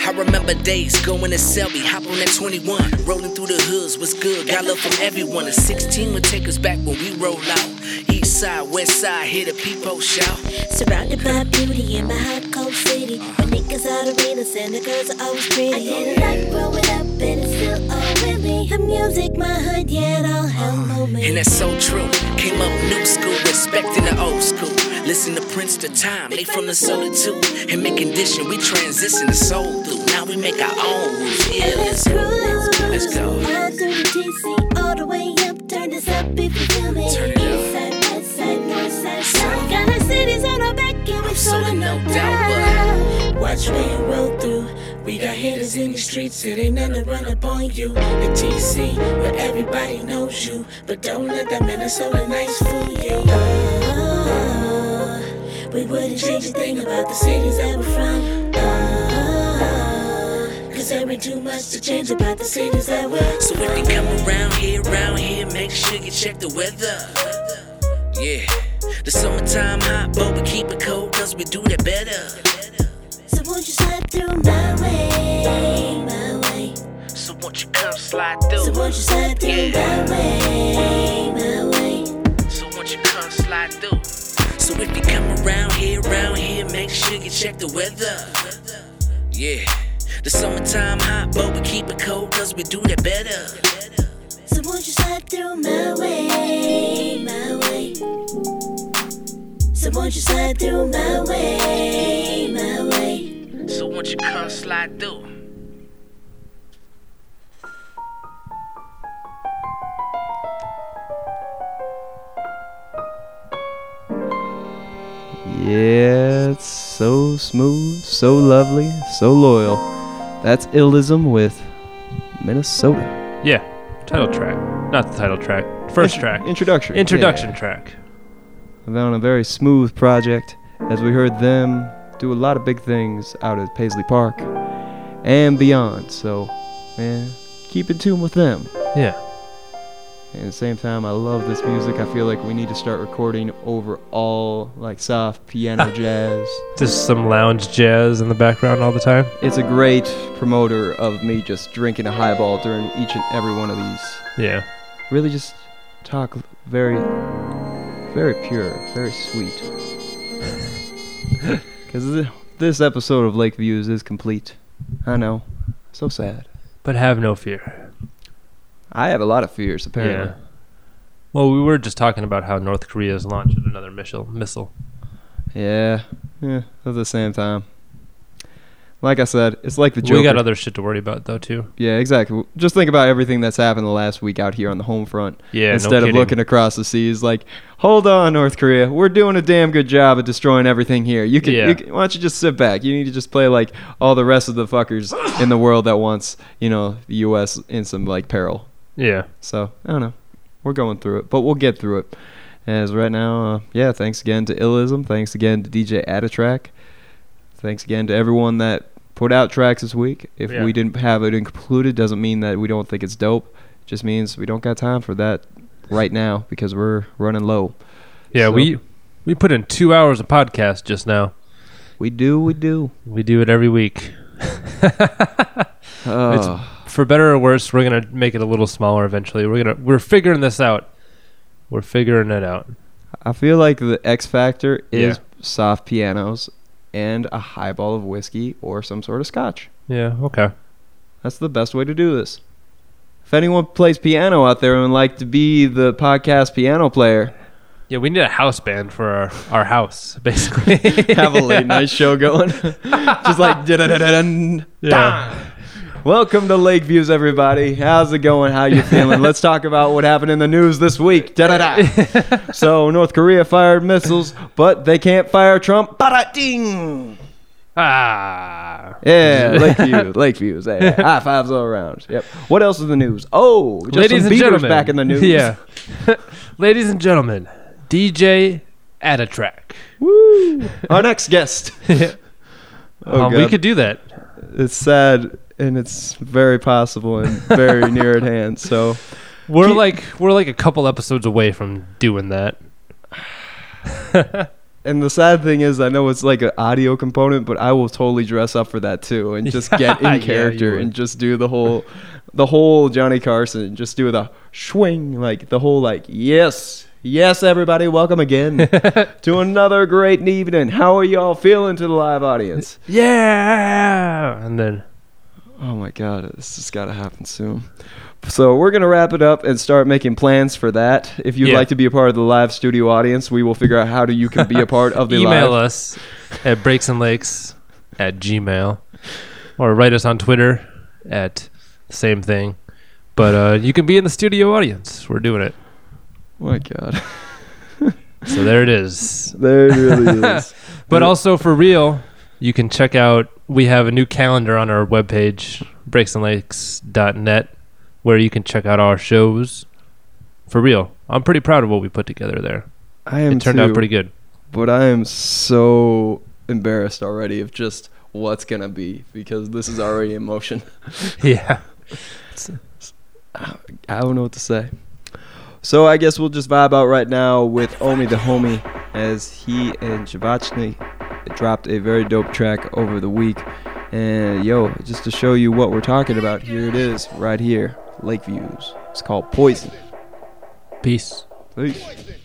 I remember days going to Selby, hop on that 21, rolling through the hoods was good. Got love from everyone. A 16 would take us back when we roll out. East side, west side, hear the people shout.
Surrounded by beauty in my hot cold city. Where niggas are arenas and the girls are always pretty. I did lot growing up and it's still all with me. The music, my hood, yeah, all held uh, moment.
And that's so true. Came up new school, respecting the old school. Listen to Prince the time, they from the solar too. And make condition, we transition the soul through. Now we make our own rules. Yeah, let's go. Let's go.
All through the TC, all the way up. Turn this up if you feel me.
Turn it up.
East side, west side, north side, south. Got our cities on our back and we
so
sorta
no doubt,
that. Watch where you roll through. We got hitters in the streets, it ain't nothing to run up on you. The TC, where everybody knows you. But don't let that Minnesota nice fool you. Oh, we wouldn't change a thing about the cities that we're from. Oh, there ain't too much to change about the cities that we're
So if you come around here, around here, make sure you check the weather. Yeah, the summertime hot, but we keep it cold, cause we do that better.
So won't you slide through my way, my way?
So won't you come slide through?
So won't you slide through my way, my way?
So won't you come slide through? So if you come around here, around here, make sure you check the weather. Yeah, the summertime hot, but we keep it cold, cause we do that better.
So won't you slide through my way, my way? So won't you slide through my way, my way?
So won't you come slide through?
Yeah, it's so smooth, so lovely, so loyal. That's Illism with Minnesota.
Yeah, title track. Not the title track. First
Intro-
track.
Introduction.
Introduction
yeah.
track.
I've been on a very smooth project as we heard them do a lot of big things out at Paisley Park and beyond. So, man, keep in tune with them.
Yeah.
And at the same time, I love this music. I feel like we need to start recording over all like soft piano jazz.
Just some lounge jazz in the background all the time.
It's a great promoter of me just drinking a highball during each and every one of these.
Yeah.
Really just talk very, very pure, very sweet. Because this episode of Lake Views is complete. I know. So sad.
But have no fear.
I have a lot of fears, apparently.
Yeah. Well, we were just talking about how North Korea is launching another missile. Missile.
Yeah. Yeah. At the same time. Like I said, it's like the Joker.
We got other shit to worry about though too.
Yeah, exactly. Just think about everything that's happened the last week out here on the home front.
Yeah, no
Instead of
kidding.
looking across the seas, like, hold on, North Korea, we're doing a damn good job at destroying everything here. You can,
Yeah.
you can why don't you just sit back? You need to just play like all the rest of the fuckers in the world that wants, you know, the U.S. in some like peril.
Yeah.
So I don't know. We're going through it, but we'll get through it. As right now, uh, yeah. Thanks again to Illism. Thanks again to DJ Adatrak. Thanks again to everyone that put out tracks this week. If
Yeah.
we didn't have it included, doesn't mean that we don't think it's dope. Just means we don't got time for that right now because we're running low.
Yeah,
So-
we we put in two hours of podcast just now.
We do, we do.
We do it every week.
Oh.
For better or worse, we're gonna make it a little smaller eventually. We're gonna we're figuring this out. We're figuring it out.
I feel like the X factor is
Yeah.
soft pianos and a highball of whiskey or some sort of scotch.
Yeah. Okay.
That's the best way to do this. If anyone plays piano out there and would like to be the podcast piano player,
Yeah, we need a house band for our, our house, basically.
have a late night show going. Just like da-da-da-da-dun,
Yeah.
da. Welcome to Lake Views, everybody. How's it going? How you feeling? Let's talk about what happened in the news this week. Da-da-da. so North Korea fired missiles, but they can't fire Trump. Ba-da-ding.
Ah.
Yeah, Lakeview, Lakeviews. Hey, high fives all around. Yep. What else is the news? Oh, just
Ladies and gentlemen.
back in the news.
Yeah. Ladies and gentlemen, DJ Adatrak.
Woo! Our next guest. Oh,
um, we could do that.
It's sad and it's very possible and very near at hand. So
We're
Keep-
like we're like a couple episodes away from doing that.
And the sad thing is, I know it's like an audio component, but I will totally dress up for that too, and just get in character
would.
and just do the whole, the whole Johnny Carson, just do the swing, like the whole like yes, yes, everybody, welcome again to another great evening. How are y'all feeling to the live audience?
Yeah. And then
Oh my god, this has got to happen soon. So we're gonna wrap it up and start making plans for that. If you'd
Yeah.
like to be a part of the live studio audience, we will figure out how to you can be a part of the
email
live.
us at breaks and lakes at gmail or write us on Twitter at the same thing. But uh, you can be in the studio audience. We're doing it.
Oh my god.
So there it is.
There it really is.
but also for real, you can check out we have a new calendar on our webpage, breaksandlakes.net, where you can check out our shows. For real. I'm pretty proud of what we put together there.
I am
It turned
too,
out pretty good.
But I am so embarrassed already of just what's gonna be because this is already in motion.
Yeah.
I don't know what to say. So I guess we'll just vibe out right now with Omi the Homie as he and Shavachny dropped a very dope track over the week. And yo, just to show you what we're talking about, here it is, right here, Lake Views. It's called Poison.
Peace.
Peace.